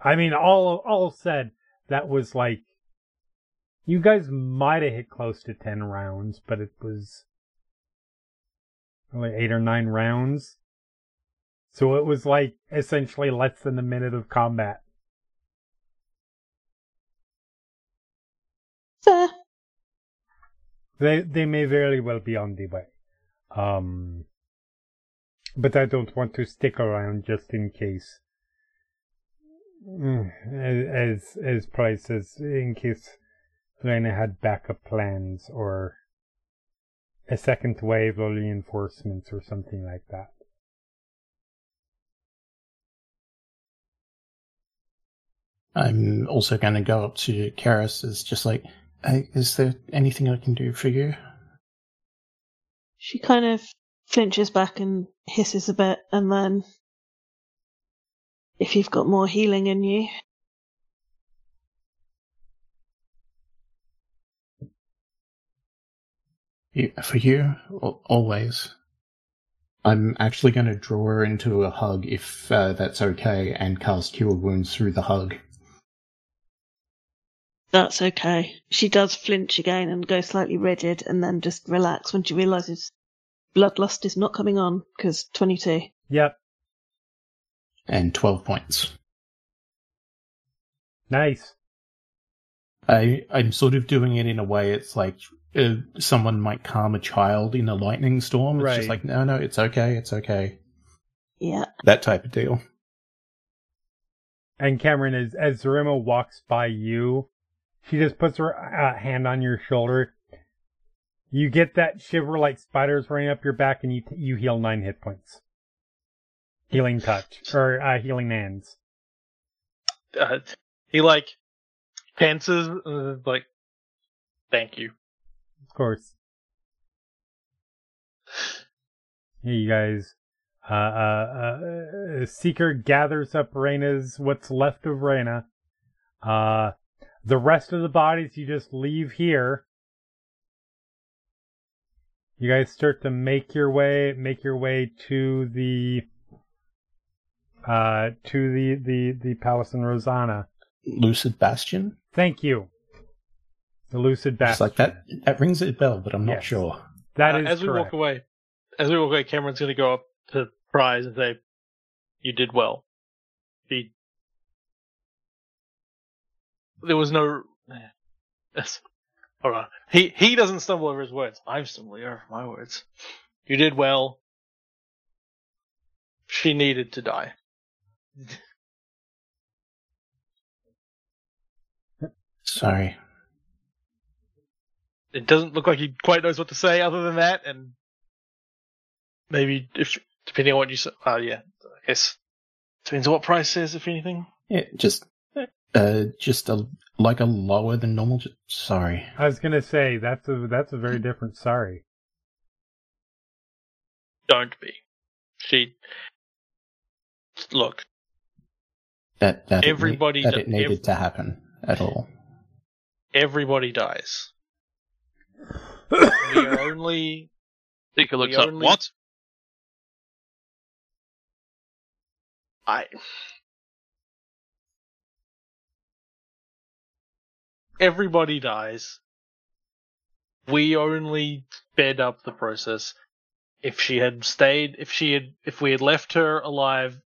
I mean, all all said, that was like. You guys might have hit close to ten rounds, but it was only eight or nine rounds. So it was like essentially less than a minute of combat. Fair. They they may very well be on the way. Um but I don't want to stick around just in case. Mm, As as Prize says, in case Lena had backup plans or a second wave of reinforcements or something like that. I'm also going to go up to Keres as just like, hey, is there anything I can do for you? She kind of flinches back and hisses a bit, and then, if you've got more healing in you, for you? Always. I'm actually going to draw her into a hug if uh, that's okay and cast Cure Wounds through the hug. that's okay. She does flinch again and go slightly rigid, and then just relax when she realizes bloodlust is not coming on because 22. Yep, And 12 points. nice. I, I'm sort of doing it in a way it's like uh, someone might calm a child in a lightning storm. It's Right. just like, no, no, it's okay, it's okay. Yeah. That type of deal. And Kamron, as as Zarima walks by you, she just puts her uh, hand on your shoulder. You get that shiver like spiders running up your back, and you you heal nine hit points. Healing touch or uh, healing hands. Uh, he like pences, uh, like, thank you. Of course. Hey, you guys. Uh, uh, uh, Seeker gathers up Reyna's what's left of Reyna. Uh, The rest of the bodies you just leave here. You guys start to make your way, make your way to the, uh, to the, the, the Palace in Rosohna. Lucid Bastion? Thank you. The Lucid Just Bastion. like that. That rings a bell, but I'm not Yes. sure. That Uh, is as we walk away, as we walk away, Kamron's going to go up to Prize and say, "You did well." He, there was no. Hold on. He he doesn't stumble over his words. I'm stumbling over my words. You did well. She needed to die. Sorry. It doesn't look like he quite knows what to say other than that, and maybe if depending on what you say, uh, yeah, I guess depends on what Prize says, if anything. Yeah, just, uh, just a like a lower than normal. Just, sorry. I was gonna say that's a that's a very different. Sorry. Don't be. She. Look, That that Everybody it, ne- that do- it needed ev- to happen at all. everybody dies. the only. Seeker looks The up. only- What? I. Everybody dies. We only sped up the process. If she had stayed, if she had, if we had left her alive,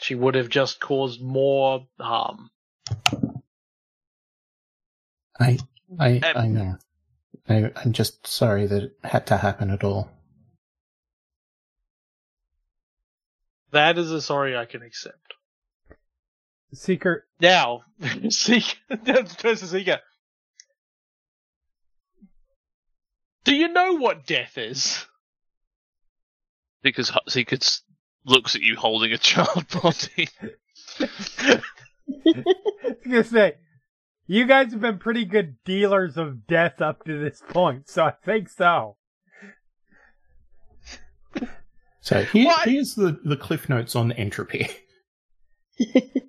she would have just caused more harm. I I Um, I know. I, I'm just sorry that it had to happen at all. That is a sorry I can accept. Seeker, Now, Seeker, turns to Seeker. Do you know what death is? Because Seeker s- looks at you holding a child body. I was gonna say, you guys have been pretty good dealers of death up to this point, so I think so. So here, Why- here's the, the cliff notes on entropy.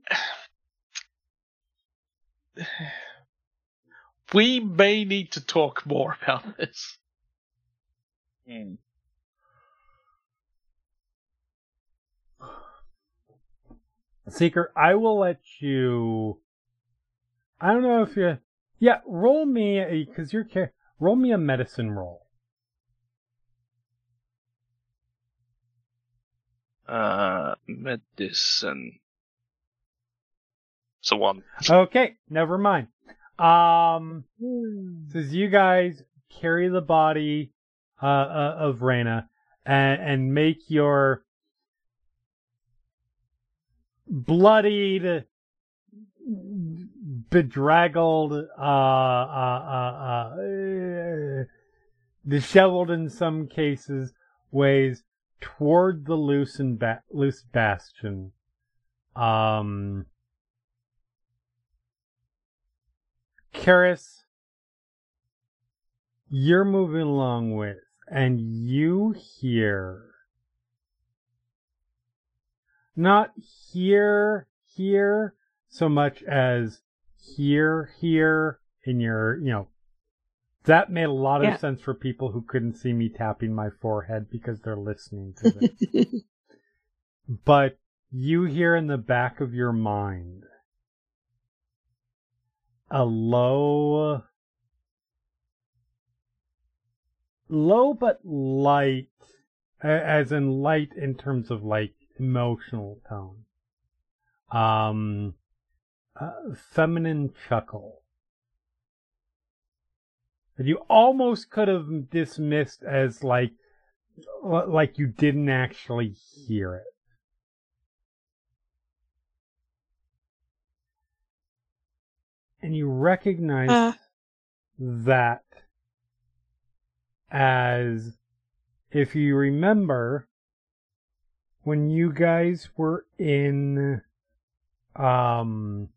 We may need to talk more about this. Seeker, I will let you. I don't know if you. Yeah, roll me a because you're ca- roll me a medicine roll. Uh, medicine. So one. Okay, never mind. Um, says you guys carry the body uh, uh, of Reyna and, and make your bloodied, bedraggled, uh, uh, uh, uh, disheveled in some cases ways toward the loose and ba- loose bastion. Um, Keres, you're moving along with, and you hear. Not here, here, so much as here, here, in your, you know. That made a lot of Yeah. sense for people who couldn't see me tapping my forehead because they're listening to this. but you hear in the back of your mind a low low but light as in light in terms of like emotional tone. Um a feminine chuckle. That you almost could have dismissed as like like you didn't actually hear it and you recognize Uh, that as if you remember when you guys were in um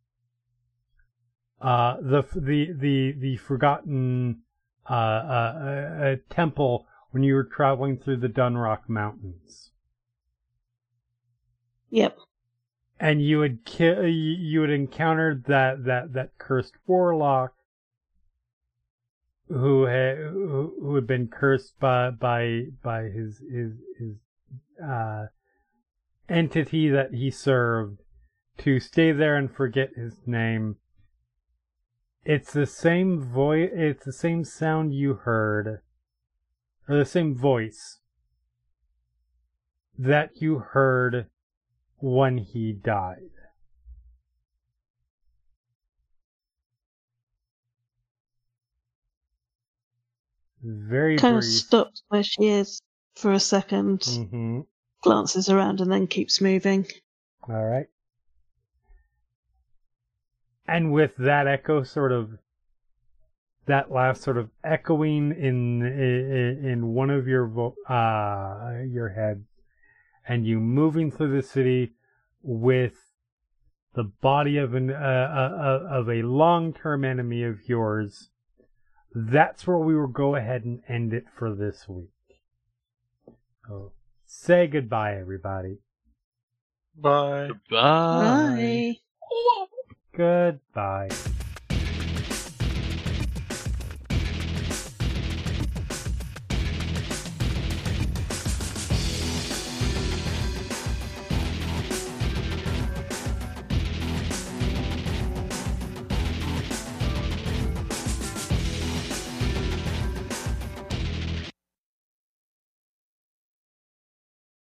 uh the the the the forgotten uh, uh, uh, uh temple when you were traveling through the Dunrock Mountains yep. And you would ki- you would encountered that that that cursed warlock who had who had been cursed by by by his his his uh entity that he served to stay there and forget his name. It's the same voice it's the same sound you heard or the same voice that you heard when he died very Kind of brief stops where she is for a 2nd hmm glances around, and then keeps moving. All right. And with that echo sort of that last sort of echoing in in, in one of your vo- uh your head and you moving through the city with the body of an uh, uh, of a long-term enemy of yours that's where we will go ahead and end it for this week so say goodbye everybody Bye. Bye. Bye. Goodbye.